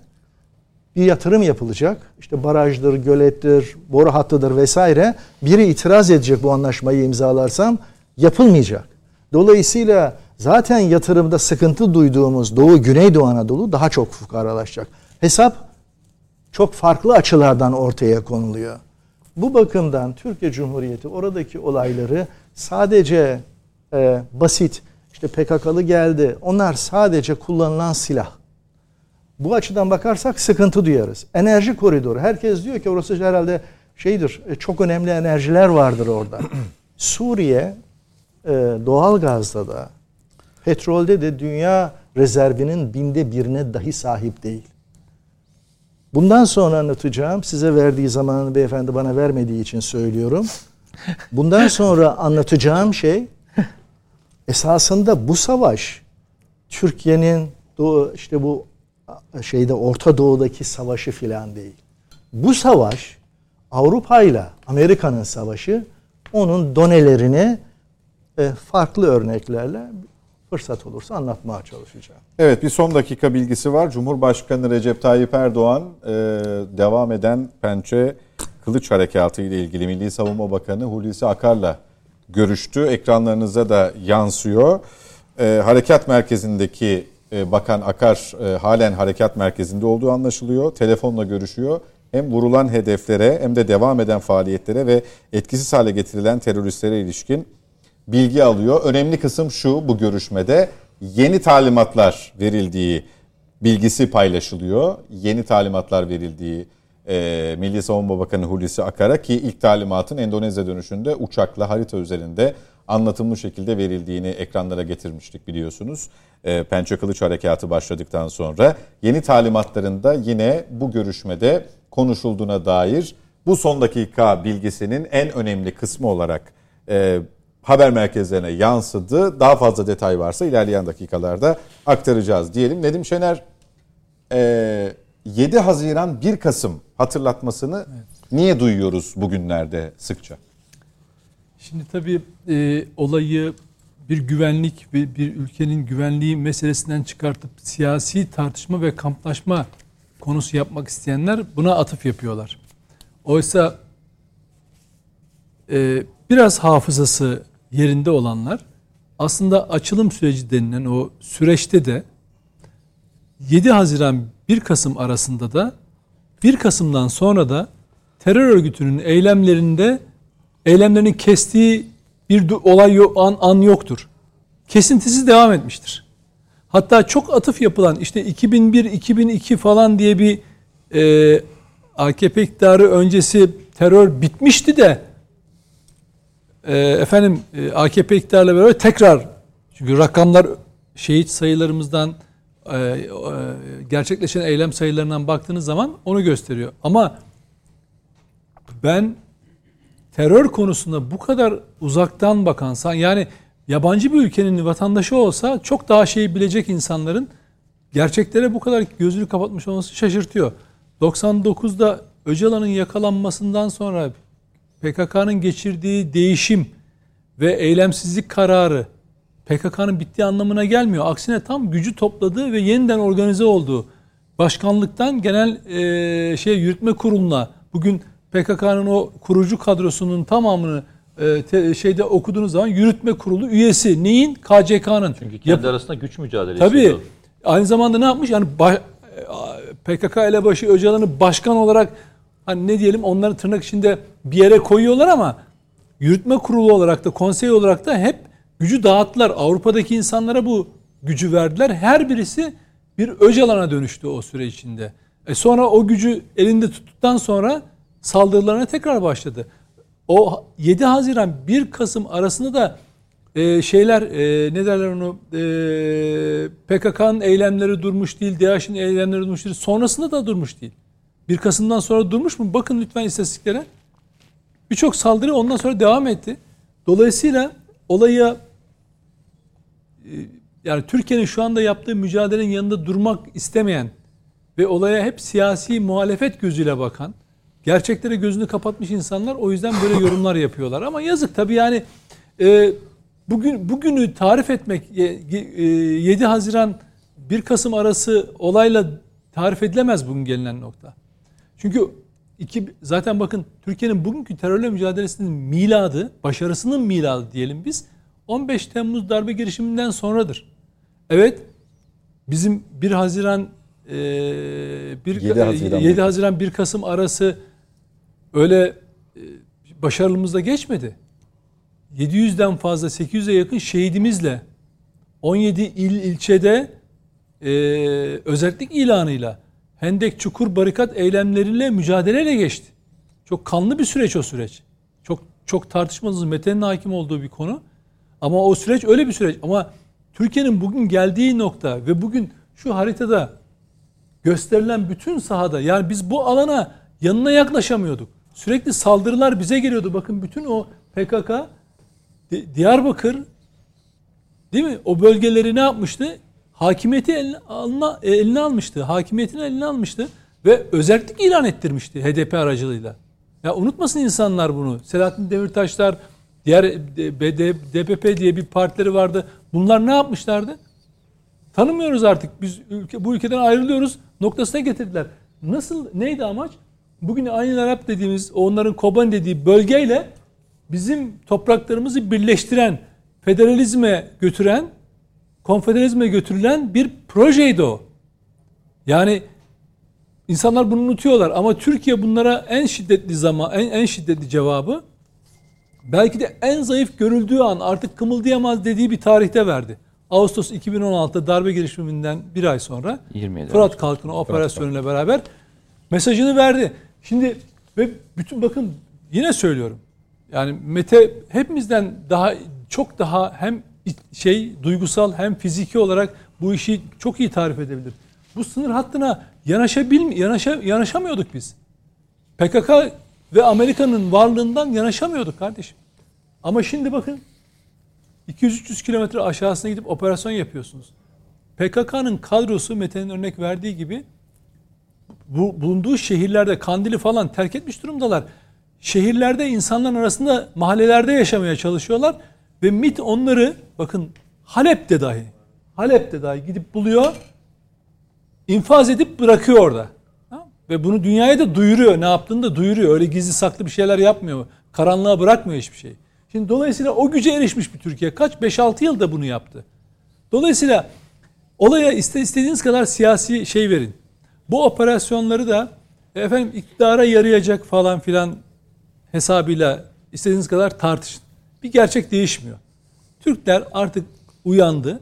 bir yatırım yapılacak. İşte barajdır, gölettir, boru hattıdır vesaire. Biri itiraz edecek bu anlaşmayı imzalarsam yapılmayacak. Dolayısıyla zaten yatırımda sıkıntı duyduğumuz Doğu Güneydoğu Anadolu daha çok fukaralaşacak. Hesap çok farklı açılardan ortaya konuluyor. Bu bakımdan Türkiye Cumhuriyeti oradaki olayları sadece e, basit işte PKK'lı geldi. Onlar sadece kullanılan silah. Bu açıdan bakarsak sıkıntı duyarız. Enerji koridoru. Herkes diyor ki orası herhalde şeydir. e, Çok önemli enerjiler vardır orada. Suriye e, doğal gazda da petrolde de dünya rezervinin binde birine dahi sahip değil. Bundan sonra anlatacağım. Size verdiği zamanı beyefendi bana vermediği için söylüyorum. Bundan sonra anlatacağım şey esasında bu savaş Türkiye'nin işte bu şeyde Orta Doğu'daki savaşı filan değil. Bu savaş Avrupa ile Amerika'nın savaşı onun donelerini e, farklı örneklerle fırsat olursa anlatmaya çalışacağım. Evet bir son dakika bilgisi var. Cumhurbaşkanı Recep Tayyip Erdoğan e, devam eden Pençe Kılıç Harekatı ile ilgili Milli Savunma Bakanı Hulusi Akar'la görüştü. Ekranlarınıza da yansıyor. E, harekat merkezindeki Bakan Akar e, halen harekat merkezinde olduğu anlaşılıyor. Telefonla görüşüyor. Hem vurulan hedeflere hem de devam eden faaliyetlere ve etkisiz hale getirilen teröristlere ilişkin bilgi alıyor. Önemli kısım şu bu görüşmede yeni talimatlar verildiği bilgisi paylaşılıyor. Yeni talimatlar verildiği e, Milli Savunma Bakanı Hulusi Akar'a ki ilk talimatın Endonezya dönüşünde uçakla harita üzerinde anlatımlı şekilde verildiğini ekranlara getirmiştik biliyorsunuz. E, Pençe Kılıç Harekatı başladıktan sonra yeni talimatlarında yine bu görüşmede konuşulduğuna dair bu son dakika bilgisinin en önemli kısmı olarak e, haber merkezlerine yansıdı. Daha fazla detay varsa ilerleyen dakikalarda aktaracağız diyelim. Nedim Şener e, 7 Haziran 1 Kasım hatırlatmasını niye duyuyoruz bugünlerde sıkça? Şimdi tabii e, olayı bir güvenlik ve bir ülkenin güvenliği meselesinden çıkartıp siyasi tartışma ve kamplaşma konusu yapmak isteyenler buna atıf yapıyorlar. Oysa e, biraz hafızası yerinde olanlar aslında açılım süreci denilen o süreçte de 7 Haziran 1 Kasım arasında da 1 Kasım'dan sonra da terör örgütünün eylemlerinde eylemlerini kestiği bir olay an, an yoktur. Kesintisiz devam etmiştir. Hatta çok atıf yapılan işte 2001-2002 falan diye bir e, AKP iktidarı öncesi terör bitmişti de e, efendim e, AKP iktidarla beraber tekrar çünkü rakamlar şehit sayılarımızdan e, e, gerçekleşen eylem sayılarından baktığınız zaman onu gösteriyor. Ama ben terör konusunda bu kadar uzaktan bakan yani yabancı bir ülkenin vatandaşı olsa çok daha şey bilecek insanların gerçeklere bu kadar gözünü kapatmış olması şaşırtıyor. 99'da Öcalan'ın yakalanmasından sonra PKK'nın geçirdiği değişim ve eylemsizlik kararı PKK'nın bittiği anlamına gelmiyor. Aksine tam gücü topladığı ve yeniden organize olduğu başkanlıktan genel e, şey yürütme kuruluna bugün PKK'nın o kurucu kadrosunun tamamını e, te, şeyde okuduğunuz zaman yürütme kurulu üyesi neyin? KCK'nın. Çünkü kendi arasında güç mücadelesi. Tabii. Aynı zamanda ne yapmış? Yani ba- PKK elebaşı Öcalan'ı başkan olarak hani ne diyelim onları tırnak içinde bir yere koyuyorlar ama yürütme kurulu olarak da konsey olarak da hep gücü dağıttılar. Avrupa'daki insanlara bu gücü verdiler. Her birisi bir Öcalan'a dönüştü o süre içinde. E sonra o gücü elinde tuttuktan sonra saldırılarına tekrar başladı. O 7 Haziran 1 Kasım arasında da e, şeyler e, ne derler onu e, PKK'nın eylemleri durmuş değil, DAEŞ'in eylemleri durmuş değil. Sonrasında da durmuş değil. 1 Kasım'dan sonra durmuş mu? Bakın lütfen istatistiklere. Birçok saldırı ondan sonra devam etti. Dolayısıyla olaya e, yani Türkiye'nin şu anda yaptığı mücadelenin yanında durmak istemeyen ve olaya hep siyasi muhalefet gözüyle bakan, gerçeklere gözünü kapatmış insanlar o yüzden böyle yorumlar yapıyorlar. Ama yazık tabii yani e, bugün bugünü tarif etmek e, e, 7 Haziran 1 Kasım arası olayla tarif edilemez bugün gelinen nokta. Çünkü iki, zaten bakın Türkiye'nin bugünkü terörle mücadelesinin miladı, başarısının miladı diyelim biz 15 Temmuz darbe girişiminden sonradır. Evet bizim 1 Haziran e, 1, 7 Haziran 7 Haziran 1 Kasım arası öyle e, başarılımızda geçmedi. 700'den fazla 800'e yakın şehidimizle 17 il ilçede e, özellik ilanıyla Hendek Çukur Barikat eylemleriyle mücadeleyle geçti. Çok kanlı bir süreç o süreç. Çok çok tartışmasız Mete'nin hakim olduğu bir konu. Ama o süreç öyle bir süreç. Ama Türkiye'nin bugün geldiği nokta ve bugün şu haritada gösterilen bütün sahada yani biz bu alana yanına yaklaşamıyorduk. Sürekli saldırılar bize geliyordu. Bakın bütün o PKK Diyarbakır değil mi? O bölgeleri ne yapmıştı? Hakimiyeti eline, alına, eline almıştı. Hakimiyetini eline almıştı ve özellik ilan ettirmişti HDP aracılığıyla. Ya unutmasın insanlar bunu. Selahattin Demirtaşlar, diğer DPP diye bir partileri vardı. Bunlar ne yapmışlardı? Tanımıyoruz artık. Biz ülke, bu ülkeden ayrılıyoruz noktasına getirdiler. Nasıl, neydi amaç? Bugün aynı Arap dediğimiz, onların Koban dediği bölgeyle bizim topraklarımızı birleştiren, federalizme götüren, konfederalizme götürülen bir projeydi o. Yani insanlar bunu unutuyorlar ama Türkiye bunlara en şiddetli zaman, en, en şiddetli cevabı belki de en zayıf görüldüğü an artık kımıldayamaz dediği bir tarihte verdi. Ağustos 2016 darbe girişiminden bir ay sonra 27 Fırat Kalkını operasyonuyla beraber mesajını verdi. Şimdi ve bütün bakın yine söylüyorum. Yani Mete hepimizden daha çok daha hem şey duygusal hem fiziki olarak bu işi çok iyi tarif edebilir. Bu sınır hattına yanaşabil yanaşa, yanaşamıyorduk biz. PKK ve Amerika'nın varlığından yanaşamıyorduk kardeşim. Ama şimdi bakın 200-300 kilometre aşağısına gidip operasyon yapıyorsunuz. PKK'nın kadrosu Mete'nin örnek verdiği gibi bu bulunduğu şehirlerde Kandil'i falan terk etmiş durumdalar. Şehirlerde insanların arasında mahallelerde yaşamaya çalışıyorlar ve MIT onları bakın Halep'te dahi Halep'te dahi gidip buluyor infaz edip bırakıyor orada. Ve bunu dünyaya da duyuruyor. Ne yaptığını da duyuruyor. Öyle gizli saklı bir şeyler yapmıyor. Karanlığa bırakmıyor hiçbir şey. Şimdi dolayısıyla o güce erişmiş bir Türkiye. Kaç? 5-6 yılda bunu yaptı. Dolayısıyla olaya istediğiniz kadar siyasi şey verin. Bu operasyonları da efendim iktidara yarayacak falan filan hesabıyla istediğiniz kadar tartışın. Bir gerçek değişmiyor. Türkler artık uyandı.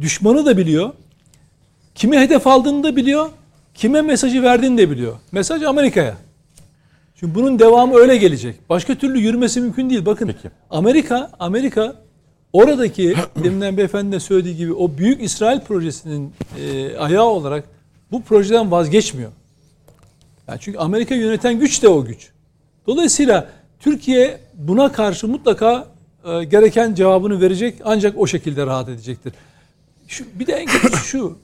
Düşmanı da biliyor. Kimi hedef aldığını da biliyor. Kime mesajı verdiğini de biliyor. Mesaj Amerika'ya. Çünkü bunun devamı öyle gelecek. Başka türlü yürümesi mümkün değil. Bakın Peki. Amerika, Amerika oradaki deminden beyefendi de söylediği gibi o büyük İsrail projesinin e, ayağı olarak bu projeden vazgeçmiyor. Yani çünkü Amerika yöneten güç de o güç. Dolayısıyla Türkiye buna karşı mutlaka e, gereken cevabını verecek ancak o şekilde rahat edecektir. Şu, bir de en kötüsü şu.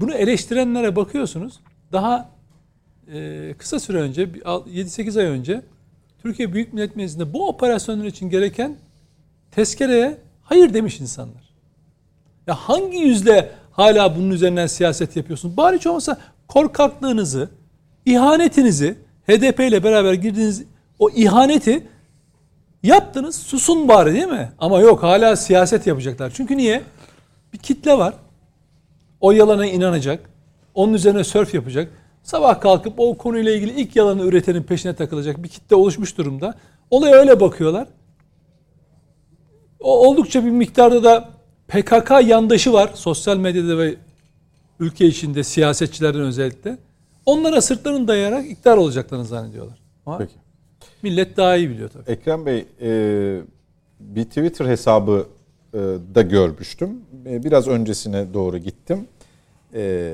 Bunu eleştirenlere bakıyorsunuz. Daha e, kısa süre önce 7-8 ay önce Türkiye Büyük Millet Meclisi'nde bu operasyonlar için gereken tezkereye hayır demiş insanlar. Ya hangi yüzle hala bunun üzerinden siyaset yapıyorsunuz? Bari hiç olmasa korkaklığınızı, ihanetinizi HDP ile beraber girdiğiniz o ihaneti yaptınız susun bari değil mi? Ama yok hala siyaset yapacaklar. Çünkü niye? Bir kitle var. O yalana inanacak. Onun üzerine sörf yapacak. Sabah kalkıp o konuyla ilgili ilk yalanı üretenin peşine takılacak bir kitle oluşmuş durumda. Olaya öyle bakıyorlar. O oldukça bir miktarda da PKK yandaşı var sosyal medyada ve ülke içinde siyasetçilerden özellikle. Onlara sırtlarını dayayarak iktidar olacaklarını zannediyorlar. Ama Peki. millet daha iyi biliyor tabii. Ekrem Bey, e, bir Twitter hesabı e, da görmüştüm. E, biraz öncesine doğru gittim. E,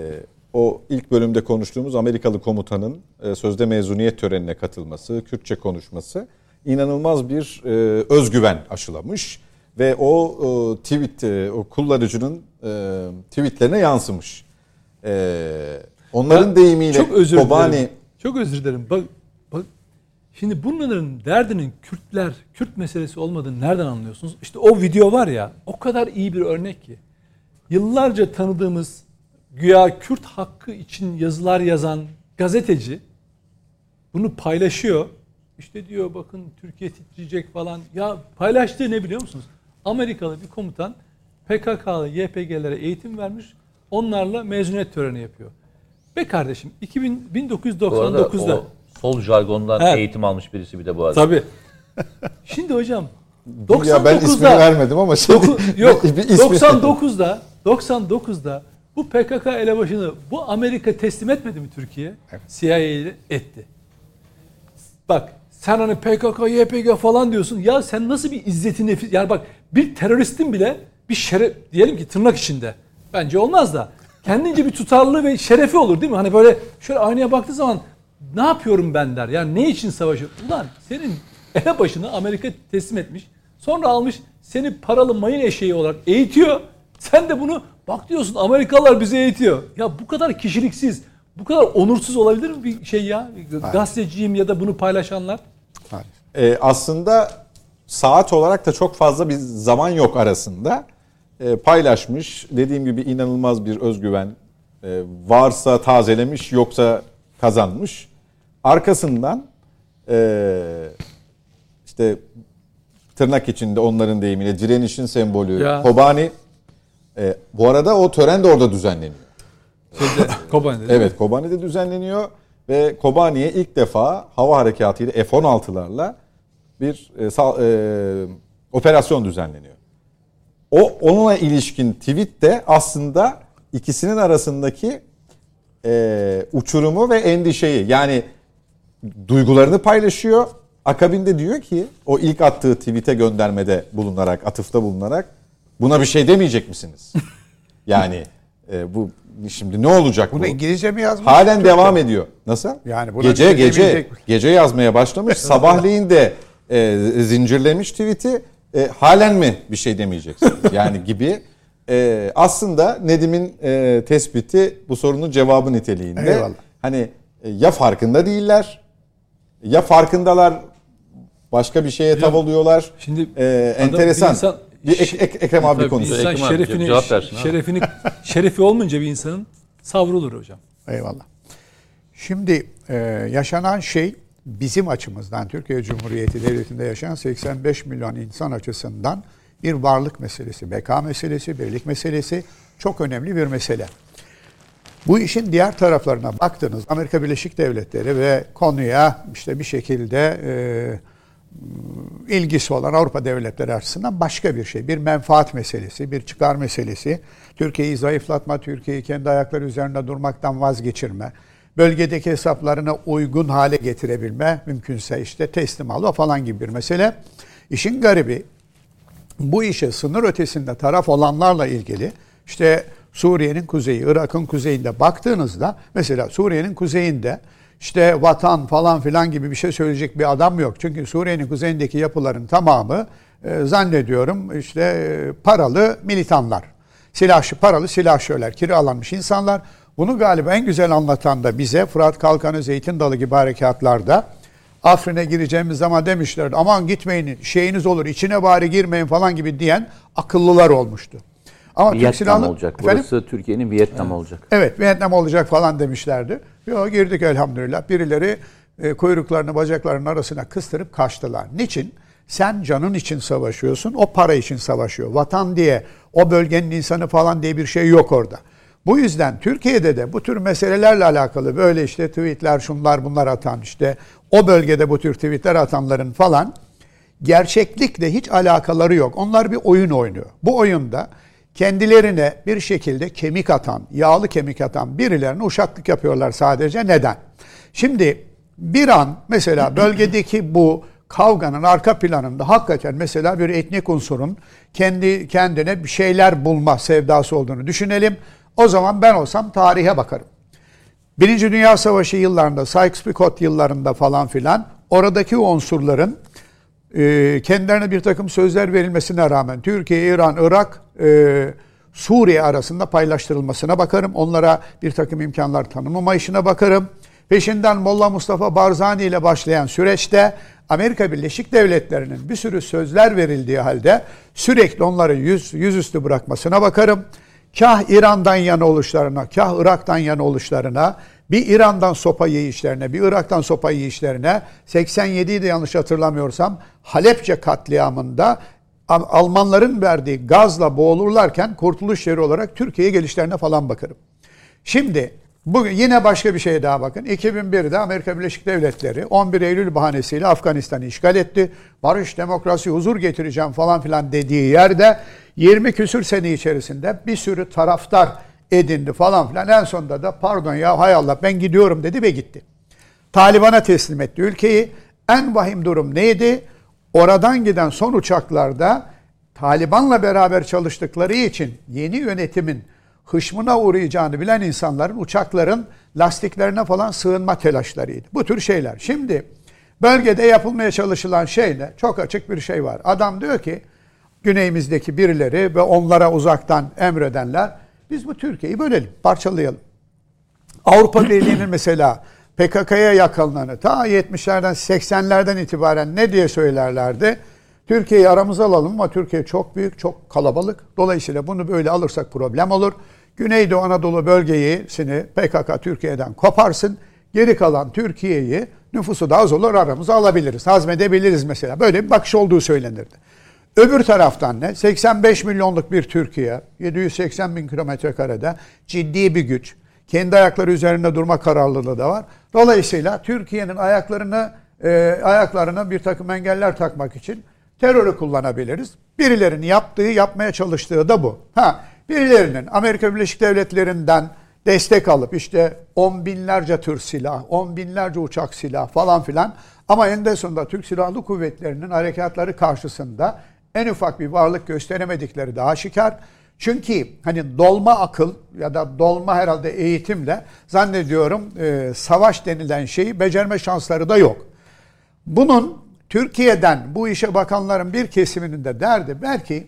o ilk bölümde konuştuğumuz Amerikalı komutanın e, sözde mezuniyet törenine katılması, Kürtçe konuşması inanılmaz bir e, özgüven aşılamış ve o e, tweet e, o kullanıcının e, tweetlerine yansımış. E, onların Ben deyimiyle çok özür Kobani dilerim. Çok özür dilerim. Bak, bak şimdi bunların derdinin Kürtler, Kürt meselesi olmadığını nereden anlıyorsunuz? İşte o video var ya o kadar iyi bir örnek ki. Yıllarca tanıdığımız güya Kürt hakkı için yazılar yazan gazeteci bunu paylaşıyor. İşte diyor bakın Türkiye titreyecek falan. Ya paylaştığı ne biliyor musunuz? Amerikalı bir komutan PKK'lı YPG'lere eğitim vermiş. Onlarla mezuniyet töreni yapıyor. Be kardeşim 2000, Bu arada 1999'da. o sol jargondan Evet. eğitim almış birisi bir de bu arada. Tabii. Şimdi hocam 99'da ya ben ismini vermedim ama şey, Doku- yok bir ismi- 99'da 99'da bu PKK elebaşını bu Amerika teslim etmedi mi Türkiye? CIA'ye etti. Bak sen hani PKK, YPG falan diyorsun. Ya sen nasıl bir izzeti nefis... Yani bak bir teröristin bile bir şeref... Diyelim ki tırnak içinde. Bence olmaz da. Kendince bir tutarlılığı ve şerefi olur değil mi? Hani böyle şöyle aynaya baktığı zaman ne yapıyorum ben der. Yani ne için savaşıyorum? Ulan senin elebaşını Amerika teslim etmiş. Sonra almış seni paralı mayın eşeği olarak eğitiyor. Sen de bunu bak diyorsun Amerikalılar bizi eğitiyor. Ya bu kadar kişiliksiz, bu kadar onursuz olabilir mi bir şey ya? Gazeteciyim ya da bunu paylaşanlar. Maalesef. Ee, aslında saat olarak da çok fazla bir zaman yok arasında. Ee, paylaşmış. Dediğim gibi inanılmaz bir özgüven. Ee, varsa tazelemiş yoksa kazanmış. Arkasından ee, işte tırnak içinde onların deyimiyle direnişin sembolü Ya. Kobani. Ee, bu arada o tören de orada düzenleniyor. Şeyde, Kobani'de. Evet Kobani'de düzenleniyor ve Kobani'ye ilk defa hava harekatıyla F-16'larla bir e, sal- e, operasyon düzenleniyor. O onunla ilişkin tweet de aslında ikisinin arasındaki e, uçurumu ve endişeyi yani duygularını paylaşıyor. Akabinde diyor ki o ilk attığı tweet'e göndermede bulunarak, atıfta bulunarak buna bir şey demeyecek misiniz? yani e, bu şimdi ne olacak Bunu bu? İngilizce mi yazmış? Halen Türkçe devam ediyor. Nasıl? Yani buna gece şey gece gece yazmaya başlamış. Sabahleyin de e, zincirlemiş tweet'i. E, halen mi bir şey demeyeceksiniz? Yani gibi. E, aslında Nedim'in e, tespiti bu sorunun cevabı niteliğinde. Eyvallah. Hani e, ya farkında değiller ya farkındalar başka bir şeye tav oluyorlar. Şimdi e, enteresan. bir insan- Ek- Ek- Ekrem abi Tabii konuşsun. insan Ekrem abi şerefini, cevap versin abi. şerefini, şerefi olmayınca bir insanın savrulur hocam. Eyvallah. Şimdi e, yaşanan şey bizim açımızdan Türkiye Cumhuriyeti Devleti'nde yaşayan 85 milyon insan açısından bir varlık meselesi, beka meselesi, birlik meselesi çok önemli bir mesele. Bu işin diğer taraflarına baktınız Amerika Birleşik Devletleri ve konuya işte bir şekilde e, ilgisi olan Avrupa devletleri açısından başka bir şey. Bir menfaat meselesi, bir çıkar meselesi. Türkiye'yi zayıflatma, Türkiye'yi kendi ayakları üzerinde durmaktan vazgeçirme, bölgedeki hesaplarına uygun hale getirebilme, mümkünse işte teslim alma falan gibi bir mesele. İşin garibi bu işe sınır ötesinde taraf olanlarla ilgili işte Suriye'nin kuzeyi, Irak'ın kuzeyinde baktığınızda mesela Suriye'nin kuzeyinde işte vatan falan filan gibi bir şey söyleyecek bir adam yok. Çünkü Suriye'nin kuzeyindeki yapıların tamamı e, zannediyorum işte e, paralı militanlar. Silahşı, paralı silahşörler, kiralanmış insanlar. Bunu galiba en güzel anlatan da bize Fırat Kalkanı, Zeytin Dalı gibi harekatlarda Afrin'e gireceğimiz zaman demişlerdi aman gitmeyin şeyiniz olur içine bari girmeyin falan gibi diyen akıllılar olmuştu. Ama Türk Vietnam silahlı... olacak. Efendim? Burası Türkiye'nin Vietnam olacak. Evet Vietnam olacak falan demişlerdi. Yo girdik elhamdülillah. Birileri e, kuyruklarını bacaklarının arasına kıstırıp kaçtılar. Niçin? Sen canın için savaşıyorsun, o para için savaşıyor. Vatan diye, o bölgenin insanı falan diye bir şey yok orada. Bu yüzden Türkiye'de de bu tür meselelerle alakalı böyle işte tweetler, şunlar bunlar atan işte o bölgede bu tür tweetler atanların falan gerçeklikle hiç alakaları yok. Onlar bir oyun oynuyor. Bu oyunda kendilerine bir şekilde kemik atan, yağlı kemik atan birilerine uşaklık yapıyorlar sadece. Neden? Şimdi bir an mesela bölgedeki bu kavganın arka planında hakikaten mesela bir etnik unsurun kendi kendine bir şeyler bulma sevdası olduğunu düşünelim. O zaman ben olsam tarihe bakarım. Birinci Dünya Savaşı yıllarında, Sykes-Picot yıllarında falan filan oradaki unsurların e, kendilerine bir takım sözler verilmesine rağmen Türkiye, İran, Irak, e, Suriye arasında paylaştırılmasına bakarım. Onlara bir takım imkanlar tanımama işine bakarım. Peşinden Molla Mustafa Barzani ile başlayan süreçte Amerika Birleşik Devletleri'nin bir sürü sözler verildiği halde sürekli onları yüz, yüzüstü bırakmasına bakarım. Kah İran'dan yana oluşlarına, kah Irak'tan yana oluşlarına, bir İran'dan sopa yiyişlerine, bir Irak'tan sopa yiyişlerine, 87'yi de yanlış hatırlamıyorsam Halepçe katliamında Almanların verdiği gazla boğulurlarken kurtuluş yeri olarak Türkiye'ye gelişlerine falan bakarım. Şimdi bugün yine başka bir şeye daha bakın. 2001'de Amerika Birleşik Devletleri 11 Eylül bahanesiyle Afganistan'ı işgal etti. Barış, demokrasi, huzur getireceğim falan filan dediği yerde 20 küsür sene içerisinde bir sürü taraftar edindi falan filan. En sonunda da pardon ya hay Allah ben gidiyorum dedi ve gitti. Taliban'a teslim etti ülkeyi. En vahim durum neydi? Oradan giden son uçaklarda Taliban'la beraber çalıştıkları için yeni yönetimin hışmına uğrayacağını bilen insanların uçakların lastiklerine falan sığınma telaşlarıydı. Bu tür şeyler. Şimdi bölgede yapılmaya çalışılan şey ne? Çok açık bir şey var. Adam diyor ki güneyimizdeki birileri ve onlara uzaktan emredenler biz bu Türkiye'yi bölelim, parçalayalım. Avrupa Birliği'nin mesela PKK'ya yakınlarını ta 70'lerden 80'lerden itibaren ne diye söylerlerdi? Türkiye'yi aramıza alalım ama Türkiye çok büyük, çok kalabalık. Dolayısıyla bunu böyle alırsak problem olur. Güneydoğu Anadolu bölgesini PKK Türkiye'den koparsın. Geri kalan Türkiye'yi nüfusu da az olur aramıza alabiliriz. Hazmedebiliriz mesela. Böyle bir bakış olduğu söylenirdi. Öbür taraftan ne? 85 milyonluk bir Türkiye, 780 bin kilometre karede ciddi bir güç. Kendi ayakları üzerinde durma kararlılığı da var. Dolayısıyla Türkiye'nin ayaklarını e, ayaklarına bir takım engeller takmak için terörü kullanabiliriz. Birilerinin yaptığı, yapmaya çalıştığı da bu. Ha, birilerinin Amerika Birleşik Devletleri'nden destek alıp işte on binlerce tür silah, on binlerce uçak silah falan filan ama en sonunda Türk Silahlı Kuvvetleri'nin harekatları karşısında en ufak bir varlık gösteremedikleri daha şikar. Çünkü hani dolma akıl ya da dolma herhalde eğitimle zannediyorum e, savaş denilen şeyi becerme şansları da yok. Bunun Türkiye'den bu işe bakanların bir kesiminin de derdi belki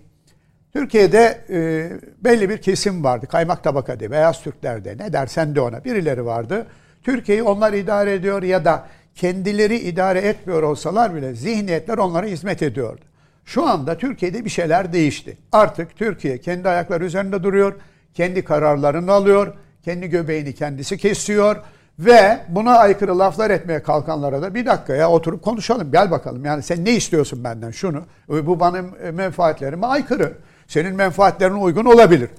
Türkiye'de e, belli bir kesim vardı. Kaymak tabaka diye, beyaz Türklerde ne dersen de ona birileri vardı. Türkiye'yi onlar idare ediyor ya da kendileri idare etmiyor olsalar bile zihniyetler onlara hizmet ediyordu. Şu anda Türkiye'de bir şeyler değişti. Artık Türkiye kendi ayakları üzerinde duruyor, kendi kararlarını alıyor, kendi göbeğini kendisi kesiyor ve buna aykırı laflar etmeye kalkanlara da bir dakika ya oturup konuşalım gel bakalım. Yani sen ne istiyorsun benden şunu? Bu benim menfaatlerime aykırı. Senin menfaatlerine uygun olabilir.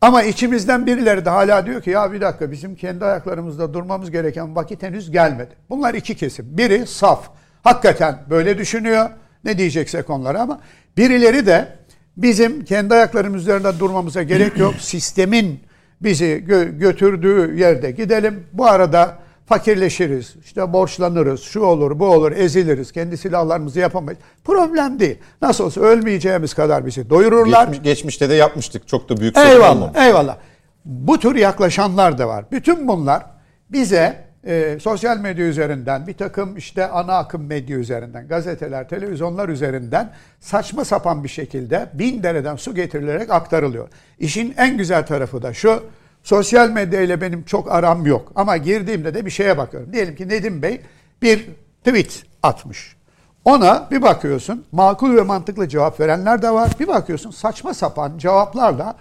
Ama içimizden birileri de hala diyor ki ya bir dakika bizim kendi ayaklarımızda durmamız gereken vakit henüz gelmedi. Bunlar iki kesim. Biri saf. Hakikaten böyle düşünüyor. Ne diyeceksek onlara ama birileri de bizim kendi ayaklarımız üzerinde durmamıza gerek yok. Sistemin bizi gö- götürdüğü yerde gidelim. Bu arada fakirleşiriz, işte borçlanırız, şu olur, bu olur, eziliriz, kendi silahlarımızı yapamayız. Problem değil. Nasıl olsa ölmeyeceğimiz kadar bizi doyururlar. Geçmiş, geçmişte de yapmıştık. Çok da büyük eyvallah, eyvallah. Bu tür yaklaşanlar da var. Bütün bunlar bize e, sosyal medya üzerinden, bir takım işte ana akım medya üzerinden, gazeteler, televizyonlar üzerinden saçma sapan bir şekilde bin dereden su getirilerek aktarılıyor. İşin en güzel tarafı da şu, sosyal medya ile benim çok aram yok ama girdiğimde de bir şeye bakıyorum. Diyelim ki Nedim Bey bir tweet atmış. Ona bir bakıyorsun makul ve mantıklı cevap verenler de var. Bir bakıyorsun saçma sapan cevaplarla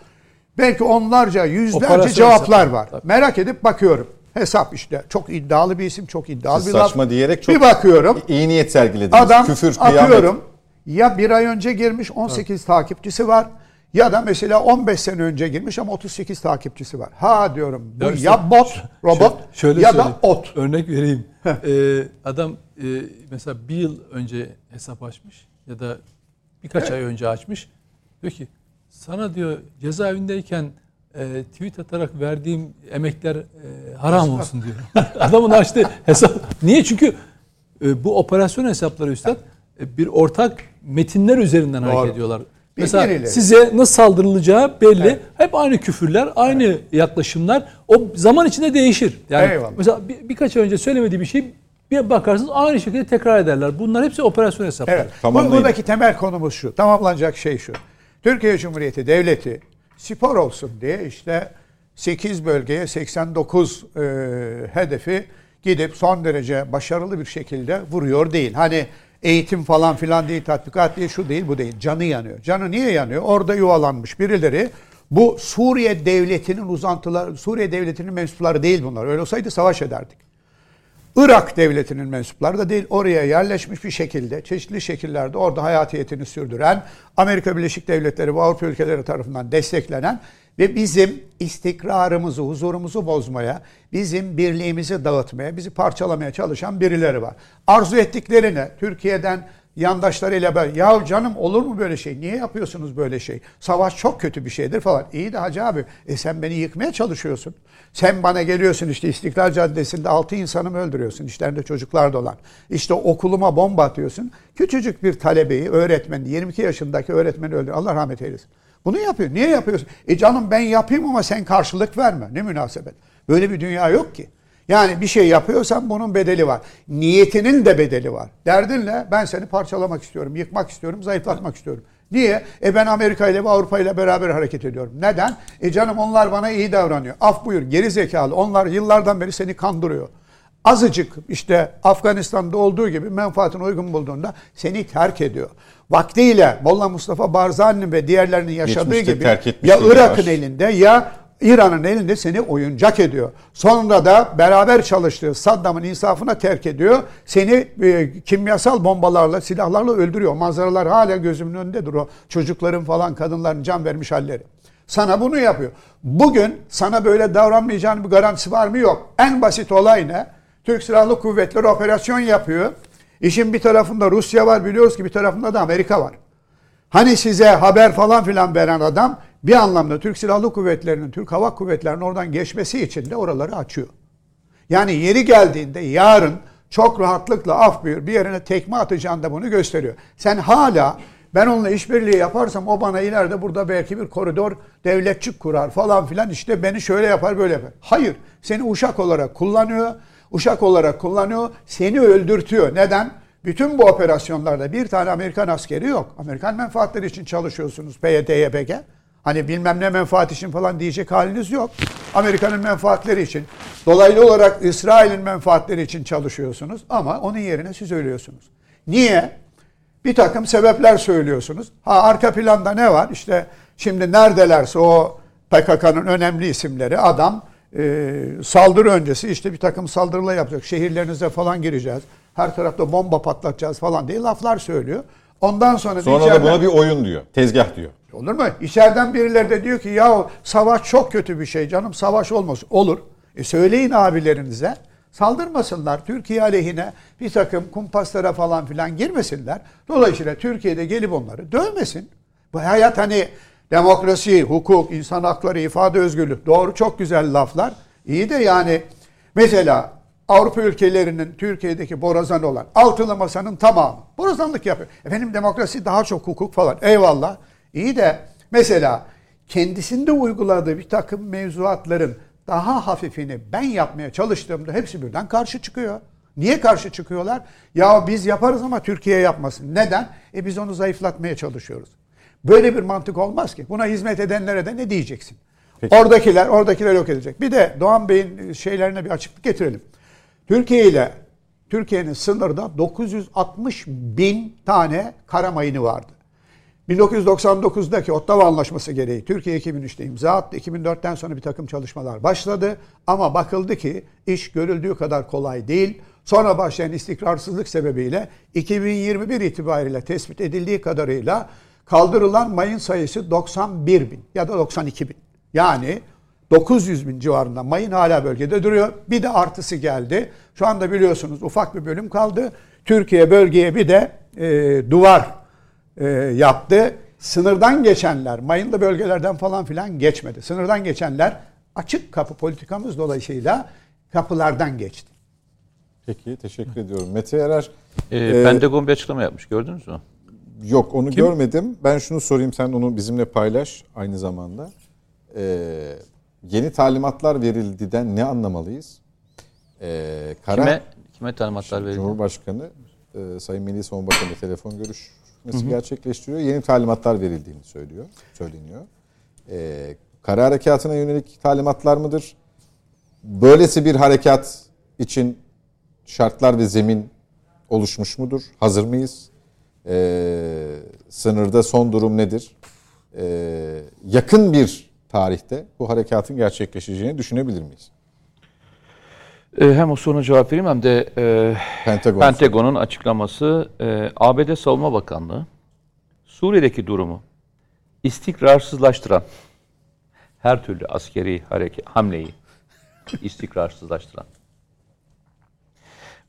belki onlarca, yüzlerce cevaplar var. Tabii. Merak edip bakıyorum. Hesap işte. Çok iddialı bir isim, çok iddialı Siz bir saçma laf. diyerek çok bir bakıyorum. iyi niyet sergilediniz. Adam Küfür, kıyamet. atıyorum. Ya bir ay önce girmiş 18 evet. takipçisi var. Ya da mesela 15 sene önce girmiş ama 38 takipçisi var. Ha diyorum bu ya, işte, ya bot, robot şöyle ya da ot. Örnek vereyim. ee, adam e, mesela bir yıl önce hesap açmış ya da birkaç evet. ay önce açmış. Diyor ki sana diyor cezaevindeyken e, tweet atarak verdiğim emekler e, haram olsun diyor. Adamın açtı hesap. Niye? Çünkü e, bu operasyon hesapları üstad e, bir ortak metinler üzerinden Doğru. hareket ediyorlar. Mesela size nasıl saldırılacağı belli. Hep aynı küfürler, aynı yaklaşımlar. O zaman içinde değişir. Yani Eyvallah. mesela bir, birkaç ay önce söylemediği bir şey bir bakarsınız aynı şekilde tekrar ederler. Bunlar hepsi operasyon hesapları. Evet. Tamamlayın. Buradaki temel konumuz şu. Tamamlanacak şey şu. Türkiye Cumhuriyeti Devleti spor olsun diye işte 8 bölgeye 89 e, hedefi gidip son derece başarılı bir şekilde vuruyor değil. Hani eğitim falan filan değil, tatbikat değil, şu değil, bu değil. Canı yanıyor. Canı niye yanıyor? Orada yuvalanmış birileri bu Suriye devletinin uzantıları, Suriye devletinin mensupları değil bunlar. Öyle olsaydı savaş ederdik. Irak devletinin mensupları da değil oraya yerleşmiş bir şekilde çeşitli şekillerde orada hayatiyetini sürdüren Amerika Birleşik Devletleri ve Avrupa ülkeleri tarafından desteklenen ve bizim istikrarımızı, huzurumuzu bozmaya, bizim birliğimizi dağıtmaya, bizi parçalamaya çalışan birileri var. Arzu ettiklerini Türkiye'den yandaşlarıyla böyle ya canım olur mu böyle şey? Niye yapıyorsunuz böyle şey? Savaş çok kötü bir şeydir falan. İyi de hacı abi e sen beni yıkmaya çalışıyorsun. Sen bana geliyorsun işte İstiklal Caddesi'nde altı insanımı öldürüyorsun. İşlerinde çocuklar dolan. İşte okuluma bomba atıyorsun. Küçücük bir talebeyi, öğretmeni, 22 yaşındaki öğretmeni öldür. Allah rahmet eylesin. Bunu yapıyor. Niye yapıyorsun? E canım ben yapayım ama sen karşılık verme. Ne münasebet. Böyle bir dünya yok ki. Yani bir şey yapıyorsan bunun bedeli var. Niyetinin de bedeli var. Derdin ne? Ben seni parçalamak istiyorum, yıkmak istiyorum, zayıflatmak istiyorum. Niye? E ben Amerika ile ve Avrupa ile beraber hareket ediyorum. Neden? E canım onlar bana iyi davranıyor. Af buyur geri zekalı. Onlar yıllardan beri seni kandırıyor. Azıcık işte Afganistan'da olduğu gibi menfaatine uygun bulduğunda seni terk ediyor. Vaktiyle Molla Mustafa Barzani ve diğerlerinin yaşadığı Geçmişte gibi terk ya Irak'ın elinde ya İran'ın elinde seni oyuncak ediyor. Sonra da beraber çalıştığı Saddam'ın insafına terk ediyor. Seni e, kimyasal bombalarla, silahlarla öldürüyor. Manzaralar hala gözümün önündedir o çocukların falan kadınların can vermiş halleri. Sana bunu yapıyor. Bugün sana böyle davranmayacağının bir garantisi var mı? Yok. En basit olay ne? Türk Silahlı Kuvvetleri operasyon yapıyor. İşin bir tarafında Rusya var biliyoruz ki bir tarafında da Amerika var. Hani size haber falan filan veren adam bir anlamda Türk Silahlı Kuvvetleri'nin, Türk Hava Kuvvetleri'nin oradan geçmesi için de oraları açıyor. Yani yeri geldiğinde yarın çok rahatlıkla af buyur bir yerine tekme atacağını da bunu gösteriyor. Sen hala ben onunla işbirliği yaparsam o bana ileride burada belki bir koridor devletçik kurar falan filan işte beni şöyle yapar böyle yapar. Hayır seni uşak olarak kullanıyor. Uşak olarak kullanıyor. Seni öldürtüyor. Neden? Bütün bu operasyonlarda bir tane Amerikan askeri yok. Amerikan menfaatleri için çalışıyorsunuz PYD, YPG. Hani bilmem ne menfaat için falan diyecek haliniz yok. Amerika'nın menfaatleri için. Dolaylı olarak İsrail'in menfaatleri için çalışıyorsunuz. Ama onun yerine siz ölüyorsunuz. Niye? Bir takım sebepler söylüyorsunuz. Ha arka planda ne var? İşte şimdi neredelerse o PKK'nın önemli isimleri adam e, saldırı öncesi işte bir takım saldırılar yapacak. Şehirlerinize falan gireceğiz. Her tarafta bomba patlatacağız falan diye laflar söylüyor. Ondan sonra, Sonra da buna bir oyun diyor. Tezgah diyor. Olur mu? İçeriden birileri de diyor ki ya savaş çok kötü bir şey canım savaş olmaz. Olur. E söyleyin abilerinize. Saldırmasınlar. Türkiye aleyhine bir takım kumpaslara falan filan girmesinler. Dolayısıyla Türkiye'de gelip onları dövmesin. Bu hayat hani demokrasi, hukuk, insan hakları, ifade özgürlüğü doğru çok güzel laflar. İyi de yani mesela Avrupa ülkelerinin Türkiye'deki borazan olan altılı masanın tamamı borazanlık yapıyor. Efendim demokrasi daha çok hukuk falan. Eyvallah. İyi de mesela kendisinde uyguladığı bir takım mevzuatların daha hafifini ben yapmaya çalıştığımda hepsi birden karşı çıkıyor. Niye karşı çıkıyorlar? Ya biz yaparız ama Türkiye yapmasın. Neden? E biz onu zayıflatmaya çalışıyoruz. Böyle bir mantık olmaz ki. Buna hizmet edenlere de ne diyeceksin? Peki. Oradakiler, oradakiler yok edecek. Bir de Doğan Bey'in şeylerine bir açıklık getirelim. Türkiye ile Türkiye'nin sınırda 960 bin tane kara mayını vardı. 1999'daki Ottawa Anlaşması gereği Türkiye 2003'te imza attı. 2004'ten sonra bir takım çalışmalar başladı. Ama bakıldı ki iş görüldüğü kadar kolay değil. Sonra başlayan istikrarsızlık sebebiyle 2021 itibariyle tespit edildiği kadarıyla kaldırılan mayın sayısı 91 bin ya da 92 bin. Yani 900 bin civarında mayın hala bölgede duruyor. Bir de artısı geldi. Şu anda biliyorsunuz ufak bir bölüm kaldı. Türkiye bölgeye bir de e, duvar e, yaptı. Sınırdan geçenler, mayınlı bölgelerden falan filan geçmedi. Sınırdan geçenler açık kapı politikamız dolayısıyla kapılardan geçti. Peki teşekkür ediyorum. Mete Erer Ee, Pentagon bir açıklama yapmış gördünüz mü? Yok onu görmedim. Ben şunu sorayım sen onu bizimle paylaş aynı zamanda. Ee, yeni talimatlar verildiden ne anlamalıyız? Ee, kara, Kime kime talimatlar verildi? Cumhurbaşkanı e, Sayın Milli Savunma Bakanı telefon görüşmesi gerçekleştiriyor. Yeni talimatlar verildiğini söylüyor, söyleniyor. Ee, kara harekatına yönelik talimatlar mıdır? Böylesi bir harekat için şartlar ve zemin oluşmuş mudur? Hazır mıyız? Ee, sınırda son durum nedir? Ee, yakın bir tarihte bu harekatın gerçekleşeceğini düşünebilir miyiz? Ee, hem o soruna cevap vereyim hem de e, Pentagon. Pentagon'un açıklaması e, ABD Savunma Bakanlığı Suriye'deki durumu istikrarsızlaştıran her türlü askeri hareket hamleyi istikrarsızlaştıran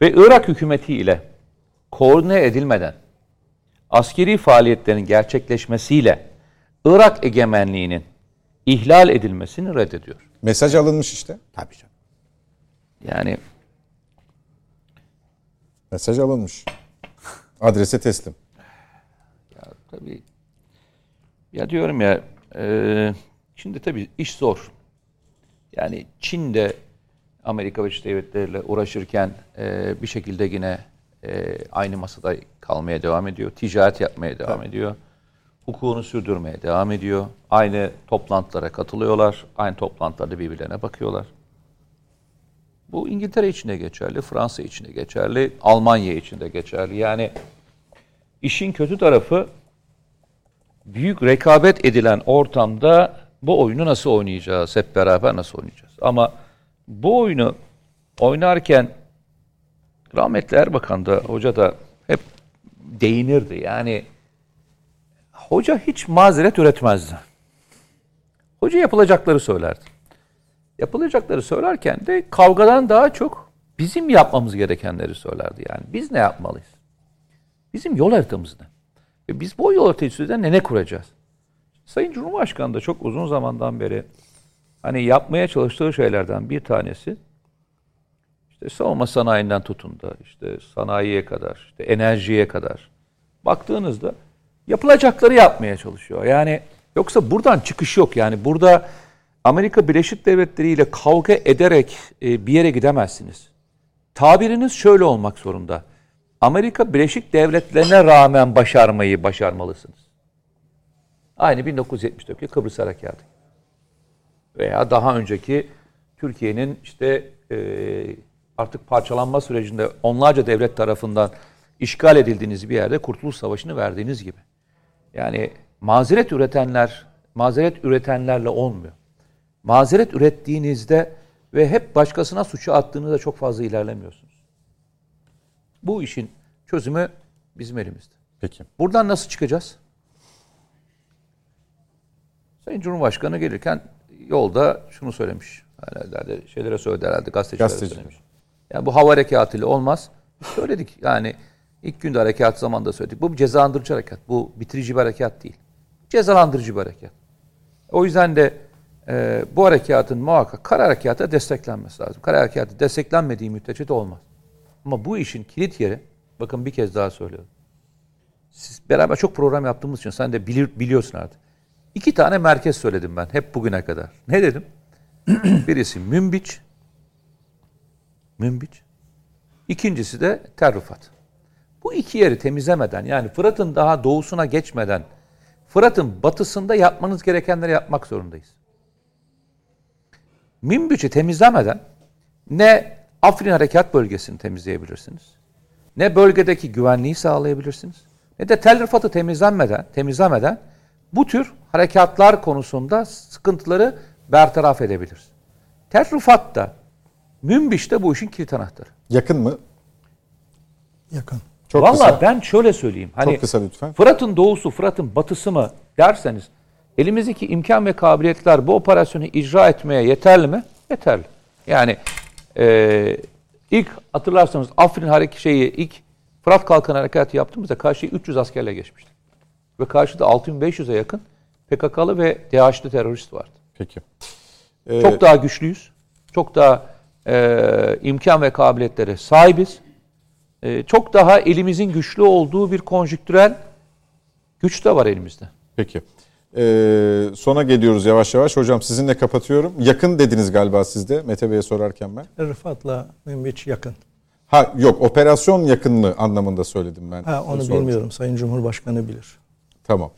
ve Irak hükümeti ile koordine edilmeden askeri faaliyetlerin gerçekleşmesiyle Irak egemenliğinin ihlal edilmesini reddediyor. Mesaj alınmış işte. Tabii canım. Yani Mesaj alınmış. Adrese teslim. Tabii. Ya diyorum ya, e, şimdi tabii iş zor. Yani Çin de Amerika Birleşik Devletleri ile uğraşırken e, bir şekilde yine e, aynı masada kalmaya devam ediyor. Ticaret yapmaya devam ediyor. Hukukunu sürdürmeye devam ediyor. Aynı toplantılara katılıyorlar. Aynı toplantılarda birbirlerine bakıyorlar. Bu İngiltere için de geçerli, Fransa için de geçerli, Almanya için de geçerli. Yani işin kötü tarafı büyük rekabet edilen ortamda bu oyunu nasıl oynayacağız? Hep beraber nasıl oynayacağız? Ama bu oyunu oynarken rahmetli Erbakan da hoca da hep değinirdi. Yani hoca hiç mazeret üretmezdi. Hoca yapılacakları söylerdi. Yapılacakları söylerken de kavgadan daha çok bizim yapmamız gerekenleri söylerdi. Yani biz ne yapmalıyız? Bizim yol haritamız ne? Ve biz bu yol haritası üzerinde ne kuracağız? Sayın Cumhurbaşkanı da çok uzun zamandan beri hani yapmaya çalıştığı şeylerden bir tanesi işte savunma sanayinden tutun da işte sanayiye kadar, işte enerjiye kadar baktığınızda yapılacakları yapmaya çalışıyor. Yani yoksa buradan çıkış yok. Yani burada Amerika Birleşik Devletleri ile kavga ederek e, bir yere gidemezsiniz. Tabiriniz şöyle olmak zorunda. Amerika Birleşik Devletleri'ne rağmen başarmayı başarmalısınız. Aynı 1974'te Kıbrıs Harekatı. Veya daha önceki Türkiye'nin işte e, artık parçalanma sürecinde onlarca devlet tarafından işgal edildiğiniz bir yerde Kurtuluş Savaşı'nı verdiğiniz gibi. Yani mazeret üretenler, mazeret üretenlerle olmuyor. Mazeret ürettiğinizde ve hep başkasına suçu attığınızda çok fazla ilerlemiyorsunuz. Bu işin çözümü bizim elimizde. Peki. Buradan nasıl çıkacağız? Sayın Cumhurbaşkanı gelirken yolda şunu söylemiş. Herhalde şeylere söyledi herhalde gazetecilere Gazeteci. söylemiş. Yani bu hava harekatıyla olmaz. Biz söyledik yani ilk günde harekat zamanında söyledik. Bu bir cezalandırıcı harekat. Bu bitirici bir harekat değil. Cezalandırıcı bir harekat. O yüzden de e, bu harekatın muhakkak kara harekata desteklenmesi lazım. Kara harekatı desteklenmediği müddetçe de olmaz. Ama bu işin kilit yeri, bakın bir kez daha söylüyorum. Siz beraber çok program yaptığımız için sen de bilir, biliyorsun artık. İki tane merkez söyledim ben hep bugüne kadar. Ne dedim? Birisi Münbiç, Münbiç. İkincisi de Tel Rifat. Bu iki yeri temizlemeden yani Fırat'ın daha doğusuna geçmeden Fırat'ın batısında yapmanız gerekenleri yapmak zorundayız. Münbiç'i temizlemeden ne Afrin Harekat Bölgesi'ni temizleyebilirsiniz. Ne bölgedeki güvenliği sağlayabilirsiniz. Ne de Tel Rifat'ı temizlenmeden, temizlemeden bu tür harekatlar konusunda sıkıntıları bertaraf edebiliriz. Tel Rifat da Münbiç de bu işin kilit anahtarı. Yakın mı? Yakın. Çok Vallahi kısa. ben şöyle söyleyeyim. Hani Çok kısa lütfen. Fırat'ın doğusu, Fırat'ın batısı mı derseniz elimizdeki imkan ve kabiliyetler bu operasyonu icra etmeye yeterli mi? Yeterli. Yani e, ilk hatırlarsanız Afrin hareket şeyi ilk Fırat Kalkan Harekatı yaptığımızda karşıya 300 askerle geçmiştik. Ve karşıda 6500'e yakın PKK'lı ve DAEŞ'li terörist vardı. Peki. Ee, Çok daha güçlüyüz. Çok daha e, imkan ve kabiliyetlere sahibiz. e, çok daha elimizin güçlü olduğu bir konjüktürel güç de var elimizde. Peki. Ee, sona geliyoruz yavaş yavaş. Hocam sizinle kapatıyorum. Yakın dediniz galiba sizde Mete Bey'e sorarken ben. Rıfat'la Münbiç yakın. Ha yok operasyon yakın mı anlamında söyledim ben. Ha, onu Sormuştum. bilmiyorum. Sayın Cumhurbaşkanı bilir. Tamam.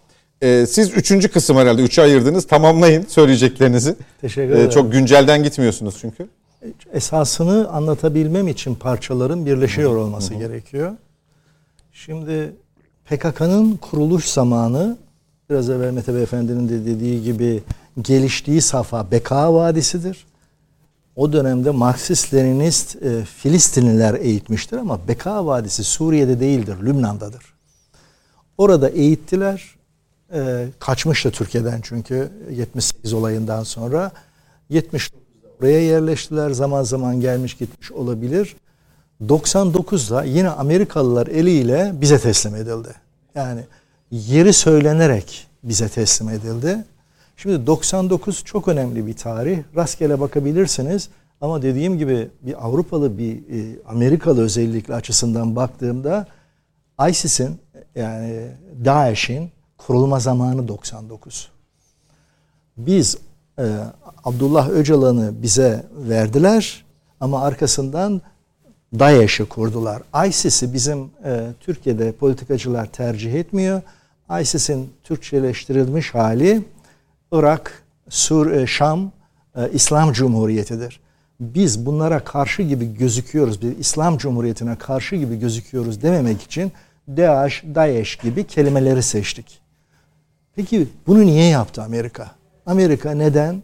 Ee, siz üçüncü kısım herhalde. Üçe ayırdınız. Tamamlayın söyleyeceklerinizi. Teşekkür Ee, ederim. çok güncelden gitmiyorsunuz çünkü. esasını anlatabilmem için parçaların birleşiyor olması gerekiyor. Şimdi PKK'nın kuruluş zamanı biraz evvel Mete Beyefendi'nin de dediği gibi geliştiği safa Beka Vadisi'dir. O dönemde Marksist-Leninist e, Filistinliler eğitmiştir ama Beka Vadisi Suriye'de değildir, Lübnan'dadır. Orada eğittiler. E, kaçmıştı Türkiye'den çünkü 78 olayından sonra. 79'da oraya yerleştiler. Zaman zaman gelmiş gitmiş olabilir. 99'da yine Amerikalılar eliyle bize teslim edildi. Yani yeri söylenerek bize teslim edildi. Şimdi 99 çok önemli bir tarih. Rastgele bakabilirsiniz. Ama dediğim gibi bir Avrupalı bir e, Amerikalı özellikle açısından baktığımda ISIS'in yani DAEŞ'in kurulma zamanı 99. Biz e, Abdullah Öcalan'ı bize verdiler ama arkasından DAEŞ'i kurdular. ISIS'i bizim e, Türkiye'de politikacılar tercih etmiyor. ISIS'in Türkçeleştirilmiş hali Irak, Sur, e, Şam, e, İslam Cumhuriyeti'dir. Biz bunlara karşı gibi gözüküyoruz, bir İslam Cumhuriyeti'ne karşı gibi gözüküyoruz dememek için DAEŞ, DAEŞ gibi kelimeleri seçtik. Peki bunu niye yaptı Amerika? Amerika neden?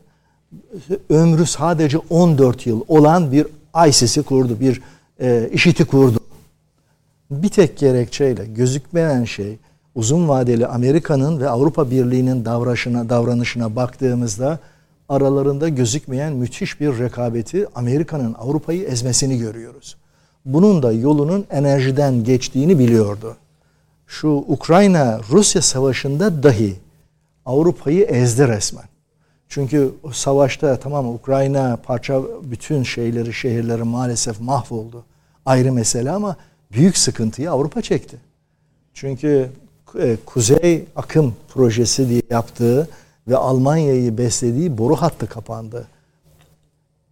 Ömrü sadece 14 yıl olan bir ISIS'i kurdu, bir e, IŞİD'i kurdu. Bir tek gerekçeyle gözükmeyen şey uzun vadeli Amerika'nın ve Avrupa Birliği'nin davranışına, davranışına baktığımızda aralarında gözükmeyen müthiş bir rekabeti Amerika'nın Avrupa'yı ezmesini görüyoruz. Bunun da yolunun enerjiden geçtiğini biliyordu. Şu Ukrayna-Rusya savaşında dahi Avrupa'yı ezdi resmen. Çünkü savaşta tamam Ukrayna parça bütün şeyleri, şehirleri maalesef mahvoldu. Ayrı mesele ama büyük sıkıntıyı Avrupa çekti. Çünkü Kuzey Akım projesi diye yaptığı ve Almanya'yı beslediği boru hattı kapandı.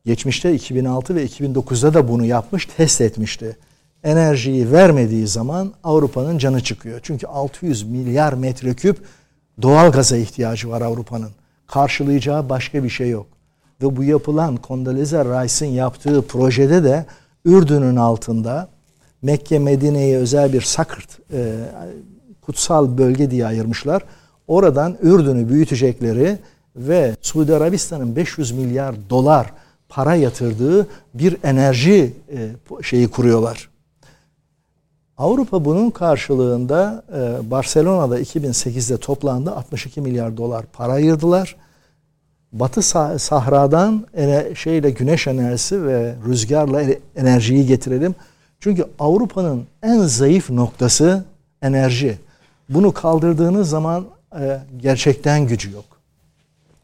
Geçmişte 2006 ve 2009'da da bunu yapmış, test etmişti. Enerjiyi vermediği zaman Avrupa'nın canı çıkıyor. Çünkü 600 milyar metreküp doğal gaza ihtiyacı var Avrupa'nın. Karşılayacağı başka bir şey yok. Ve bu yapılan Condoleezza Rice'ın yaptığı projede de Ürdün'ün altında Mekke Medine'ye özel bir sakırt, e, kutsal bölge diye ayırmışlar. Oradan Ürdün'ü büyütecekleri ve Suudi Arabistan'ın 500 milyar dolar para yatırdığı bir enerji e, şeyi kuruyorlar. Avrupa bunun karşılığında e, Barcelona'da 2008'de toplandı 62 milyar dolar para ayırdılar. Batı sah- Sahra'dan şeyle güneş enerjisi ve rüzgarla enerjiyi getirelim. Çünkü Avrupa'nın en zayıf noktası enerji. Bunu kaldırdığınız zaman e, gerçekten gücü yok.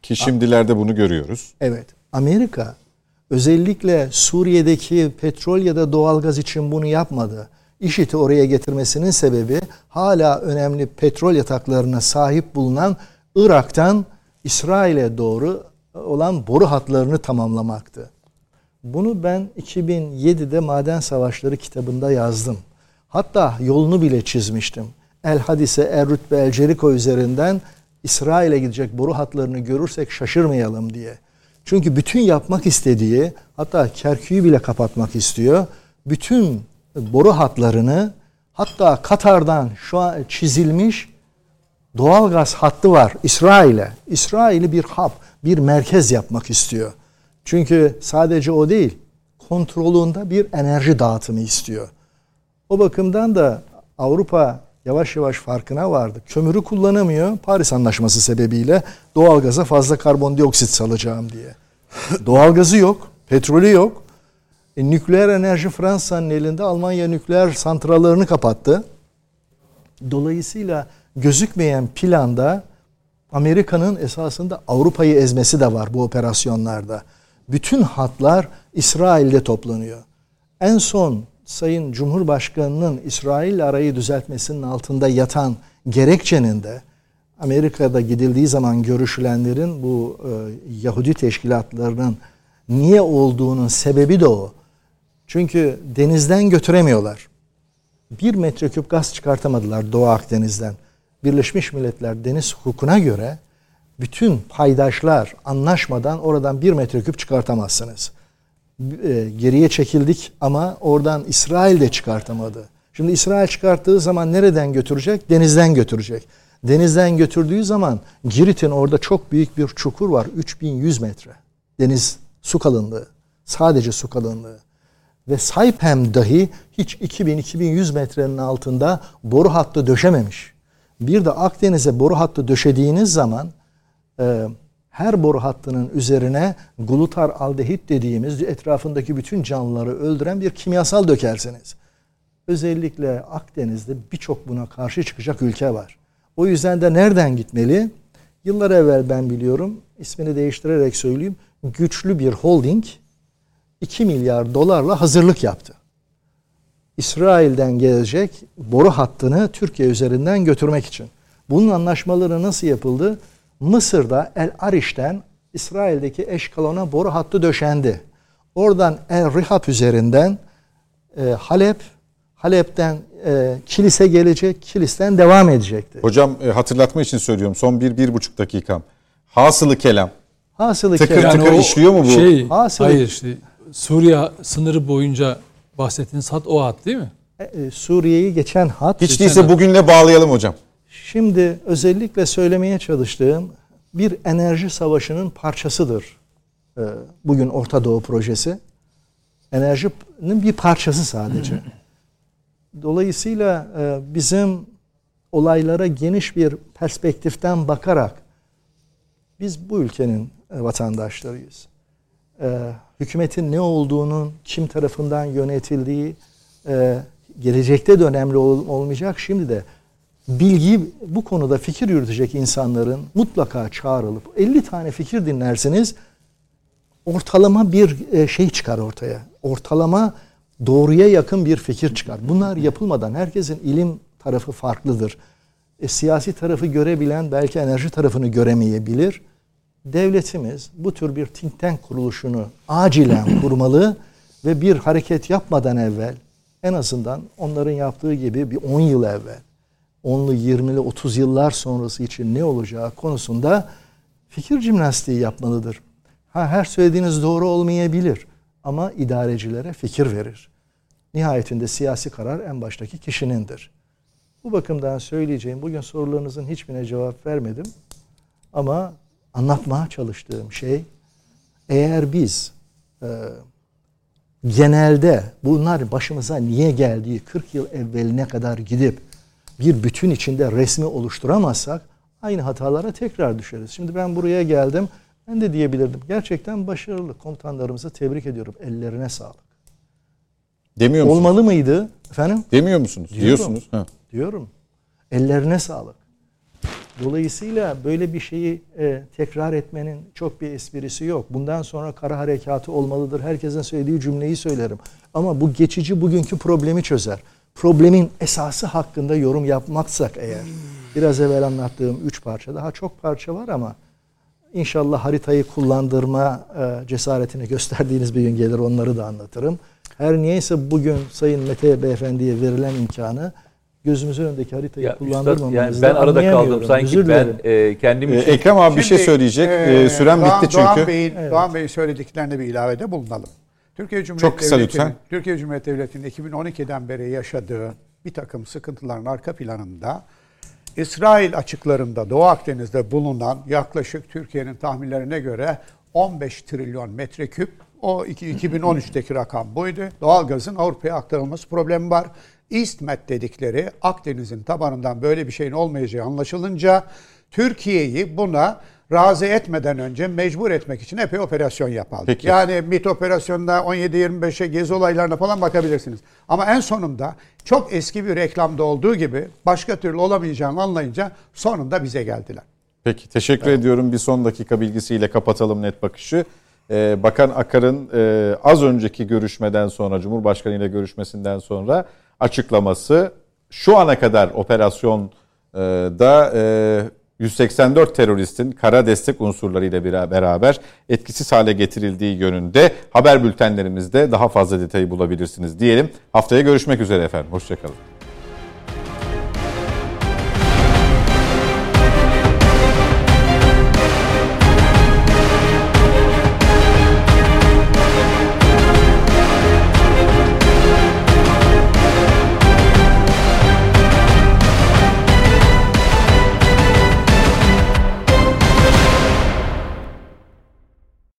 Ki şimdilerde bunu görüyoruz. Evet. Amerika özellikle Suriye'deki petrol ya da doğalgaz için bunu yapmadı. IŞİD'i oraya getirmesinin sebebi hala önemli petrol yataklarına sahip bulunan Irak'tan İsrail'e doğru olan boru hatlarını tamamlamaktı. Bunu ben 2007'de Maden Savaşları kitabında yazdım. Hatta yolunu bile çizmiştim. El Hadise, El Rütbe, El Ceriko üzerinden İsrail'e gidecek boru hatlarını görürsek şaşırmayalım diye. Çünkü bütün yapmak istediği, hatta Kerkük'ü bile kapatmak istiyor. Bütün boru hatlarını, hatta Katar'dan şu an çizilmiş doğal gaz hattı var İsrail'e. İsrail'i bir hap, bir merkez yapmak istiyor. Çünkü sadece o değil, kontrolünde bir enerji dağıtımı istiyor. O bakımdan da Avrupa yavaş yavaş farkına vardı. Kömürü kullanamıyor Paris Anlaşması sebebiyle doğalgaza fazla karbondioksit salacağım diye. Doğalgazı yok, petrolü yok. E, nükleer enerji Fransa'nın elinde Almanya nükleer santrallerini kapattı. Dolayısıyla gözükmeyen planda Amerika'nın esasında Avrupa'yı ezmesi de var bu operasyonlarda. Bütün hatlar İsrail'de toplanıyor. En son Sayın Cumhurbaşkanı'nın İsrail arayı düzeltmesinin altında yatan gerekçenin de Amerika'da gidildiği zaman görüşülenlerin bu e, Yahudi teşkilatlarının niye olduğunun sebebi de o. Çünkü denizden götüremiyorlar. Bir metreküp gaz çıkartamadılar Doğu Akdeniz'den. Birleşmiş Milletler deniz hukukuna göre bütün paydaşlar anlaşmadan oradan bir metreküp çıkartamazsınız. E, geriye çekildik ama oradan İsrail de çıkartamadı. Şimdi İsrail çıkarttığı zaman nereden götürecek? Denizden götürecek. Denizden götürdüğü zaman Girit'in orada çok büyük bir çukur var. 3100 metre. Deniz su kalınlığı. Sadece su kalınlığı. Ve Saipem dahi hiç 2000-2100 metrenin altında boru hattı döşememiş. Bir de Akdeniz'e boru hattı döşediğiniz zaman e, her boru hattının üzerine glutar aldehit dediğimiz etrafındaki bütün canlıları öldüren bir kimyasal dökersiniz. Özellikle Akdeniz'de birçok buna karşı çıkacak ülke var. O yüzden de nereden gitmeli? Yıllar evvel ben biliyorum, ismini değiştirerek söyleyeyim, güçlü bir holding 2 milyar dolarla hazırlık yaptı. İsrail'den gelecek boru hattını Türkiye üzerinden götürmek için. Bunun anlaşmaları nasıl yapıldı? Mısır'da El Ariş'ten İsrail'deki Eşkalon'a boru hattı döşendi. Oradan El Rihab üzerinden e, Halep, Halep'ten e, Kilis'e gelecek, Kilis'ten devam edecekti. Hocam e, hatırlatma için söylüyorum. Son bir, bir buçuk dakikam. Hasılı kelam. Hasılı Tıkır kelam- tıkır işliyor mu bu? Şey, Hasılı- hayır işte Suriye sınırı boyunca bahsettiğiniz hat o hat değil mi? E, e, Suriye'yi geçen hat. Hiç Geçen değilse hafta- bugünle bağlayalım hocam. Şimdi özellikle söylemeye çalıştığım bir enerji savaşının parçasıdır. e, Bugün Orta Doğu projesi. Enerjinin bir parçası sadece. Dolayısıyla e, bizim olaylara geniş bir perspektiften bakarak biz bu ülkenin e, vatandaşlarıyız. Hükümetin ne olduğunun, kim tarafından yönetildiği gelecekte de önemli ol- olmayacak. Şimdi de bilgi bu konuda fikir yürütecek insanların mutlaka çağrılıp 50 tane fikir dinlersiniz ortalama bir e, şey çıkar ortaya. Ortalama doğruya yakın bir fikir çıkar. Bunlar yapılmadan herkesin ilim tarafı farklıdır. E, siyasi tarafı görebilen belki enerji tarafını göremeyebilir. Devletimiz bu tür bir think tank kuruluşunu acilen kurmalı ve bir hareket yapmadan evvel en azından onların yaptığı gibi bir 10 yıl evvel 10'lu 20'li 30 yıllar sonrası için ne olacağı konusunda fikir jimnastiği yapmalıdır. Ha, her söylediğiniz doğru olmayabilir ama idarecilere fikir verir. Nihayetinde siyasi karar en baştaki kişinindir. Bu bakımdan söyleyeceğim, bugün sorularınızın hiçbirine cevap vermedim. Ama anlatmaya çalıştığım şey, eğer biz e, genelde bunlar başımıza niye geldiği 40 yıl evveline kadar gidip bir bütün içinde resmi oluşturamazsak aynı hatalara tekrar düşeriz. Şimdi ben buraya geldim. Ben de diyebilirdim. Gerçekten başarılı komutanlarımızı tebrik ediyorum. Ellerine sağlık. Demiyor musunuz? Olmalı mıydı? Efendim? Demiyor musunuz? Diyorum. Diyorsunuz. Ha. Diyorum. Ellerine sağlık. Dolayısıyla böyle bir şeyi e, tekrar etmenin çok bir esprisi yok. Bundan sonra kara harekatı olmalıdır. Herkesin söylediği cümleyi söylerim. Ama bu geçici bugünkü problemi çözer. Problemin esası hakkında yorum yapmaksak eğer, biraz evvel anlattığım üç parça, daha çok parça var ama inşallah haritayı kullandırma e, cesaretini gösterdiğiniz bir gün gelir onları da anlatırım. Her niyeyse bugün Sayın Mete Beyefendi'ye verilen imkanı gözümüzün önündeki haritayı Ya üstad, yani ben arada kaldım sanki Özür ben e, kendim Ee, için Ekrem abi bir şey Şimdi, söyleyecek. e, Ee, süren Doğan- bitti çünkü. Doğan Bey'in, Doğan Bey'in söylediklerine bir ilavede bulunalım. Türkiye Cumhuriyeti Çok kısa Devleti'nin- lütfen. Türkiye Cumhuriyeti Devleti'nin 2012'den beri yaşadığı bir takım sıkıntıların arka planında İsrail açıklarında Doğu Akdeniz'de bulunan yaklaşık Türkiye'nin tahminlerine göre 15 trilyon metreküp o iki- 2013'teki rakam buydu. Doğalgazın Avrupa'ya aktarılması problemi var. EastMed dedikleri Akdeniz'in tabanından böyle bir şeyin olmayacağı anlaşılınca Türkiye'yi buna razı etmeden önce mecbur etmek için epey operasyon yapıldı. Peki. Yani MİT operasyonunda 17-25'e gezi olaylarına falan bakabilirsiniz. Ama en sonunda çok eski bir reklamda olduğu gibi başka türlü olamayacağını anlayınca sonunda bize geldiler. Peki teşekkür ediyorum. Bir son dakika bilgisiyle kapatalım net bakışı. e, Bakan Akar'ın e, az önceki görüşmeden sonra, Cumhurbaşkanı ile görüşmesinden sonra açıklaması şu ana kadar operasyonda e, 184 teröristin kara destek unsurlarıyla beraber etkisiz hale getirildiği yönünde haber bültenlerimizde daha fazla detayı bulabilirsiniz diyelim. Haftaya görüşmek üzere efendim. Hoşçakalın.